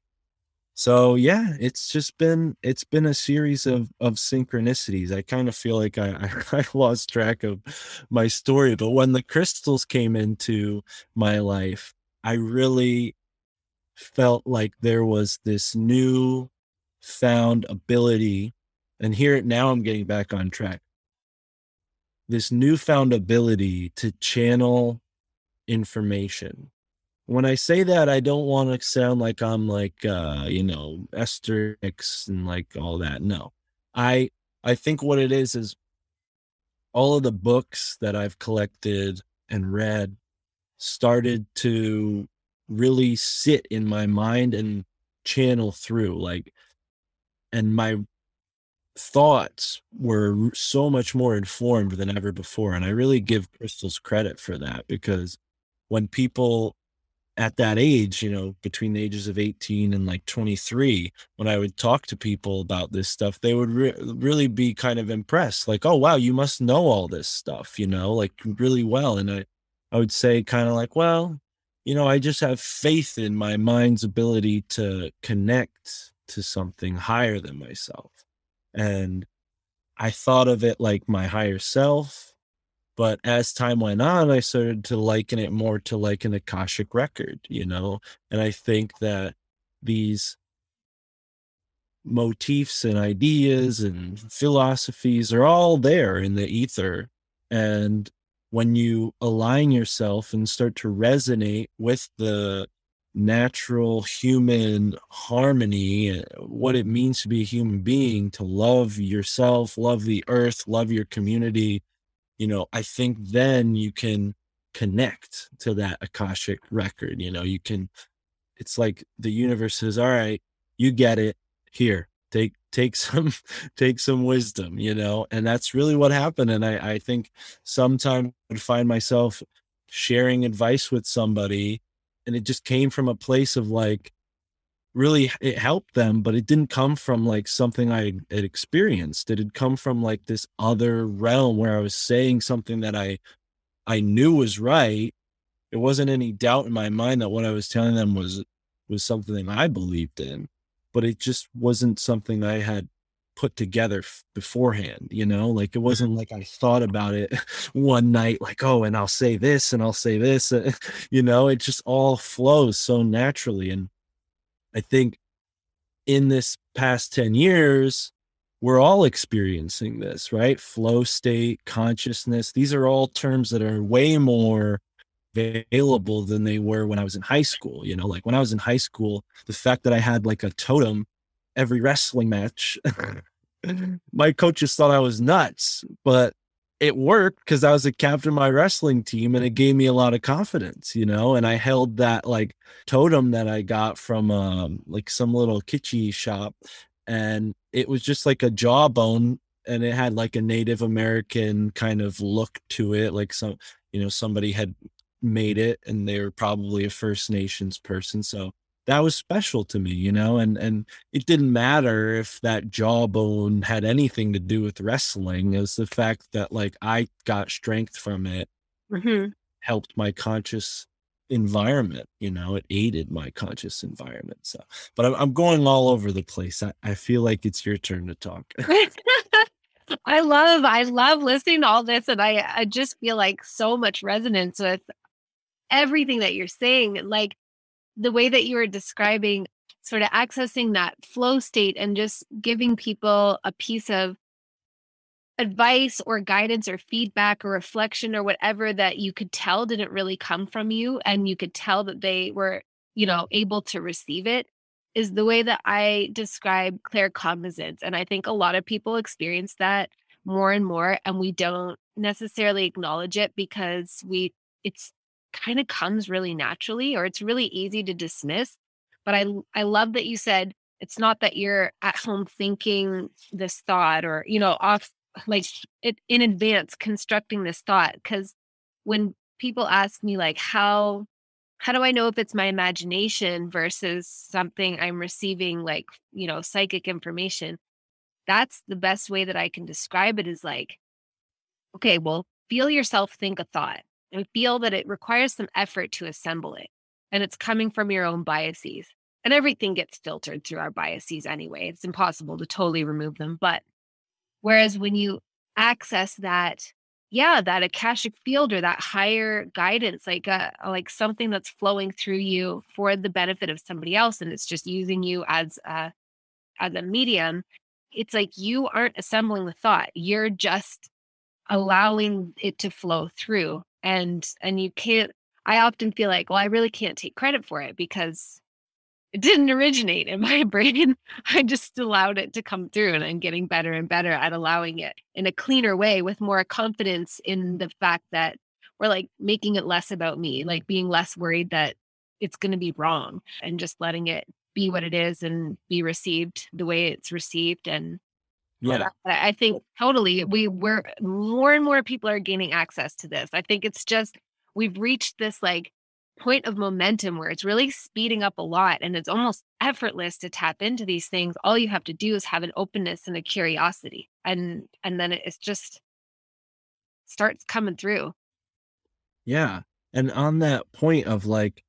so yeah, it's just been it's been a series of of synchronicities. I kind of feel like I, I lost track of my story, but when the crystals came into my life, I really felt like there was this new found ability and here now I'm getting back on track. This newfound ability to channel information. When I say that, I don't want to sound like I'm like uh, you know, Esther Hicks and like all that. No. I I think what it is is all of the books that I've collected and read started to really sit in my mind and channel through like and my thoughts were so much more informed than ever before and i really give crystals credit for that because when people at that age you know between the ages of 18 and like 23 when i would talk to people about this stuff they would re- really be kind of impressed like oh wow you must know all this stuff you know like really well and i i would say kind of like well you know i just have faith in my mind's ability to connect to something higher than myself and I thought of it like my higher self. But as time went on, I started to liken it more to like an Akashic record, you know? And I think that these motifs and ideas and philosophies are all there in the ether. And when you align yourself and start to resonate with the natural human harmony, uh, what it means to be a human being, to love yourself, love the earth, love your community, you know, I think then you can connect to that Akashic record. You know, you can, it's like the universe says, all right, you get it here. Take take some take some wisdom, you know, and that's really what happened. And I, I think sometimes I would find myself sharing advice with somebody and it just came from a place of like really it helped them but it didn't come from like something i had experienced. It had come from like this other realm where i was saying something that i i knew was right. There wasn't any doubt in my mind that what i was telling them was was something i believed in but it just wasn't something i had put together f- beforehand you know? Like it mm-hmm. wasn't like i thought about it one night like oh and i'll say this and i'll say this you know? It just all flows so naturally and i think in this past 10 years we're all experiencing this right flow state consciousness these are all terms that are way more available than they were when i was in high school you know like when i was in high school the fact that i had like a totem every wrestling match. my coaches thought I was nuts, but it worked because I was a captain of my wrestling team and it gave me a lot of confidence, you know. And I held that like totem that I got from um, like some little kitschy shop, and it was just like a jawbone and it had like a Native American kind of look to it, like some you know somebody had made it and they were probably a First Nations person, so that was special to me, you know, and and it didn't matter if that jawbone had anything to do with wrestling. It was the fact that like I got strength from it, Mhm. helped my conscious environment, you know, it aided my conscious environment. So, but I'm, I'm going all over the place. I, I feel like it's your turn to talk. I love I love listening to all this and I I just feel like so much resonance with everything that you're saying like the way that you were describing sort of accessing that flow state and just giving people a piece of advice or guidance or feedback or reflection or whatever that you could tell didn't really come from you and you could tell that they were you know able to receive it is the way that I describe clear claircognizance. And I think a lot of people experience that more and more, and we don't necessarily acknowledge it because we it's kind of comes really naturally or it's really easy to dismiss. But I I love that you said it's not that you're at home thinking this thought or you know off like it in advance constructing this thought because when people ask me like how how do I know if it's my imagination versus something I'm receiving, like, you know, psychic information? That's the best way that I can describe it is like, okay, well, feel yourself think a thought and feel that it requires some effort to assemble it. And it's coming from your own biases. And everything gets filtered through our biases anyway. It's impossible to totally remove them. But whereas when you access that yeah that akashic field or that higher guidance like uh like something that's flowing through you for the benefit of somebody else and it's just using you as a as a medium it's like you aren't assembling the thought you're just allowing it to flow through and and you can't i often feel like well i really can't take credit for it because it didn't originate in my brain. I just allowed it to come through and I'm getting better and better at allowing it in a cleaner way with more confidence in the fact that we're like making it less about me, like being less worried that it's going to be wrong and just letting it be what it is and be received the way it's received and Yeah. I think totally we we're more and more people are gaining access to this. I think it's just we've reached this like point of momentum where it's really speeding up a lot and it's almost effortless to tap into these things. All you have to do is have an openness and a curiosity. And and then it's just starts coming through. Yeah. And on that point of like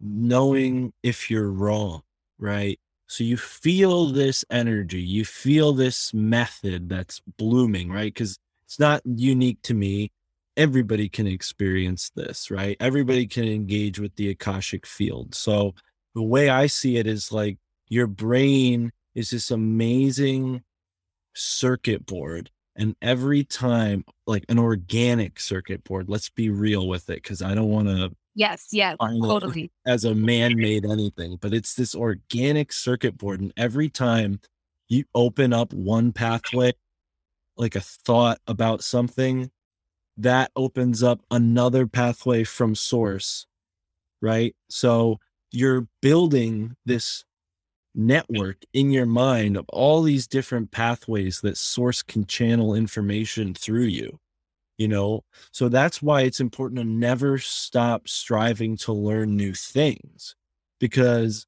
knowing if you're wrong, right? So you feel this energy, you feel this method that's blooming, right? Because it's not unique to me. Everybody can experience this, right? Everybody can engage with the Akashic field. So the way I see it is like your brain is this amazing circuit board and every time like an organic circuit board let's be real with it because i don't want to Yes, yeah, totally. as a man-made anything but it's this organic circuit board and every time you open up one pathway like a thought about something that opens up another pathway from source right so you're building this network in your mind of all these different pathways that source can channel information through you you know so that's why it's important to never stop striving to learn new things because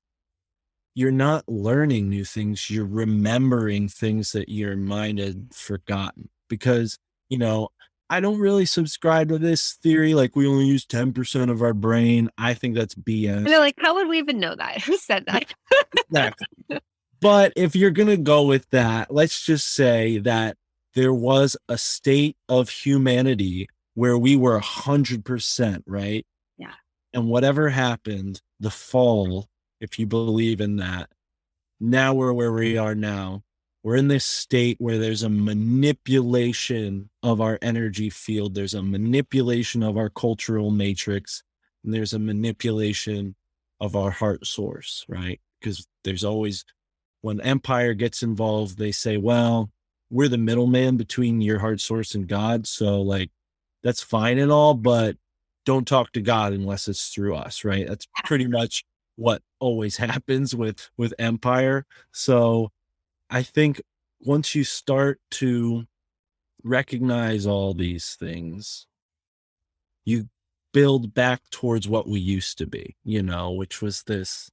you're not learning new things you're remembering things that your mind had forgotten because you know i don't really subscribe to this theory like we only use 10% of our brain i think that's bs And they're like, how would we even know that? Who said that? Exactly. but if you're going to go with that, let's just say that there was a state of humanity where we were 100%, right? Yeah. And whatever happened, the fall, if you believe in that, now we're where we are now. We're in this state where there's a manipulation of our energy field, there's a manipulation of our cultural matrix, and there's a manipulation of our heart source, right? Because there's always, when empire gets involved, they say, well, we're the middleman between your heart source and God. So, like, that's fine and all, but don't talk to God unless it's through us, right? That's pretty much what always happens with with empire. So, I think once you start to recognize all these things, you build back towards what we used to be, you know, which was this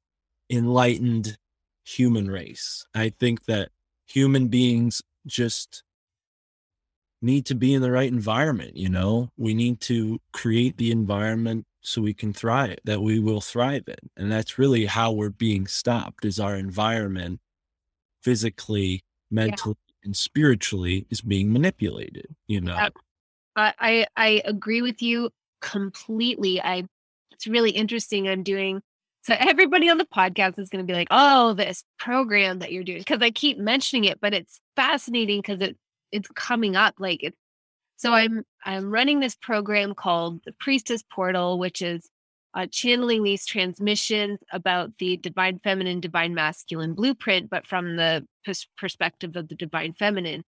enlightened human race. I think that human beings just need to be in the right environment, you know? We need to create the environment so we can thrive, that we will thrive in. And that's really how we're being stopped is our environment physically, mentally, and spiritually is being manipulated, you know? I, I I agree with you completely. I it's really interesting. I'm doing so everybody on the podcast is going to be like, "Oh, this program that you're doing," because I keep mentioning it, but it's fascinating because it it's coming up like it. So I'm I'm running this program called the Priestess Portal, which is uh, channeling these transmissions about the divine feminine, divine masculine blueprint, but from the pers- perspective of the divine feminine,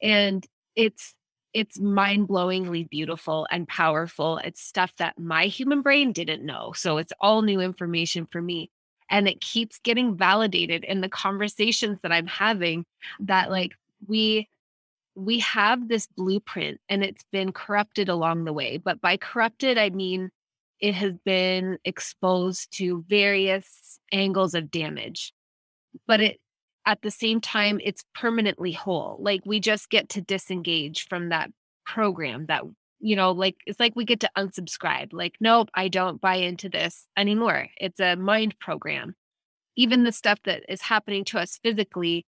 and it's it's mind-blowingly beautiful and powerful. It's stuff that my human brain didn't know. So it's all new information for me. And it keeps getting validated in the conversations that I'm having that like we we have this blueprint and it's been corrupted along the way. But by corrupted, I mean it has been exposed to various angles of damage. But it at the same time it's permanently whole like we just get to disengage from that program that you know like it's like we get to unsubscribe like nope i don't buy into this anymore it's a mind program. Even the stuff that is happening to us physically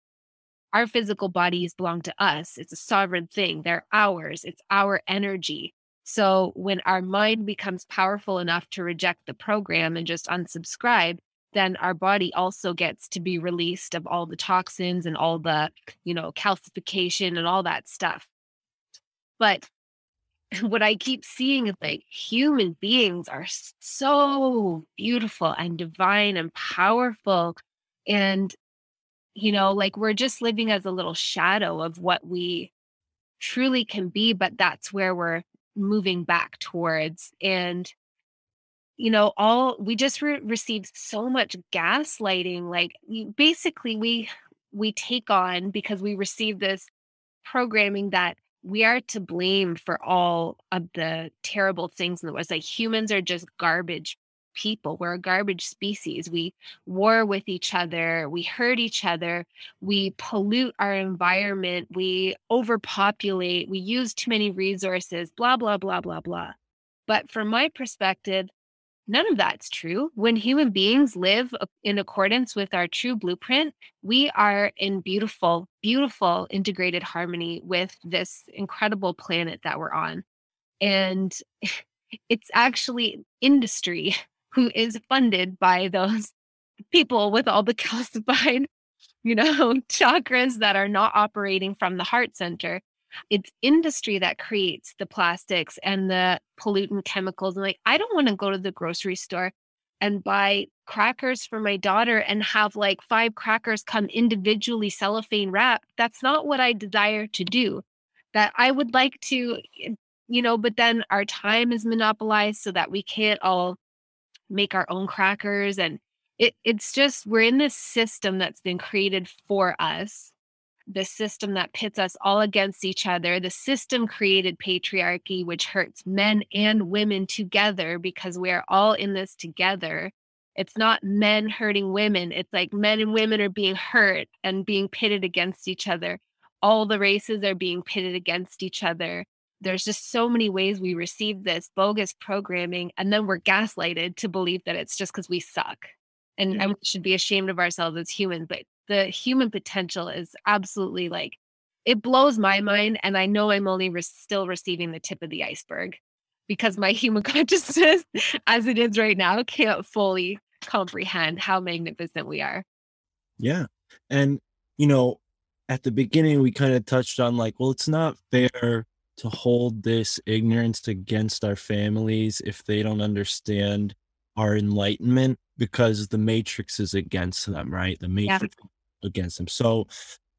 our physical bodies belong to us it's a sovereign thing they're ours it's our energy. So when our mind becomes powerful enough to reject the program and just unsubscribe then our body also gets to be released of all the toxins and all the, you know, calcification and all that stuff. But what I keep seeing is like human beings are so beautiful and divine and powerful. And, you know, like we're just living as a little shadow of what we truly can be, but that's where we're moving back towards. And, you know, all we just re- received so much gaslighting. Like, you, basically, we we take on because we receive this programming that we are to blame for all of the terrible things in the world. Like humans are just garbage people. We're a garbage species. We war with each other. We hurt each other. We pollute our environment. We overpopulate. We use too many resources, blah, blah, blah, blah, blah. But from my perspective, none of that's true. When human beings live in accordance with our true blueprint, we are in beautiful, beautiful integrated harmony with this incredible planet that we're on. And it's actually industry who is funded by those people with all the calcified, you know, chakras that are not operating from the heart center. It's industry that creates the plastics and the pollutant chemicals. And like, I don't want to go to the grocery store and buy crackers for my daughter and have like five crackers come individually cellophane wrapped. That's not what I desire to do. That I would like to, you know, but then our time is monopolized so that we can't all make our own crackers and it, it's just we're in this system that's been created for us the system that pits us all against each other the system created patriarchy which hurts men and women together because we're all in this together. It's not men hurting women it's like men and women are being hurt and being pitted against each other. All the races are being pitted against each other. There's just so many ways we receive this bogus programming and then we're gaslighted to believe that it's just because we suck. And we should be ashamed of ourselves as humans but the human potential is absolutely like it blows my mind and i know i'm only re- still receiving the tip of the iceberg because my human consciousness as it is right now can't fully comprehend how magnificent we are Yeah. And, you know, at the beginning, we kind of touched on like, well, it's not fair to hold this ignorance against our families if they don't understand our enlightenment because the matrix is against them, right? The matrix is against them. So,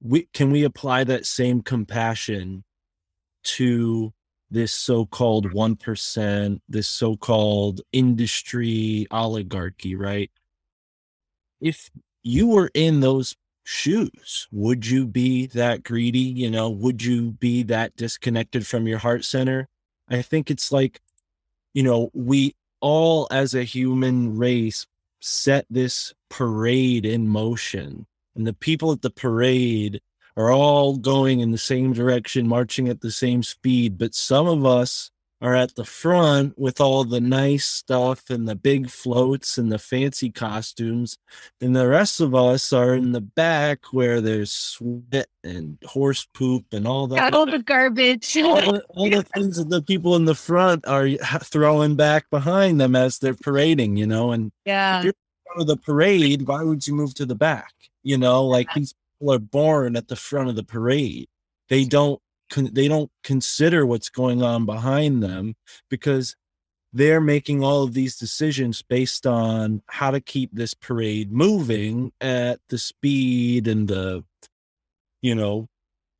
we can we apply that same compassion to this so-called 1%, this so-called industry oligarchy, right? If you were in those shoes, would you be that greedy? You know, would you be that disconnected from your heart center? I think it's like, you know, we all as a human race set this parade in motion, and the people at the parade are all going in the same direction, marching at the same speed. But some of us are at the front with all the nice stuff and the big floats and the fancy costumes. And the rest of us are in the back where there's sweat and horse poop and all that. got all the garbage all, the, all the things that the people in the front are throwing back behind them as they're parading, you know. And yeah you're front of the parade, why would you move to the back? You know, like these people are born at the front of the parade. They don't con- they don't consider what's going on behind them because they're making all of these decisions based on how to keep this parade moving at the speed and the you know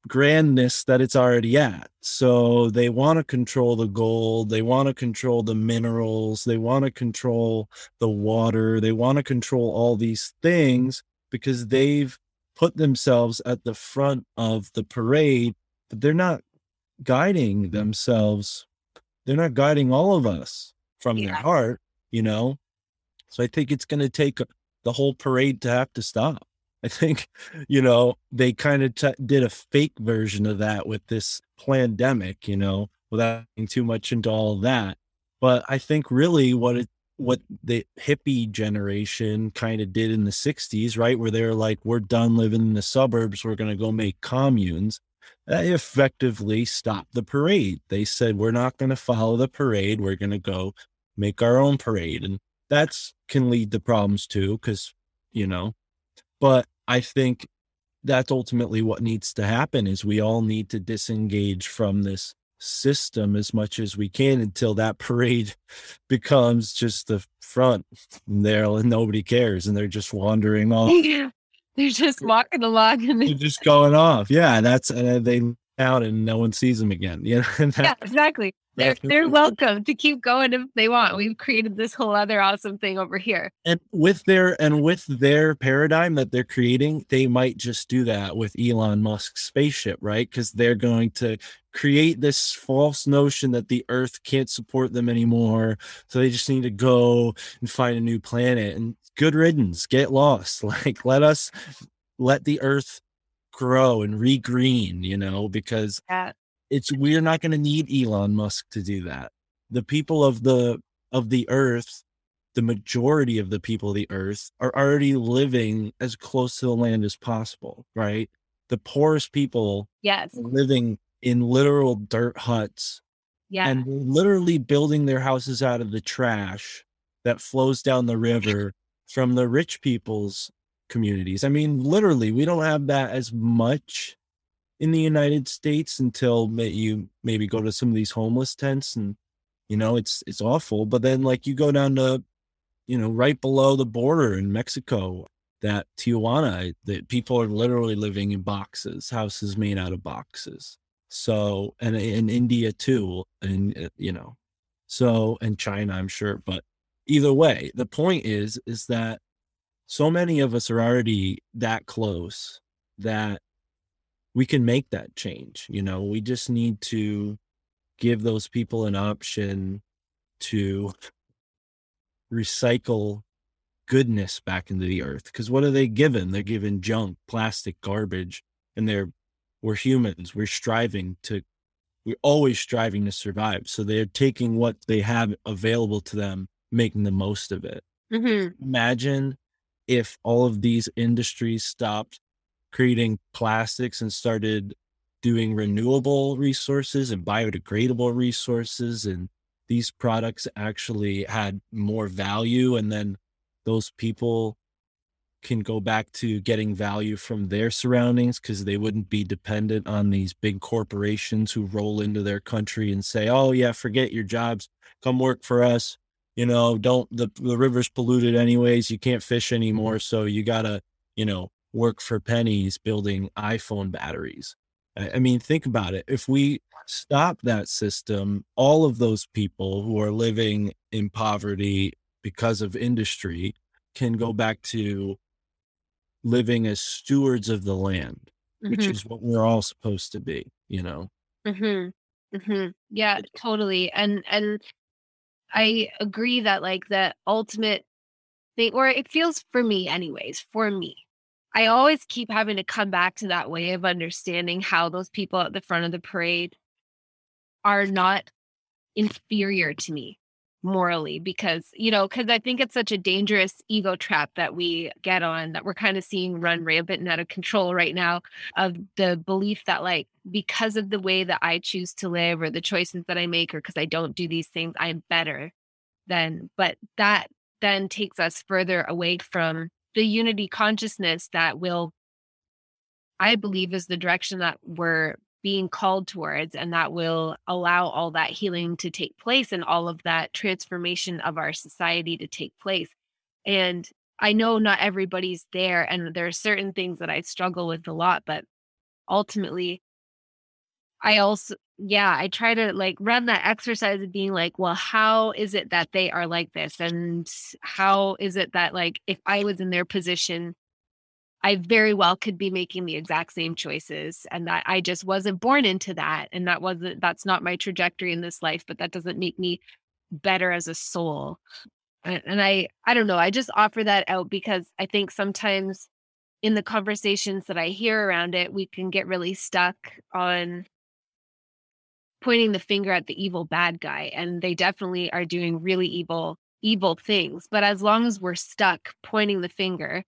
grandness that it's already at. So they want to control the gold, they want to control the minerals, they want to control the water, they want to control all these things because they've put themselves at the front of the parade, but they're not guiding mm-hmm. themselves. They're not guiding all of us from their heart, you know? So I think it's going to take the whole parade to have to stop. I think, you know, they kind of t- did a fake version of that with this pandemic, you know, without getting too much into all that. But I think really what it, what the hippie generation kind of did in the 60s, right? Where they're like, we're done living in the suburbs, we're going to go make communes. They effectively stopped the parade. They said, we're not going to follow the parade, we're going to go make our own parade. And that's can lead to problems too, because, you know, but I think that's ultimately what needs to happen is we all need to disengage from this system as much as we can until that parade becomes just the front there and nobody cares and they're just wandering off Yeah. They're just walking along and they're just going off yeah that's and they out and no one sees them again you know yeah, exactly. They're they're welcome to keep going if they want. We've created this whole other awesome thing over here. and with their and with their paradigm that they're creating they might just do that with elon musk's spaceship right because they're going to create this false notion that the earth can't support them anymore so they just need to go and find a new planet and good riddance get lost like let us let the earth grow and regreen you know because Yeah. It's we're not going to need Elon Musk to do that. The people of the of the earth, the majority of the people of the earth are already living as close to the land as possible, right? The poorest people Yes. living in literal dirt huts Yeah. and literally building their houses out of the trash that flows down the river from the rich people's communities. I mean, literally, we don't have that as much in the United States until you maybe go to some of these homeless tents and you know it's it's awful. But then like you go down to you know right below the border in Mexico, that Tijuana, that people are literally living in boxes, houses made out of boxes. So and in India too, and uh, you know, so and China, I'm sure. But either way, the point is is that so many of us are already that close that we can make that change. You know, we just need to give those people an option to recycle goodness back into the earth. Because what are they given? They're given junk, plastic, garbage, and they're we're humans. We're striving to we're always striving to survive. So they're taking what they have available to them, making the most of it hmm imagine if all of these industries stopped creating plastics and started doing renewable resources and biodegradable resources and these products actually had more value and then those people can go back to getting value from their surroundings because they wouldn't be dependent on these big corporations who roll into their country and say oh yeah forget your jobs. Come work for us. You know don't the, the river's polluted anyways. You can't fish anymore. Mm-hmm. So you gotta you know work for pennies building iphone batteries i, mean think about it if we stop that system all of those people who are living in poverty because of industry can go back to living as stewards of the land which is what we're all supposed to be you know hmm hmm Yeah, totally. And and I agree that like the ultimate thing, or it feels for me, anyways, for me. I always keep having to come back to that way of understanding how those people at the front of the parade are not inferior to me morally because you know because i think it's such a dangerous ego trap that we get on that we're kind of seeing run rampant and out of control right now of the belief that like because of the way that i choose to live or the choices that i make or because i don't do these things i'm better than but that then takes us further away from the unity consciousness that will i believe is the direction that we're being called towards and that will allow all that healing to take place and all of that transformation of our society to take place. And i know not everybody's there and there are certain things that i struggle with a lot but ultimately i also yeah i try to like run that exercise of being like well how is it that they are like this and how is it that like if i was in their position I very well could be making the exact same choices and that I just wasn't born into that and that wasn't that's not my trajectory in this life but that doesn't make me better as a soul. And, I I don't know, I just offer that out because I think sometimes in the conversations that I hear around it we can get really stuck on pointing the finger at the evil bad guy and they definitely are doing really evil evil things but as long as we're stuck pointing the finger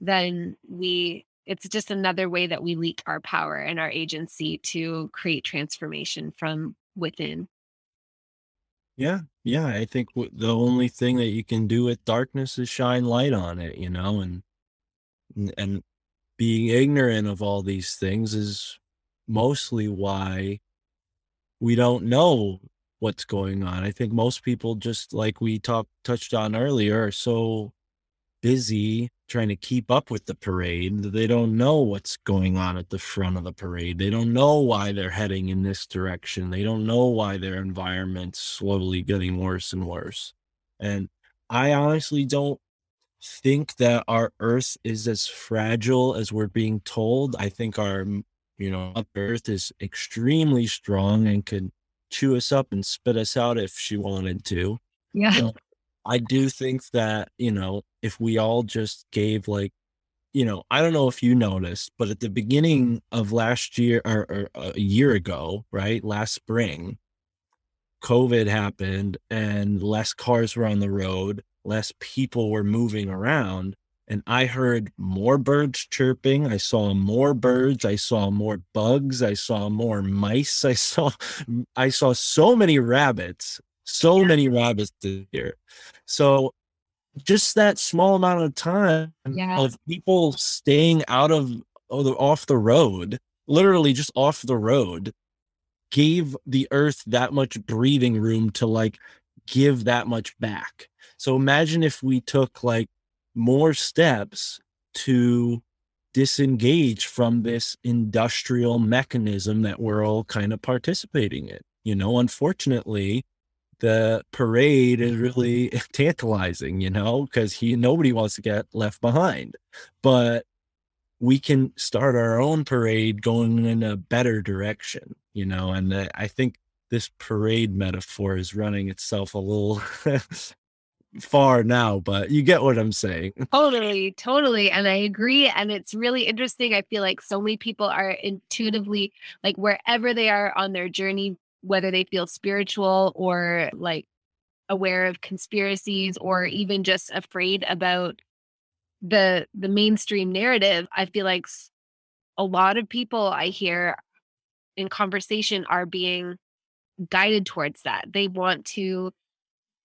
then we it's just another way that we leak our power and our agency to create transformation from within Yeah, yeah. I think the only thing that you can do with darkness is shine light on it, you know, and- and being ignorant of all these things is mostly why we don't know what's going on. I think most people just like we talked touched on earlier are so busy trying to keep up with the parade that they don't know what's going on at the front of the parade. They don't know why they're heading in this direction. They don't know why their environment's slowly getting worse and worse. And I honestly don't think that our earth is as fragile as we're being told. I think our you know, earth is extremely strong and could chew us up and spit us out if she wanted to. Yeah. So I do think that, you know, if we all just gave like, you know, I don't know if you noticed, but at the beginning of last year or, or uh, a year ago, right, last spring, COVID happened and less cars were on the road, less people were moving around and I heard more birds chirping. I saw more birds. I saw more bugs. I saw more mice. I saw I saw so many rabbits, so many rabbits this year. So just that small amount of time Yeah. of people staying out of, of the, off the road, literally just off the road, gave the earth that much breathing room to like give that much back. So imagine if we took like more steps to disengage from this industrial mechanism that we're all kind of participating in. You know, unfortunately, the parade is really tantalizing, you know, because he nobody wants to get left behind. But we can start our own parade going in a better direction, you know, and uh, I think this parade metaphor is running itself a little far now, but you get what I'm saying. Totally, totally. And I agree. And it's really interesting. I feel like so many people are intuitively, like wherever they are on their journey, whether they feel spiritual or like aware of conspiracies or even just afraid about the the mainstream narrative, I feel like a lot of people I hear in conversation are being guided towards that. They want to,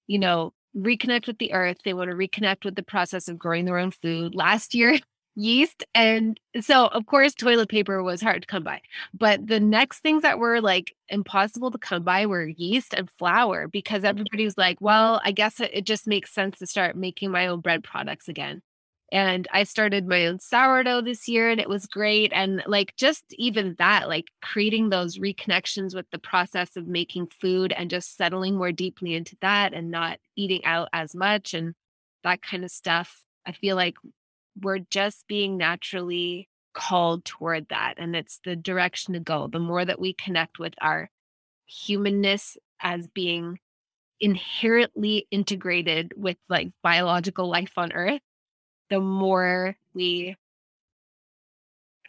you know, reconnect with the earth. They want to reconnect with the process of growing their own food. Last year, yeast. And so, of course, toilet paper was hard to come by. But the next things that were like impossible to come by were yeast and flour because mm-hmm. everybody was like, well, I guess it, it just makes sense to start making my own bread products again. And I started my own sourdough this year and it was great. And like just even that, like creating those reconnections with the process of making food and just settling more deeply into that and not eating out as much and that kind of stuff. I feel like we're just being naturally called toward that. And it's the direction to go. The more that we connect with our humanness as being inherently integrated with like biological life on earth, the more we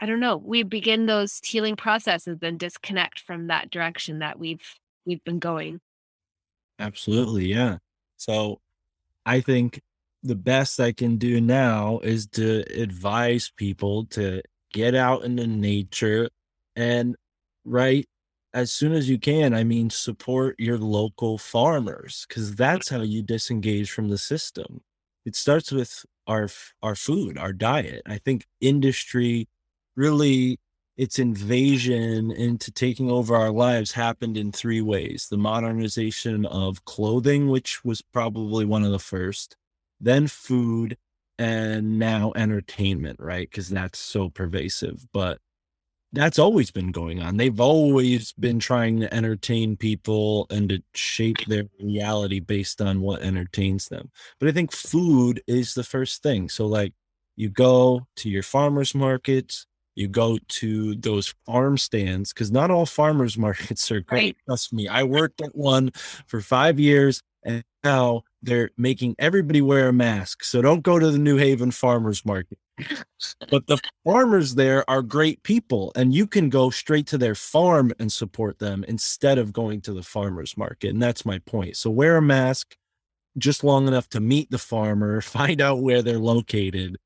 I don't know, we begin those healing processes and disconnect from that direction that we've we've been going. Absolutely, yeah. So I think the best I can do now is to advise people to get out into nature and right as soon as you can, I mean support your local farmers cuz that's how you disengage from the system. It starts with our our food, our diet. I think industry really its invasion into taking over our lives happened in three ways the modernization of clothing which was probably one of the first then food and now entertainment right because that's so pervasive but that's always been going on they've always been trying to entertain people and to shape their reality based on what entertains them but i think food is the first thing so like you go to your farmers markets you go to those farm stands because not all farmers markets are great. Right. Trust me, I worked at one for five years and now they're making everybody wear a mask. So don't go to the New Haven farmers market. But the farmers there are great people and you can go straight to their farm and support them instead of going to the farmers market. And that's my point. So wear a mask just long enough to meet the farmer, find out where they're located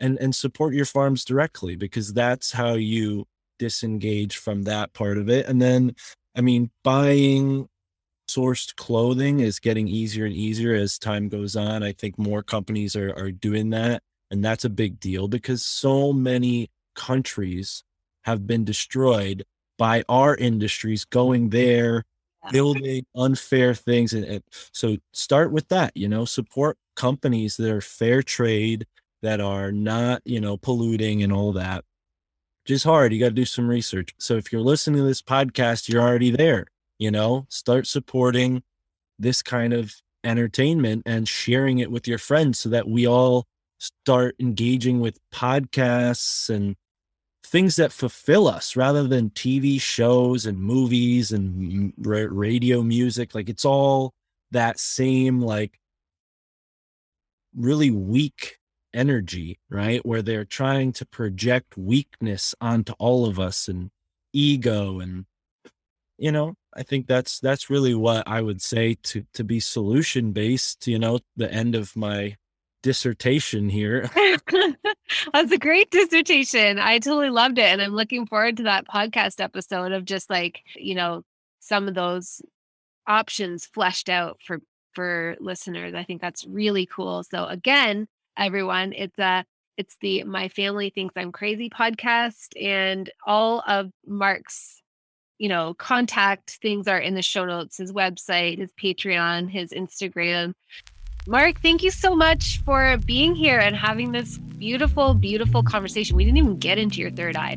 and and support your farms directly because that's how you disengage from that part of it and then i mean buying sourced clothing is getting easier and easier as time goes on i think more companies are are doing that and that's a big deal because so many countries have been destroyed by our industries going there Yeah. building unfair things and, and so start with that you know support companies that are fair trade that are not you know polluting and all that. Just hard you got to do some research. So if you're listening to this podcast you're already there you know? Start supporting this kind of entertainment and sharing it with your friends so that we all start engaging with podcasts and things that fulfill us rather than TV shows and movies and radio music. Like it's all that same, like, really weak energy, right? Where they're trying to project weakness onto all of us and ego and you know i think that's that's really what i would say to to be solution based you know the end of my dissertation here That's a great dissertation. I totally loved it. And I'm looking forward to that podcast episode of just like, you know, some of those options fleshed out for for listeners. I think that's really cool. So again, everyone, it's a it's the My Family Thinks I'm Crazy podcast and all of Mark's you know, contact things are in the show notes, his website, his Patreon, his Instagram. Mark, thank you so much for being here and having this beautiful, beautiful conversation. We didn't even get into your third eye.